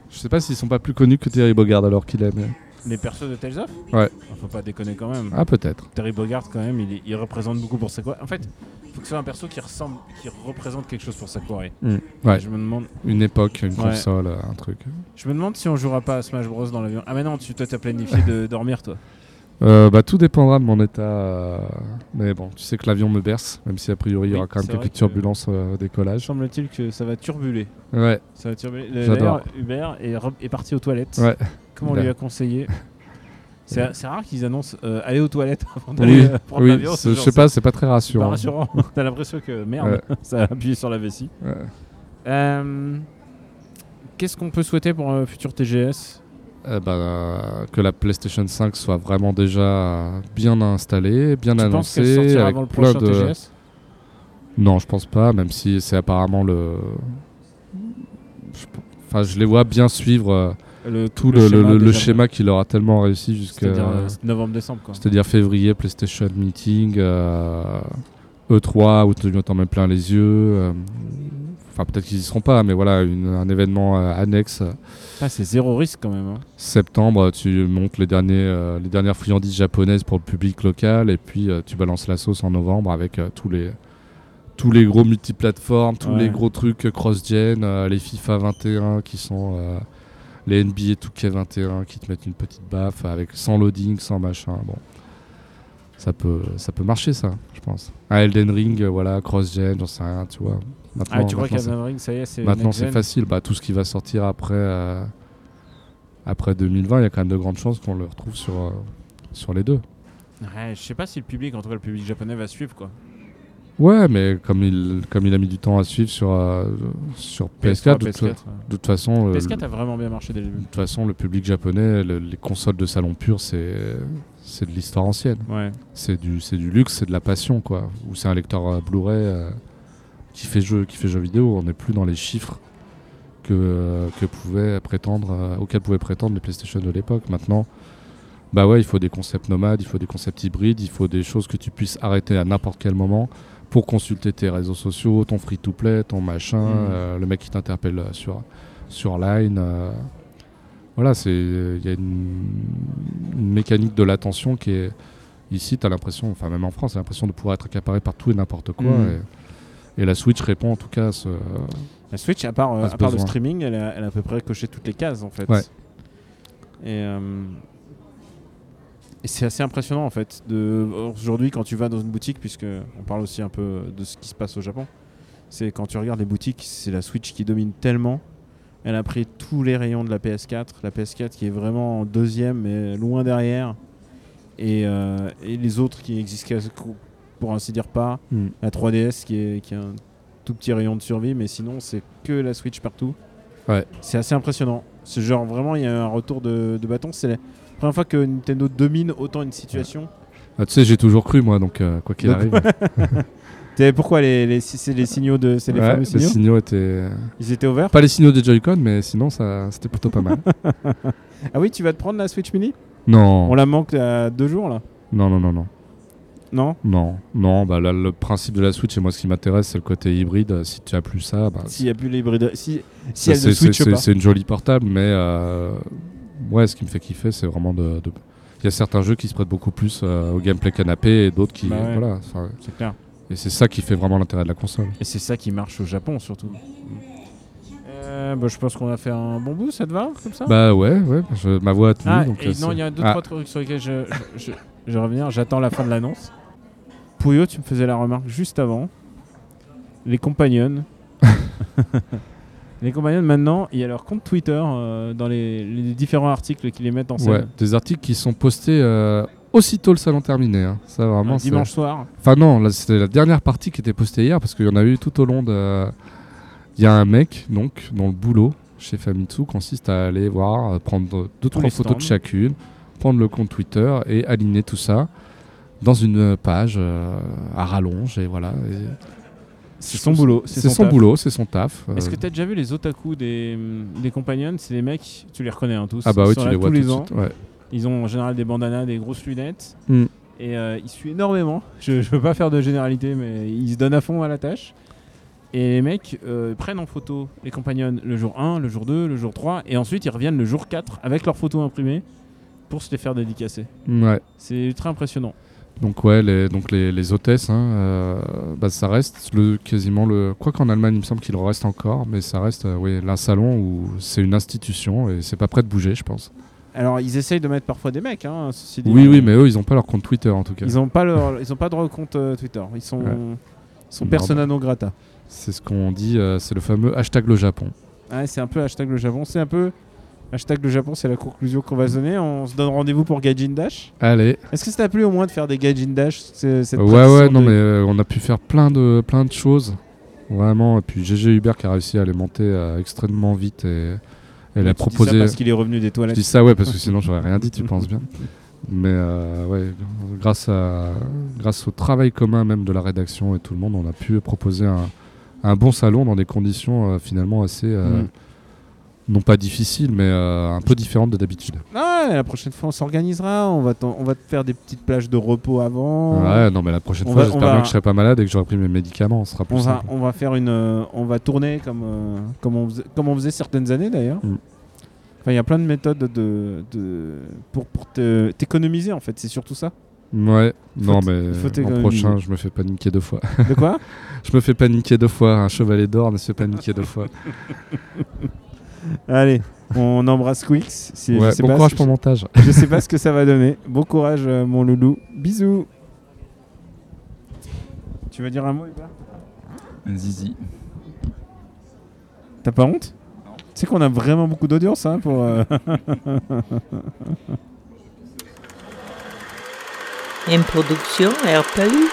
Je sais pas s'ils sont pas plus connus que Terry Bogard alors qu'il est. Mais... Les persos de Tales of Ouais. Ah, Faut pas déconner quand même. Ah, peut-être. Terry Bogard, quand même, il, représente beaucoup pour Sakurai. En fait, il faut que ce soit un perso qui ressemble, qui représente quelque chose pour Sakurai. Ouais. Je me demande, Une époque, une Ouais. console, un truc. je me demande si on jouera pas à Smash Bros dans l'avion. Ah mais non, tu toi t'as planifié de dormir toi. Euh, bah, tout dépendra de mon état. euh, Mais bon, tu sais que l'avion me berce, même si a priori il y aura quand même quelques que- turbulences euh, au décollage. Semble-t-il que ça va turbuler. Ouais, Ça va turbuler. D'ailleurs, Hubert est, est parti aux toilettes. ouais. Comme on lui a conseillé. C'est c'est rare qu'ils annoncent euh, aller aux toilettes avant d'aller Oui, euh, prendre oui, l'avion. je sais pas, c'est pas très c'est pas rassurant. rassurant. T'as l'impression que merde, ça a appuyé sur la vessie. Ouais. Qu'est-ce qu'on peut souhaiter pour un futur TGS Eh ben, euh, que la PlayStation 5 soit vraiment déjà bien installée, bien Tu penses annoncée, sortira avec avant le plein de. TGS Non, je pense pas, même si c'est apparemment le. Je... Enfin, je les vois bien suivre euh, le, tout le, le- schéma le- qui leur a tellement réussi jusqu'à. C'est-à-dire euh, novembre-décembre quoi. C'est-à-dire février, PlayStation Meeting, euh, E3, où tu t'en mets plein les yeux. euh, Enfin, peut-être qu'ils y seront pas, mais voilà, une- un événement euh, annexe. Ah, c'est zéro risque quand même. hein. Septembre, tu montes les, derniers, euh, les dernières friandises japonaises pour le public local, et puis euh, tu balances la sauce en novembre avec euh, tous les tous les gros multiplateformes, tous Ouais. les gros trucs euh, cross-gen, euh, les FIFA 21 qui sont euh, les NBA 2K 21 qui te mettent une petite baffe avec sans loading, sans machin. Bon, ça peut ça peut marcher ça, je pense. Un Elden Ring, euh, voilà, cross-gen, j'en sais rien, tu vois. Maintenant, Ah, tu crois qu'Elden Ring, ça y est, c'est. Maintenant, c'est facile. Bah, tout ce qui va sortir après, euh, après 2020, il y a quand même de grandes chances qu'on le retrouve sur, euh, sur les deux. Ouais, je sais pas si le public, en tout cas le public japonais, va suivre quoi. Ouais, mais comme il, comme il a mis du temps à suivre sur, sur PS4, de, PS4, toute- ouais. de toute façon, euh, PS4 a vraiment bien marché dès le de début. toute façon, le public japonais, le- les consoles de salon pur, c'est c'est de l'histoire ancienne. Ouais. C'est du, c'est du luxe, c'est de la passion, quoi. Ou c'est un lecteur euh, Blu-ray euh, qui fait jeu, qui fait jeu vidéo. On n'est plus dans les chiffres que, euh, que pouvaient prétendre, euh, auxquels pouvaient prétendre les PlayStation de l'époque. Maintenant, bah ouais, il faut des concepts nomades, il faut des concepts hybrides, il faut des choses que tu puisses arrêter à n'importe quel moment pour consulter tes réseaux sociaux, ton free-to-play, ton machin, euh, le mec qui t'interpelle sur, sur Line. Euh, voilà, c'est il y a une, une mécanique de l'attention qui est ici, tu as l'impression, enfin même en France, tu as l'impression de pouvoir être accaparé par tout et n'importe quoi. Mhm. Et, et la Switch répond en tout cas à ce. La Switch, à part, euh, À part le streaming, elle a, elle a à peu près coché toutes les cases en fait. Ouais. Et, euh, et c'est assez impressionnant en fait. De... Aujourd'hui, quand tu vas dans une boutique, puisque on parle aussi un peu de ce qui se passe au Japon, c'est quand tu regardes les boutiques, c'est la Switch qui domine tellement. Elle a pris tous les rayons de la PS4. La PS4 qui est vraiment en deuxième, mais loin derrière. Et, euh, et les autres qui existent quasi- pour ainsi dire pas. Mm. La 3DS qui est, qui un tout petit rayon de survie, mais sinon c'est que la Switch partout. Ouais. C'est assez impressionnant. C'est genre vraiment il y a un retour de, de bâton. C'est la première fois que Nintendo domine autant une situation. Ah, tu sais, j'ai toujours cru moi, donc euh, quoi qu'il arrive. Pourquoi les, les, c'est les signaux de c'est les Ouais, fameux les signaux signaux étaient. Ils étaient ouverts. Pas les signaux des Joy-Con, mais sinon ça c'était plutôt pas mal. Ah oui, tu vas te prendre la Switch Mini? Non. On la manque à deux jours là. non, non, non, non. Non? Non, non, bah là, le principe de la Switch, et moi ce qui m'intéresse, c'est le côté hybride. Si tu as plus ça, bah, S'il y a plus l'hybride, si si ça, elle ne switch c'est- pas. c'est une jolie portable, mais euh, ouais, ce qui me fait kiffer, c'est vraiment de. de- Il y a certains jeux qui se prêtent beaucoup plus euh, au gameplay canapé et d'autres qui. Bah ouais. Voilà. C'est clair. Et c'est ça qui fait vraiment l'intérêt de la console. Et c'est ça qui marche au Japon surtout. Euh, bah, je pense qu'on a fait un bon bout, ça te va comme ça? Bah ouais, ouais, je- ma voix a tenu. Ah, donc, et euh, non, il y a deux, Ah, trois trucs sur lesquels je, je, je- je vais revenir, j'attends la fin de l'annonce. Pouillot, tu me faisais la remarque juste avant. Les compagnons. les compagnons, maintenant, il y a leur compte Twitter euh, dans les, les différents articles qui les mettent en scène. Ouais, des articles qui sont postés euh, aussitôt le salon terminé. hein. Ça, vraiment, Un dimanche soir. Enfin non, c'était la dernière partie qui était postée hier parce qu'il y en a eu tout au long de. Il y a un mec donc dont le boulot chez Famitsu consiste à aller voir, euh, prendre deux trois les photos de chacune, prendre le compte Twitter et aligner tout ça dans une page euh, à rallonge et voilà. et C'est son boulot. C'est son, taf. boulot, c'est son taf. Est-ce euh. que tu as déjà vu les otaku des, des compagnons C'est les mecs, tu les reconnais hein, tous. Ah bah oui, tu les vois tous les ans. suite. Ouais. Ils ont en général des bandanas, des grosses lunettes. Mm. Et euh, ils suivent énormément. Je, je veux pas faire de généralité, mais ils se donnent à fond à la tâche. Et les mecs euh, prennent en photo les compagnons le jour 1, le jour 2, le jour 3, et ensuite ils reviennent le jour 4 avec leurs photos imprimées pour se les faire dédicacer. Ouais. C'est ultra impressionnant. Donc ouais, les, donc les, les hôtesses, hein, euh, bah, ça reste le quasiment le. Quoi qu'en Allemagne, il me semble qu'il en reste encore, mais ça reste euh, oui, un salon où c'est une institution et c'est pas prêt de bouger, je pense. Alors ils essayent de mettre parfois des mecs, hein, ceci dit. Oui, oui, mais eux, ils ont pas leur compte Twitter en tout cas. Ils ont pas leur, ils ont pas de compte euh, Twitter. Ils sont, Ouais. ils sont Merde. persona non grata. C'est ce qu'on dit, euh, c'est le fameux hashtag le Japon. Ouais, c'est un peu hashtag le Japon. C'est un peu hashtag le Japon. C'est la conclusion qu'on va se donner. On se donne rendez-vous pour Gaijin Dash. Allez. Est-ce que ça t'a plu au moins de faire des Gaijin Dash cette ouais, ouais, non, de- mais euh, on a pu faire plein de, plein de choses. Vraiment. Et puis GG Hubert qui a réussi à les monter extrêmement vite et elle a tu dis ça proposé. parce qu'il est revenu des Je toilettes. dis ça, ouais, parce que sinon j'aurais rien dit, tu penses bien. Mais euh, ouais, grâce, à, grâce au travail commun même de la rédaction et tout le monde, on a pu proposer un, un bon salon dans des conditions euh, finalement assez, euh. Non pas difficiles, mais euh, un peu différentes de d'habitude. Ah, la prochaine fois on s'organisera. On va, on va te faire des petites plages de repos avant. Ouais, non, mais la prochaine On fois, j'espère va- bien que je serai pas malade et que j'aurai pris mes médicaments, ce sera plus On va, on va faire une, euh, on va tourner comme, euh, comme, on faisait, comme on faisait certaines années d'ailleurs. Mm. Enfin, il y a plein de méthodes de, de pour, pour t'économiser en fait. C'est surtout ça. Ouais, Faut non, mais l'an prochain, je me fais paniquer deux fois. De quoi? Je me fais paniquer deux fois. Un chevalet d'or ne se fait paniquer deux fois. Allez, on embrasse Quix. Si- Ouais, je sais bon pas courage ce- pour le montage. Je sais pas ce que ça va donner. Bon courage, euh, mon loulou. Bisous. Tu veux dire un mot, Hubert? Zizi. T'as pas honte? Tu sais qu'on a vraiment beaucoup d'audience hein, pour. euh, Une production RPU.